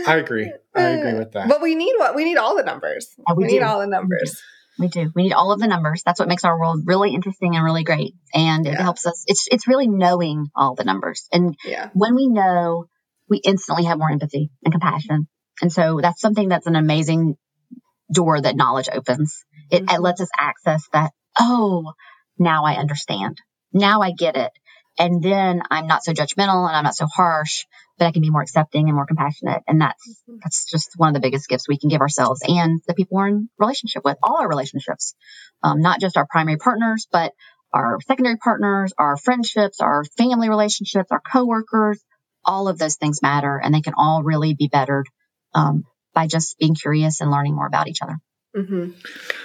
C: I agree. I agree with that.
B: But we need what we need all the numbers. Yeah, we, we need all the numbers.
A: We do. We need all of the numbers. That's what makes our world really interesting and really great. And it yeah. helps us. It's it's really knowing all the numbers. And yeah. when we know, we instantly have more empathy and compassion. And so that's something that's an amazing door that knowledge opens. It, mm-hmm. it lets us access that. Oh, now I understand. Now I get it. And then I'm not so judgmental and I'm not so harsh but I can be more accepting and more compassionate. And that's, mm-hmm. that's just one of the biggest gifts we can give ourselves and the people we're in relationship with, all our relationships, um, not just our primary partners, but our secondary partners, our friendships, our family relationships, our coworkers, all of those things matter and they can all really be bettered, um, by just being curious and learning more about each other.
B: Mm-hmm.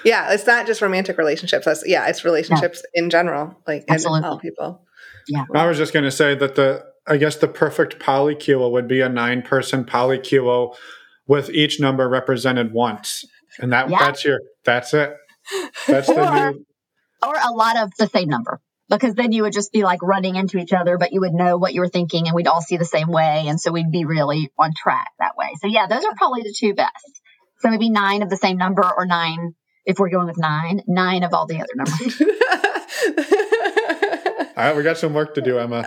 B: Yeah, it's not just romantic relationships. That's, yeah, it's relationships in general, like Absolutely. all people.
C: Yeah. I was just going to say that the I guess the perfect polycule would be a nine person polycule with each number represented once. And that yeah. that's your that's it. That's
A: or, the new or a lot of the same number. Because then you would just be like running into each other, but you would know what you were thinking and we'd all see the same way. And so we'd be really on track that way. So yeah, those are probably the two best. So maybe nine of the same number or nine, if we're going with nine, nine of all the other numbers.
C: all right, we got some work to do, Emma.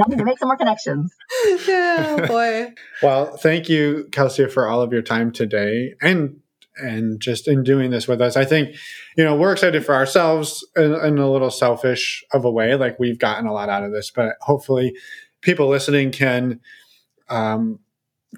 A: I need to make some more connections.
B: Yeah, boy.
C: well, thank you, Kelsey, for all of your time today and and just in doing this with us. I think, you know, we're excited for ourselves in, in a little selfish of a way. Like we've gotten a lot out of this, but hopefully people listening can um,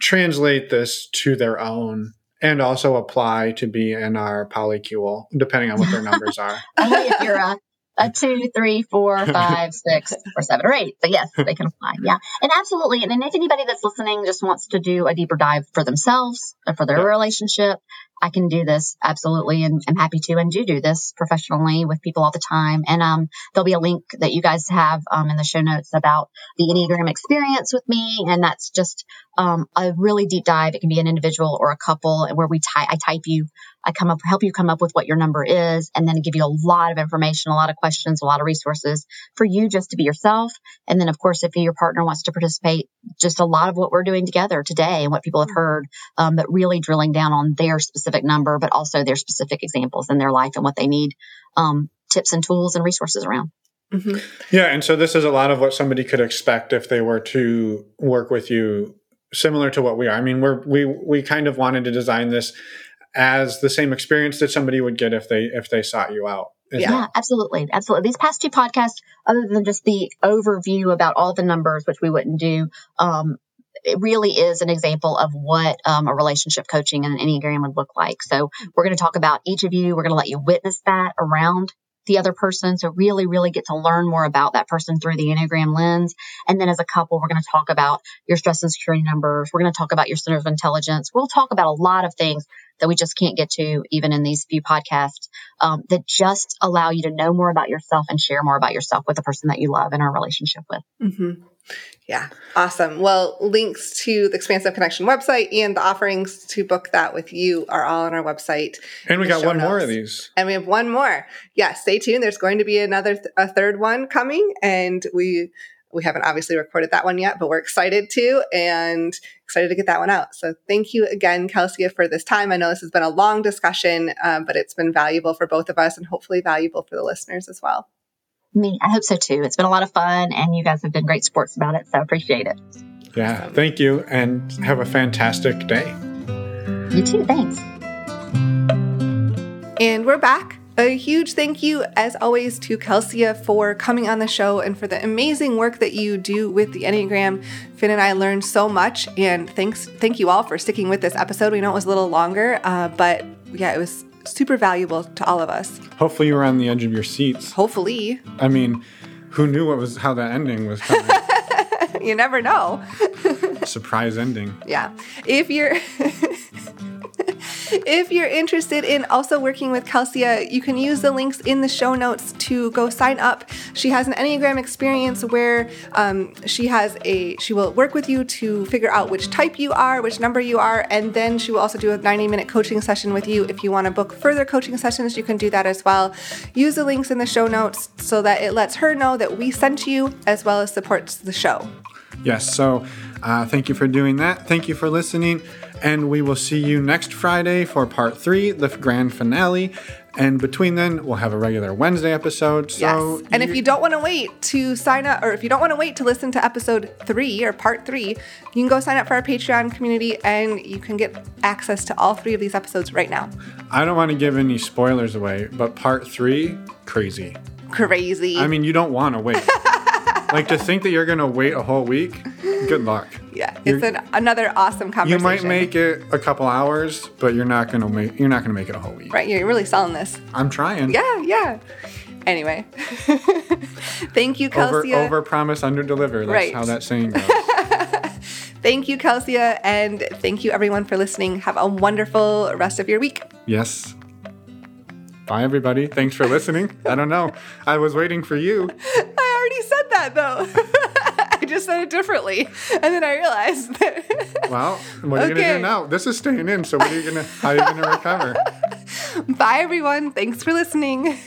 C: translate this to their own and also apply to be in our polycule, depending on what their numbers are.
A: Oh, Only if you're a a two, three, four, five, six, or seven, or eight. But yes, they can apply. Yeah. And absolutely. And if anybody that's listening just wants to do a deeper dive for themselves or for their yeah. relationship, I can do this absolutely. And I'm happy to and do do this professionally with people all the time. And, um, there'll be a link that you guys have, um, in the show notes about the Enneagram experience with me. And that's just, um, a really deep dive. It can be an individual or a couple and where we type, I type you I come up, help you come up with what your number is, and then give you a lot of information, a lot of questions, a lot of resources for you just to be yourself. And then, of course, if your partner wants to participate, just a lot of what we're doing together today and what people have mm-hmm. heard, um, but really drilling down on their specific number, but also their specific examples in their life and what they need, um, tips and tools and resources around.
C: Mm-hmm. Yeah, and so this is a lot of what somebody could expect if they were to work with you similar to what we are. I mean, we're we we kind of wanted to design this as the same experience that somebody would get if they if they sought you out.
A: Yeah, absolutely. Absolutely. These past two podcasts, other than just the overview about all the numbers, which we wouldn't do, um, it really is an example of what um, a relationship coaching and an Enneagram would look like. So we're going to talk about each of you. We're going to let you witness that around the other person. So really, really get to learn more about that person through the Enneagram lens. And then as a couple, we're going to talk about your stress and security numbers. We're going to talk about your center of intelligence. We'll talk about a lot of things that we just can't get to even in these few podcasts um, that just allow you to know more about yourself and share more about yourself with the person that you love in a relationship with.
B: Mm-hmm. Yeah, awesome. Well, links to the Expansive Connection website and the offerings to book that with you are all on our website.
C: And we got one notes. more of these.
B: And we have one more. Yeah, stay tuned. There's going to be another, th- a third one coming, and we we haven't obviously recorded that one yet, but we're excited to and excited to get that one out. So thank you again, Kelsey, for this time. I know this has been a long discussion, um, but it's been valuable for both of us and hopefully valuable for the listeners as well.
A: Me, I hope so too. It's been a lot of fun and you guys have been great sports about it. So appreciate it.
C: Yeah. Thank you and have a fantastic day.
A: You too. Thanks.
B: And we're back. A huge thank you, as always, to Kelsey for coming on the show and for the amazing work that you do with the Enneagram. Finn and I learned so much, and thanks, thank you all for sticking with this episode. We know it was a little longer, uh, but yeah, it was super valuable to all of us.
C: Hopefully, you were on the edge of your seats.
B: Hopefully,
C: I mean, who knew what was how that ending was coming?
B: you never know.
C: Surprise ending.
B: Yeah. If you're if you're interested in also working with Kelsey, you can use the links in the show notes to go sign up. She has an Enneagram experience where um, she has a she will work with you to figure out which type you are, which number you are, and then she will also do a 90 minute coaching session with you. If you want to book further coaching sessions, you can do that as well. Use the links in the show notes so that it lets her know that we sent you as well as supports the show.
C: Yes. So, uh, thank you for doing that. Thank you for listening. And we will see you next Friday for part three, the grand finale. And between then, we'll have a regular Wednesday episode. So
B: yes. And if you don't want to wait to sign up, or if you don't want to wait to listen to episode three or part three, you can go sign up for our Patreon community and you can get access to all three of these episodes right now.
C: I don't want to give any spoilers away, but part three, crazy.
B: Crazy.
C: I mean, you don't want to wait. like to think that you're going to wait a whole week, good luck.
B: Yeah, it's an, another awesome conversation.
C: You might make it a couple hours, but you're not gonna make you're not gonna make it a whole week.
B: Right, you're really selling this.
C: I'm trying.
B: Yeah, yeah. Anyway, thank you, Kelsey.
C: Over, over promise, under deliver. That's
B: Right.
C: how that saying goes.
B: Thank you, Kelsey, and thank you everyone for listening. Have a wonderful rest of your week.
C: yes. Bye, everybody. Thanks for listening. I don't know. I was waiting for you.
B: I already said that though. I just said it differently, and then I realized that.
C: Well, what are you gonna do now? This is staying in. So what are you gonna? How are you gonna recover?
B: Bye, everyone. Thanks for listening.